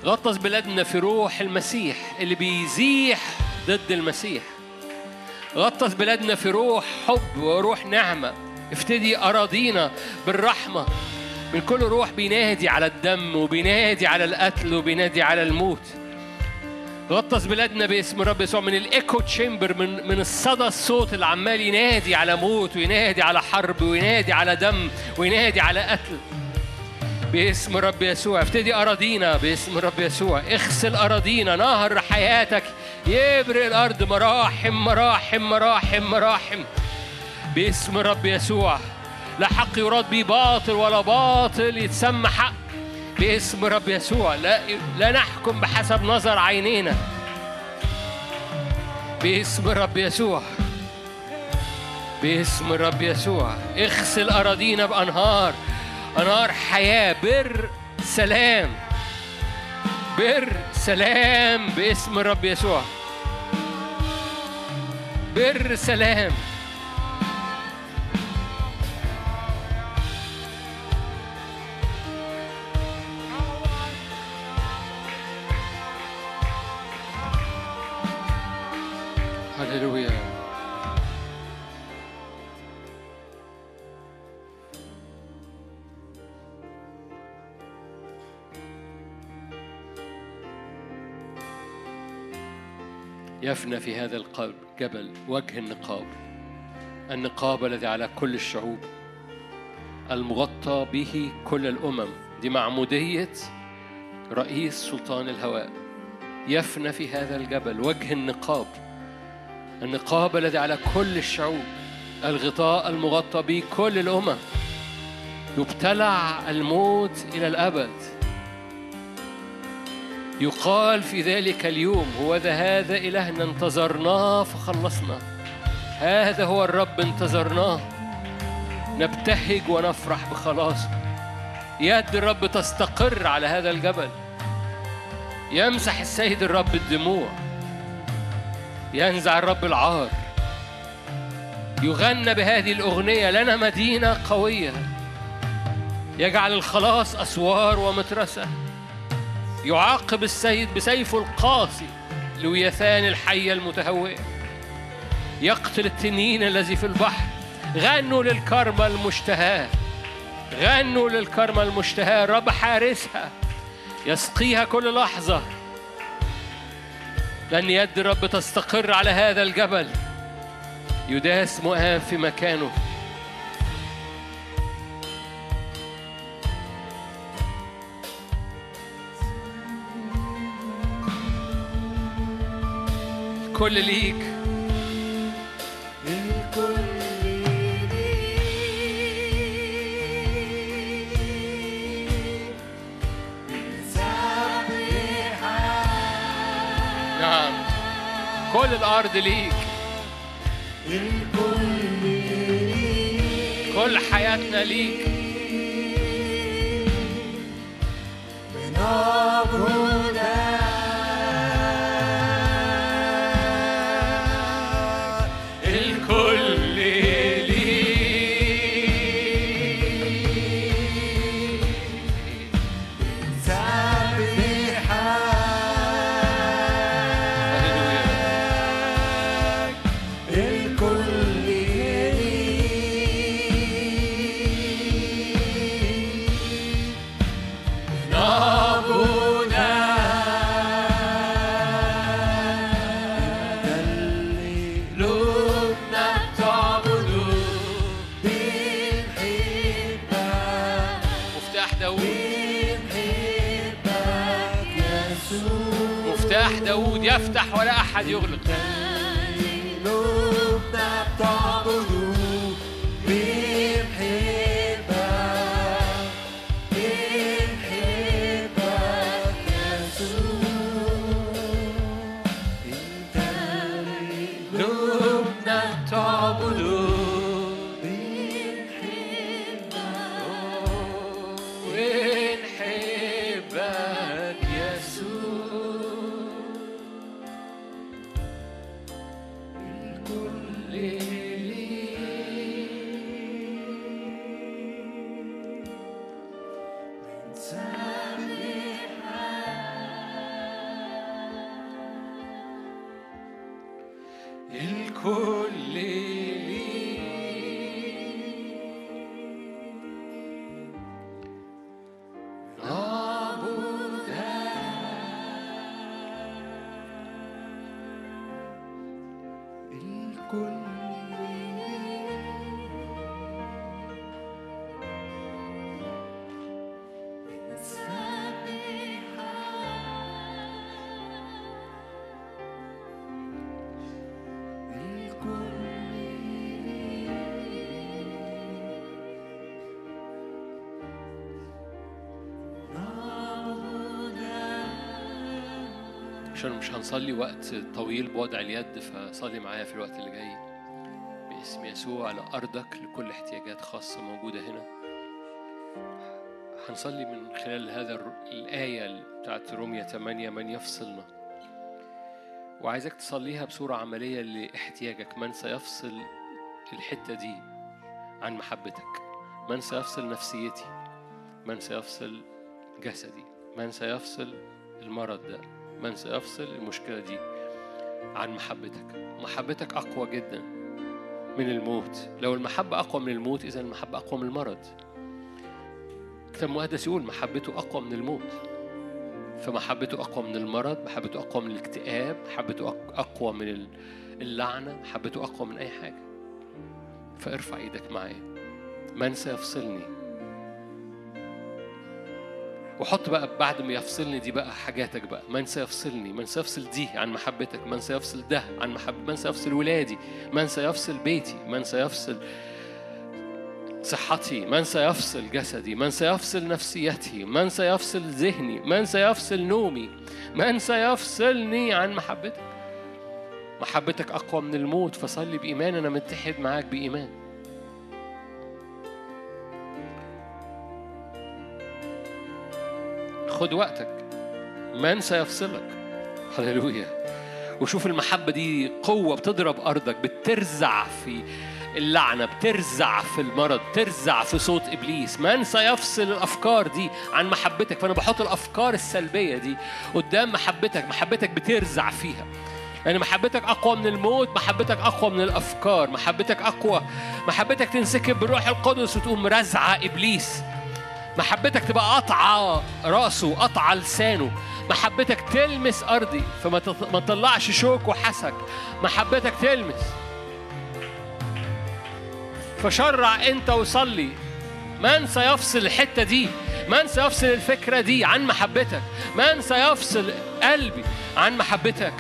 غطس بلادنا في روح المسيح اللي بيزيح ضد المسيح. غطس بلادنا في روح حب وروح نعمة. افتدي أراضينا بالرحمة. من كل روح بينادي على الدم وبينادي على القتل وبينادي على الموت. غطس بلادنا باسم الرب يسوع من الإيكو تشامبر من من الصدى الصوت اللي عمال ينادي على موت وينادي على حرب وينادي على دم وينادي على قتل. باسم رب يسوع. افتدي أراضينا باسم رب يسوع. اغسل أراضينا نهر حياتك. يبرق الأرض مراحم مراحم مراحم مراحم. باسم رب يسوع. لا حق يراد به باطل ولا باطل يتسمى حق باسم رب يسوع. لا لا نحكم بحسب نظر عينينا. باسم رب يسوع. باسم الرب يسوع. اغسل أراضينا بأنهار. أنهار حياة. بر سلام. بر سلام باسم الرب يسوع. بر سلام. هللويا يفنى في هذا القلب جبل وجه النقاب. النقاب الذي على كل الشعوب. المغطى به كل الأمم دي معمودية رئيس سلطان الهواء. يفنى في هذا الجبل وجه النقاب. النقاب الذي على كل الشعوب الغطاء المغطى به كل الأمم. يبتلع الموت إلى الأبد. يقال في ذلك اليوم هو ذا هذا إلهنا انتظرناه فخلصنا. هذا هو الرب انتظرناه. نبتهج ونفرح بخلاصه يد الرب تستقر على هذا الجبل. يمسح السيد الرب الدموع. ينزع الرب العار. يغنى بهذه الأغنية لنا مدينة قوية. يجعل الخلاص أسوار ومترسة. يعاقب السيد بسيفه القاسي لويثان الحية المتهوئة يقتل التنين الذي في البحر. غنوا للكرمة المشتهاة غنوا للكرمة المشتهاة الرب حارسها. يسقيها كل لحظة. لأن يد الرب تستقر على هذا الجبل. يداس مؤاب في مكانه. كل ليك. الكل كل الأرض ليك. كل حياتنا ليك. بنعبدك عشان مش هنصلي وقت طويل بوضع اليد فصلي معايا في الوقت اللي جاي باسم يسوع على أرضك لكل احتياجات خاصة موجودة هنا. هنصلي من خلال هذا الآية بتاعت رومية 8 من يفصلنا وعايزك تصليها بصورة عملية لإحتياجك. من سيفصل الحتة دي عن محبتك. من سيفصل نفسيتي. من سيفصل جسدي. من سيفصل المرض ده. من سيفصل المشكلة دي عن محبتك. محبتك أقوى جدا من الموت. لو المحبة أقوى من الموت إذا المحبة أقوى من المرض. الكتاب المقدس يقول محبته أقوى من الموت. فمحبته أقوى من المرض محبته أقوى من الاكتئاب محبته أق- أقوى من ال- اللعنة محبته أقوى من أي حاجة. فارفع إيدك معايا. من سيفصلني وحط بقى بعد ما يفصلني دي بقى حاجاتك بقى. من سيفصلني؟ من سيفصل دي عن محبتك. من سيفصل ده عن محب من سيفصل ولادي. من سيفصل بيتي. من سيفصل صحتي. من سيفصل جسدي. من سيفصل نفسيتي. من سيفصل ذهني. من سيفصل نومي. من سيفصلني عن محبتك. محبتك أقوى من الموت فصلي بإيمان. أنا متحد معاك بإيمان. خد وقتك. من سيفصلك هللويا. وشوف المحبة دي قوة بتضرب أرضك بترزع في اللعنة بترزع في المرض ترزع في صوت إبليس. من سيفصل الأفكار دي عن محبتك. فأنا بحط الأفكار السلبية دي قدام محبتك. محبتك بترزع فيها. يعني محبتك أقوى من الموت محبتك أقوى من الأفكار. محبتك أقوى. محبتك تنسكب بالروح القدس وتقوم رزعة إبليس. محبتك تبقى قطعة راسه قطعة لسانه. محبتك تلمس أرضي فما تط- ما تطلعش شوك وحسك. محبتك تلمس. فشرع أنت وصلي. من سيفصل الحتة دي. من سيفصل الفكرة دي عن محبتك. من سيفصل قلبي عن محبتك.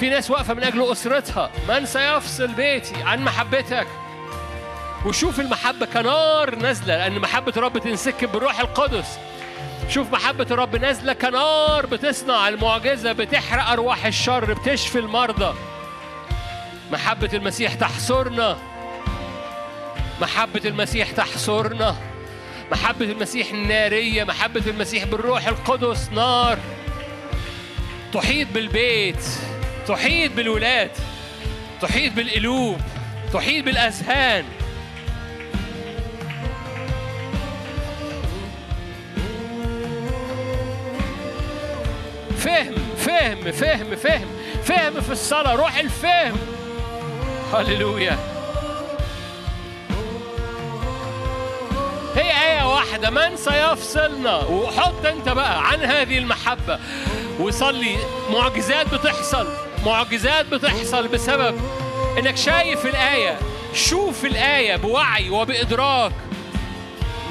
في ناس واقفة من أجل أسرتها. من سيفصل بيتي عن محبتك. وشوف المحبة كنار نازلة لأن محبة الرب تنسكب بالروح القدس. شوف محبة الرب نازلة كنار بتصنع المعجزة بتحرق أرواح الشر بتشفي المرضى. محبة المسيح تحصرنا. محبة المسيح تحصرنا. محبة المسيح النارية محبة المسيح بالروح القدس. نار. تحيط بالبيت. تحيط بالولاد. تحيط بالقلوب. تحيط بالأذهان. فهم فهم فهم فهم فهم في الصلاة روح الفهم. هللويا. هي آية واحدة من سيفصلنا؟ وحط أنت بقى عن هذه المحبة. وصلي معجزات بتحصل معجزات بتحصل بسبب إنك شايف الآية شوف الآية بوعي وبإدراك.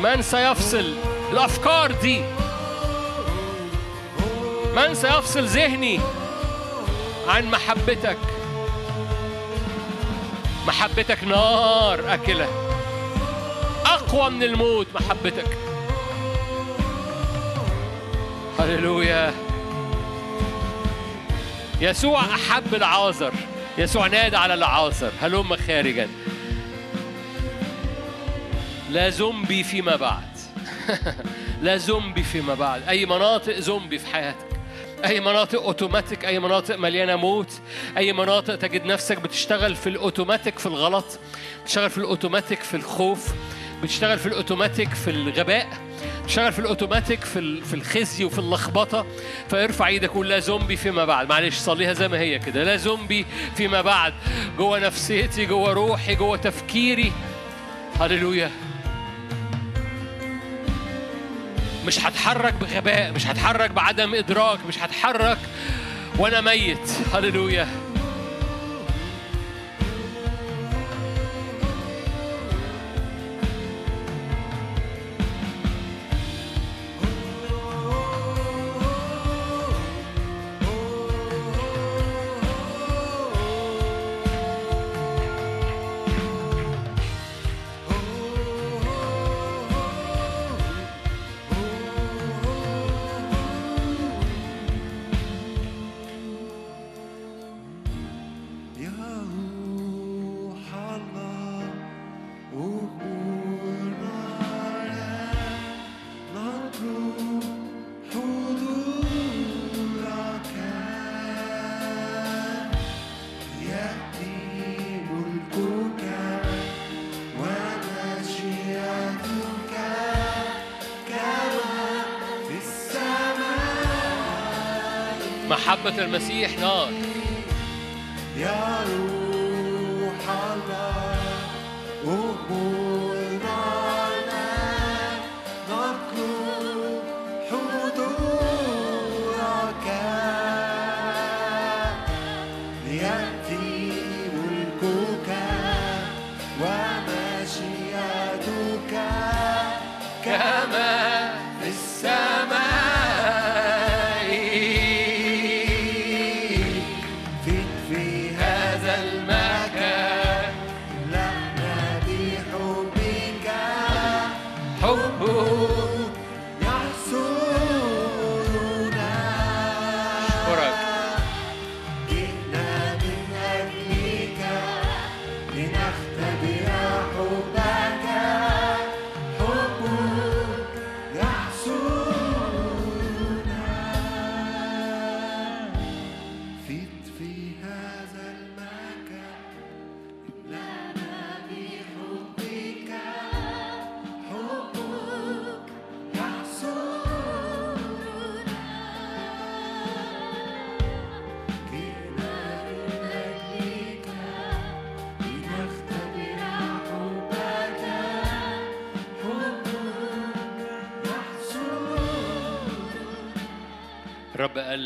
من سيفصل الأفكار دي؟ من سيفصل ذهني عن محبتك. محبتك نار أكلة. أقوى من الموت محبتك. هللويا. يسوع أحب العازر. يسوع نادى على العازر. هلم خارجا. لا زومبي فيما بعد. لا زومبي فيما بعد. أي مناطق زومبي في حياتك؟ أي مناطق أوتوماتيك أي مناطق مليانة موت أي مناطق تجد نفسك بتشتغل في الأوتوماتيك في الغلط بتشتغل في الأوتوماتيك في الخوف بتشتغل في الأوتوماتيك في الغباء بتشتغل في الأوتوماتيك في في الخزي وفي اللخبطة. فارفع إيدك وقول لا زومبي فيما بعد. معلش صليها زي ما هي كده. لا زومبي فيما بعد. جوه نفسيتي جوه روحي جوه تفكيري. هللويا. مش هتحرك بغباء مش هتحرك بعدم إدراك مش هتحرك وأنا ميت. هللويا. محبة المسيح نار.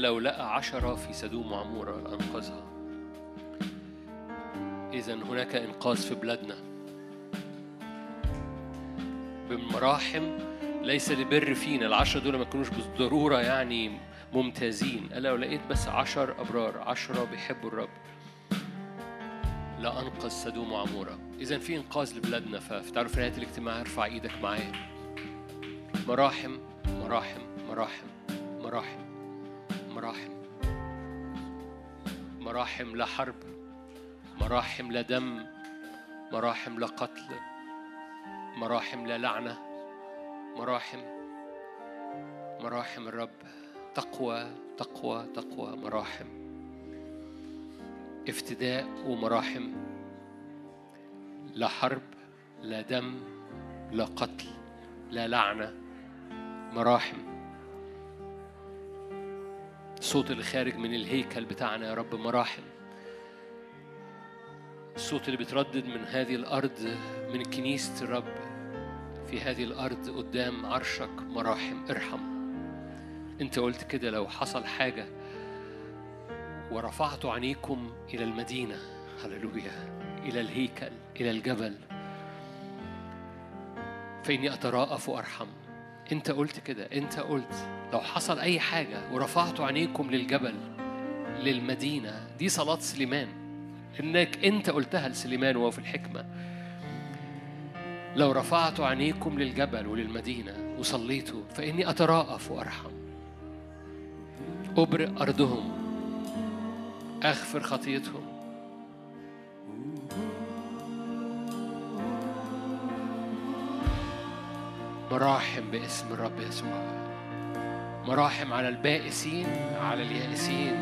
لو لقى عشرة في سدوم وعمورة لأنقذها إذا هناك إنقاذ في بلادنا. بمراحم ليس لبر فينا. العشرة دول ما كانوش بالضرورة يعني ممتازين. لو لقيت بس عشر أبرار عشرة بيحبوا الرب لا أنقذ سدوم وعمورة إذا في إنقاذ لبلادنا. في نهاية الاجتماع؟ ارفع إيدك معايا. مراحم مراحم مراحم مراحم. مراحم. مراحم لا حرب مراحم لا دم مراحم لا قتل مراحم لا لعنة مراحم مراحم الرب. تقوى تقوى تقوى مراحم. افتداء ومراحم. لا حرب لا دم لا قتل لا لعنة. مراحم. الصوت اللي خارج من الهيكل بتاعنا يا رب مراحم الصوت اللي بيتردد من هذه الأرض من كنيسة الرب في هذه الأرض قدام عرشك مراحم. ارحم. أنت قلت كده لو حصل حاجة ورفعت عينيكم إلى المدينة. هللويا. إلى الهيكل إلى الجبل. فإني أتراءف وأرحم. أنت قلت كده أنت قلت لو حصل أي حاجة ورفعت عينيكم للجبل للمدينة دي صلاة سليمان. إنك أنت قلتها لسليمان وهو في الحكمة. لو رفعت عينيكم للجبل وللمدينة وصليتوا فإني أتراءف وأرحم. أبرئ أرضهم أغفر خطيتهم. مراحم باسم الرب يسوع. مراحم على البائسين على اليائسين.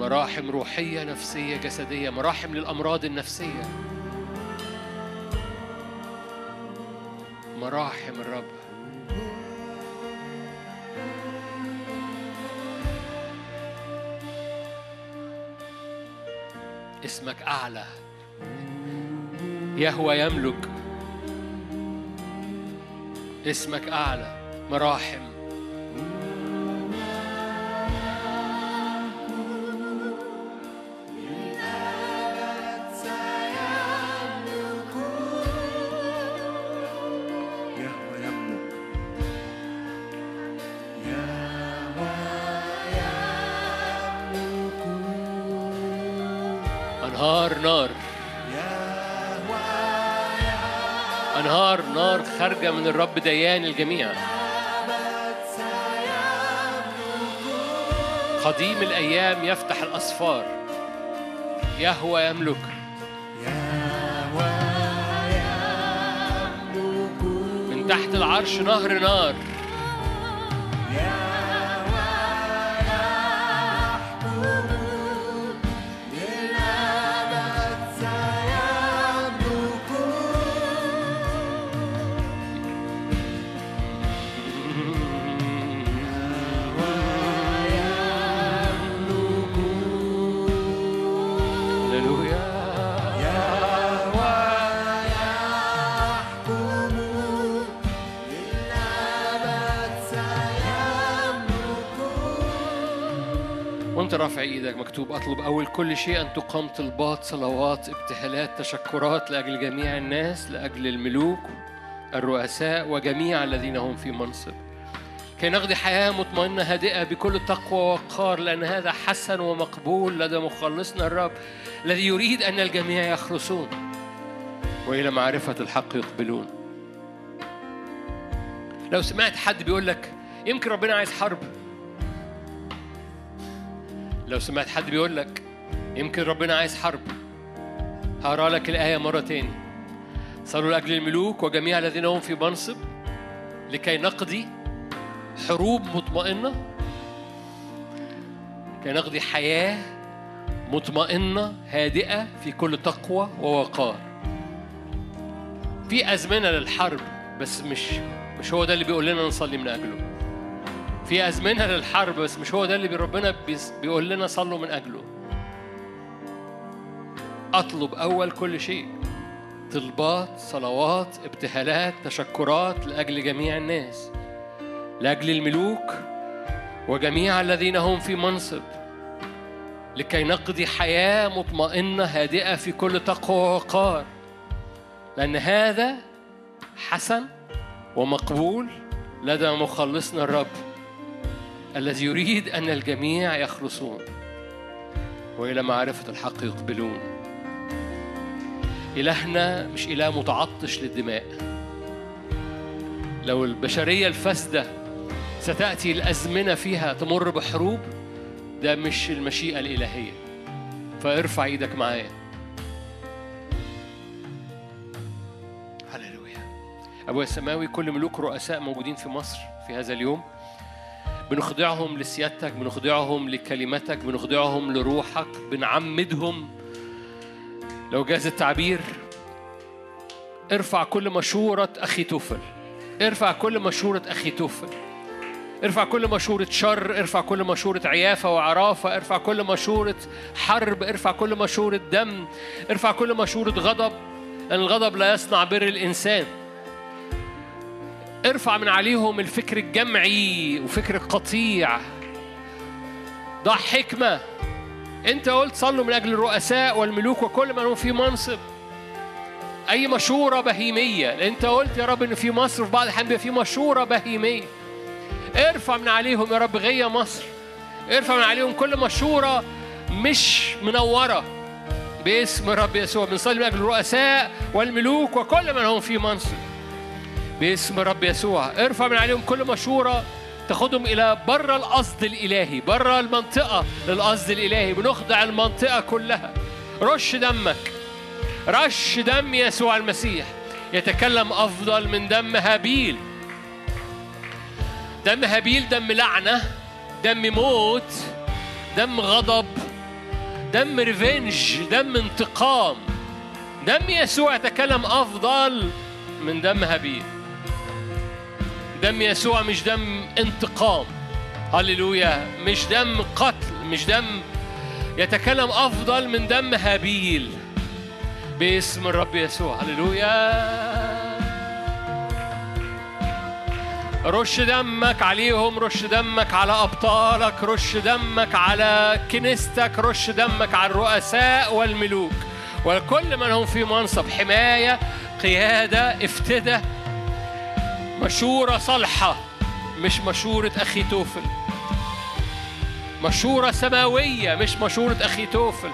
مراحم روحية نفسية جسدية. مراحم للأمراض النفسية. مراحم الرب. اسمك أعلى. يهوى يملك اسمك أعلى مراحم. من الرب ديان الجميع. قديم الأيام يفتح الأسفار. يهوى يملك. من تحت العرش نهر نار. رافع إيدك مكتوب أطلب أول كل شيء أن تقام طلبات صلوات ابتهالات تشكرات لأجل جميع الناس لأجل الملوك الرؤساء وجميع الذين هم في منصب. كي نقضي حياة مطمئنة هادئة بكل تقوى ووقار لأن هذا حسن ومقبول لدى مخلصنا الرب الذي يريد أن الجميع يخلصون وإلى معرفة الحق يقبلون. لو سمعت حد بيقول لك يمكن ربنا عايز حرب. لو سمعت حد بيقول لك يمكن ربنا عايز حرب هقرأ لك الآية مرة تاني. صلوا لأجل الملوك وجميع الذين هم في منصب لكي نقضي حروب مطمئنة كي نقضي حياة مطمئنة هادئة في كل تقوى ووقار. في أزمنة للحرب بس مش مش هو ده اللي بيقول لنا نصلي من أجله. في أزمنة للحرب بس مش هو ده اللي ربنا بيقول لنا صلوا من أجله. أطلب أول كل شيء طلبات صلوات ابتهالات تشكرات لأجل جميع الناس لأجل الملوك وجميع الذين هم في منصب لكي نقضي حياة مطمئنة هادئة في كل تقوى ووقار لأن هذا حسن ومقبول لدى مخلصنا الرب. الذي يريد أن الجميع يخلصون وإلى معرفة الحق يقبلون. إلهنا مش إله متعطش للدماء. لو البشرية الفاسدة ستأتي الأزمنة فيها تمر بحروب ده مش المشيئة الإلهية. فارفع إيدك معايا. هللويا. أبويا السماوي كل ملوك رؤساء موجودين في مصر في هذا اليوم. بنخضعهم لسيادتك بنخضعهم لكلمتك بنخضعهم لروحك بنعمدهم. لو جاز التعبير ارفع كل مشورة أخي توفل. ارفع كل مشورة أخي توفل. ارفع كل مشورة شر ارفع كل مشورة عيافة وعرافة ارفع كل مشورة حرب ارفع كل مشورة دم ارفع كل مشورة غضب. لأن الغضب لا يصنع بر الإنسان. ارفع من عليهم الفكر الجمعي وفكر القطيع. ضع حكمة. انت قلت صلوا من أجل الرؤساء والملوك وكل من هم في منصب. أي مشورة بهيمية. لأن انت قلت يا رب إن في مصر في بعض الأحيان بيبقى في مشورة بهيمية. ارفع من عليهم يا رب غية مصر. ارفع من عليهم كل مشورة مش منورة باسم الرب يسوع. بنصلي من أجل الرؤساء والملوك وكل من هم في منصب. باسم الرب يسوع. ارفع من عليهم كل مشورة تاخدهم إلى بره القصد الإلهي بره المنطقة للقصد الإلهي. بنخضع المنطقة كلها. رش دمك. رش دم يسوع المسيح. يتكلم أفضل من دم هابيل. دم هابيل دم لعنة دم موت دم غضب دم revenge دم انتقام. دم يسوع يتكلم أفضل من دم هابيل. دم يسوع مش دم انتقام. هللويا. مش دم قتل مش دم يتكلم أفضل من دم هابيل. باسم الرب يسوع. هللويا. رش دمك عليهم رش دمك على أبطالك رش دمك على كنيستك رش دمك على الرؤساء والملوك. وكل من هم في منصب حماية قيادة افتداء مشورة صالحة مش مشورة أخي توفل. مشورة سماوية مش مشورة أخي توفل.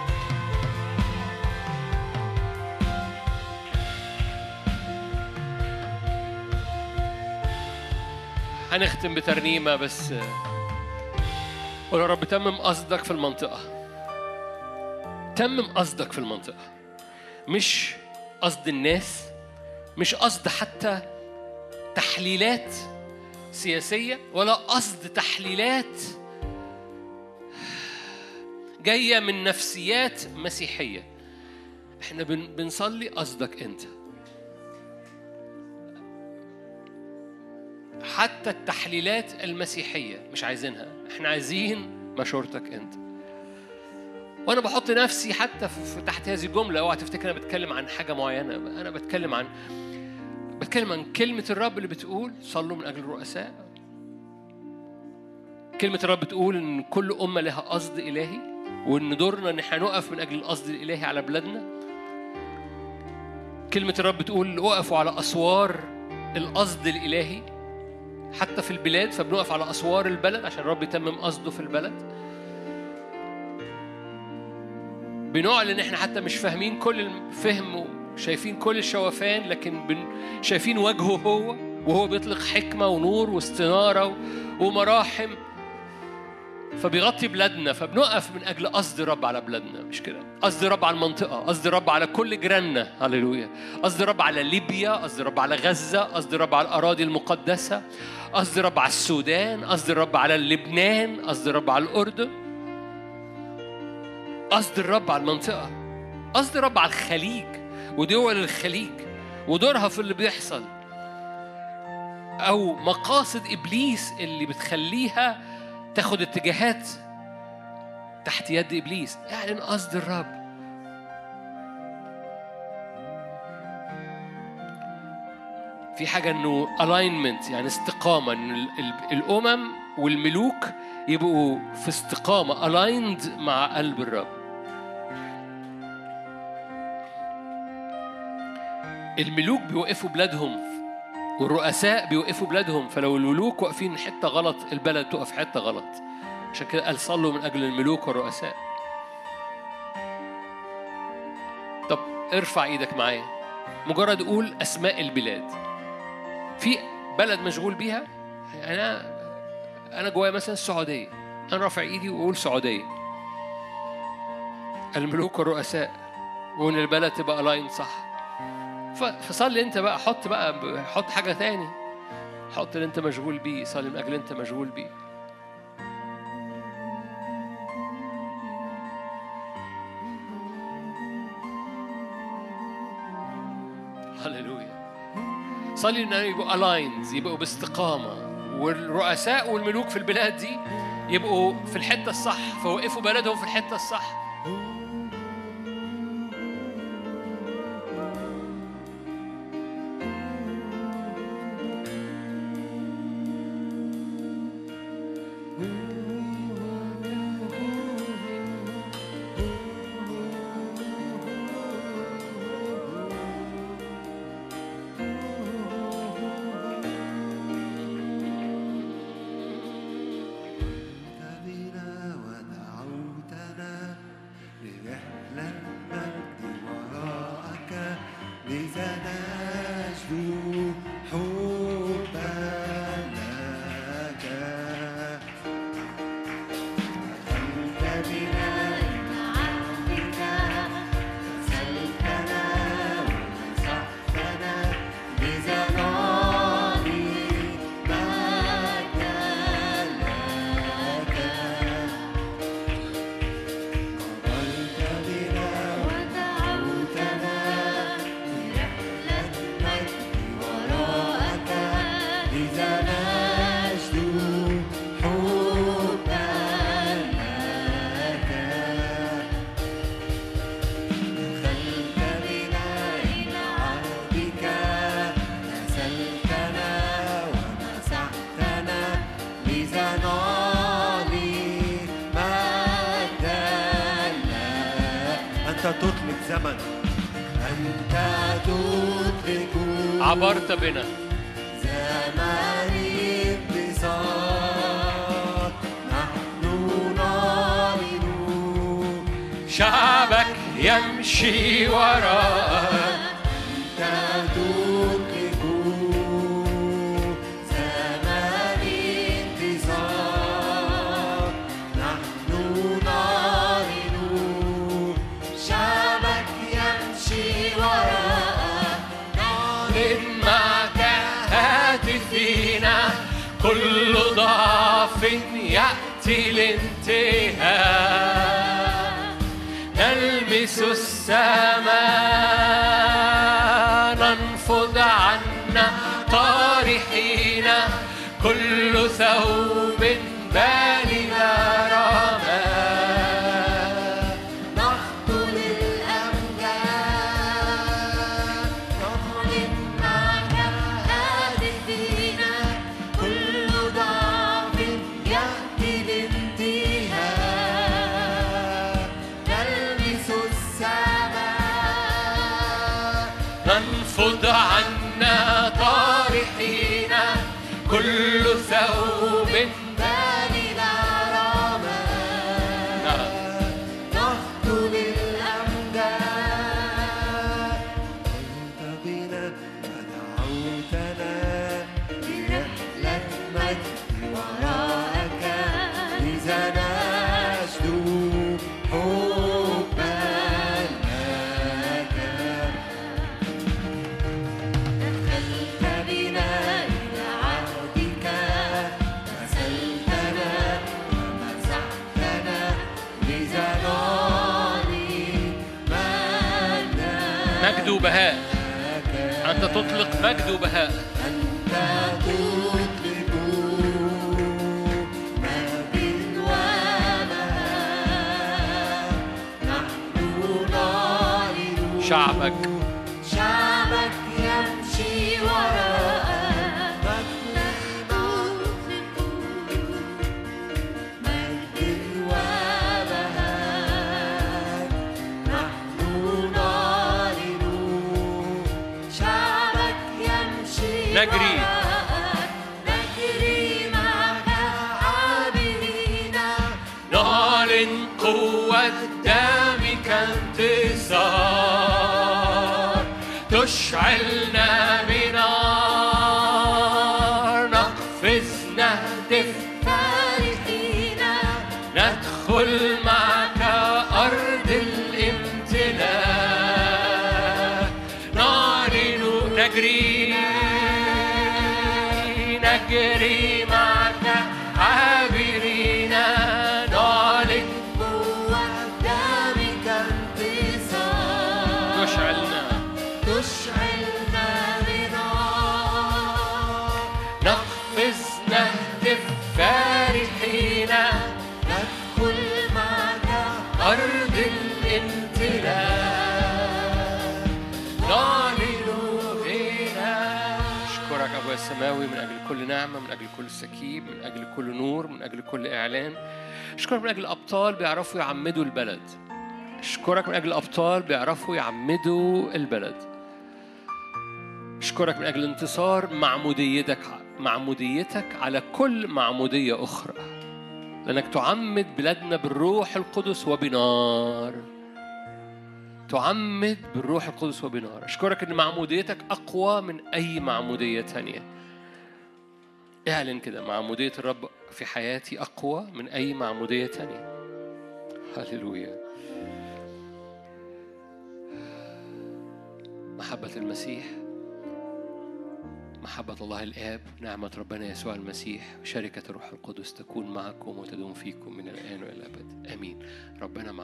هنختم بترنيمة بس. قول يا رب تمم قصدك في المنطقة. تمم قصدك في المنطقة. مش قصد الناس مش قصد حتى تحليلات سياسية ولا قصد تحليلات جاية من نفسيات مسيحية. إحنا بن بنصلي قصدك أنت. حتى التحليلات المسيحية مش عايزينها. إحنا عايزين مشورتك أنت. وأنا بحط نفسي حتى في تحت هذه الجملة. أوعى تفتكر أنا بتكلم عن حاجة معينة. أنا بتكلم عن بتكلم عن كلمة الرب اللي بتقول صلوا من أجل الرؤساء. كلمة الرب بتقول إن كل أمة لها قصد إلهي وإن دورنا إن إحنا نقف من أجل القصد الإلهي على بلادنا. كلمة الرب بتقول وقفوا على أسوار القصد الإلهي. حتى في البلاد فبنقف على أسوار البلد عشان الرب يتمم قصده في البلد. بنعلن إحنا حتى مش فاهمين كل الفهم شايفين كل الشوفان لكن بن... شايفين وجهه هو وهو بيطلق حكمة ونور واستنارة و... ومراحم فبيغطي بلادنا فبنقف من أجل قصد رب على بلادنا مش كده قصد رب على المنطقة قصد رب على كل جيراننا هللويا قصد رب على ليبيا قصد رب على غزة قصد رب على الأراضي المقدسة قصد رب على السودان قصد رب على لبنان قصد رب على الأردن قصد الرب على المنطقة قصد الرب على الخليج ودول الخليج ودورها في اللي بيحصل. أو مقاصد إبليس اللي بتخليها تاخد اتجاهات تحت يد إبليس. اعلن قصد الرب. في حاجة إنه alignment يعني استقامة ال- الأمم والملوك يبقوا في استقامة aligned مع قلب الرب. الملوك بيوقفوا بلادهم والرؤساء بيوقفوا بلادهم فلو الملوك واقفين حتة غلط البلد تقف حتة غلط. عشان كده قال صلوا من أجل الملوك والرؤساء. طب ارفع إيدك معايا. مجرد قول أسماء البلاد. في بلد مشغول بيها؟ أنا أنا جوايا مثلا السعودية. أنا رافع إيدي وأقول سعودية. الملوك والرؤساء وإن البلد تبقى لاين صح. فصلي أنت بقى حط بقى حط حاجة تاني. حط اللي أنت مشغول بيه صلي من أجل أنت مشغول بيه. هللويا. صلي إن يبقوا الاينز يبقوا باستقامة. والرؤساء والملوك في البلاد دي يبقوا في الحتة الصح فوقفوا بلدهم في الحتة الصح. ضعف يأتي الانتهاء مجد وبهاء أنت تطلق مجد وبهاء نحن نعلن شعبك. تشعلنا نعمة من أجل كل سكيب من أجل كل نور من أجل كل إعلان. أشكرك من أجل أبطال بيعرفوا يعمدوا البلد. أشكرك من أجل أبطال بيعرفوا يعمدوا البلد. أشكرك من أجل انتصار معموديتك معموديتك على كل معمودية أخرى. لأنك تعمد بلادنا بالروح القدس وبنار. تعمد بالروح القدس وبنار. أشكرك أن معموديتك أقوى من أي معمودية تانية. اعلن كده معمودية الرب في حياتي أقوى من أي معمودية تانية. هللويا. محبة المسيح محبة الله الآب نعمة ربنا يسوع المسيح شركة الروح القدس تكون معكم وتدوم فيكم من الآن وإلى الأبد آمين. ربنا معنا.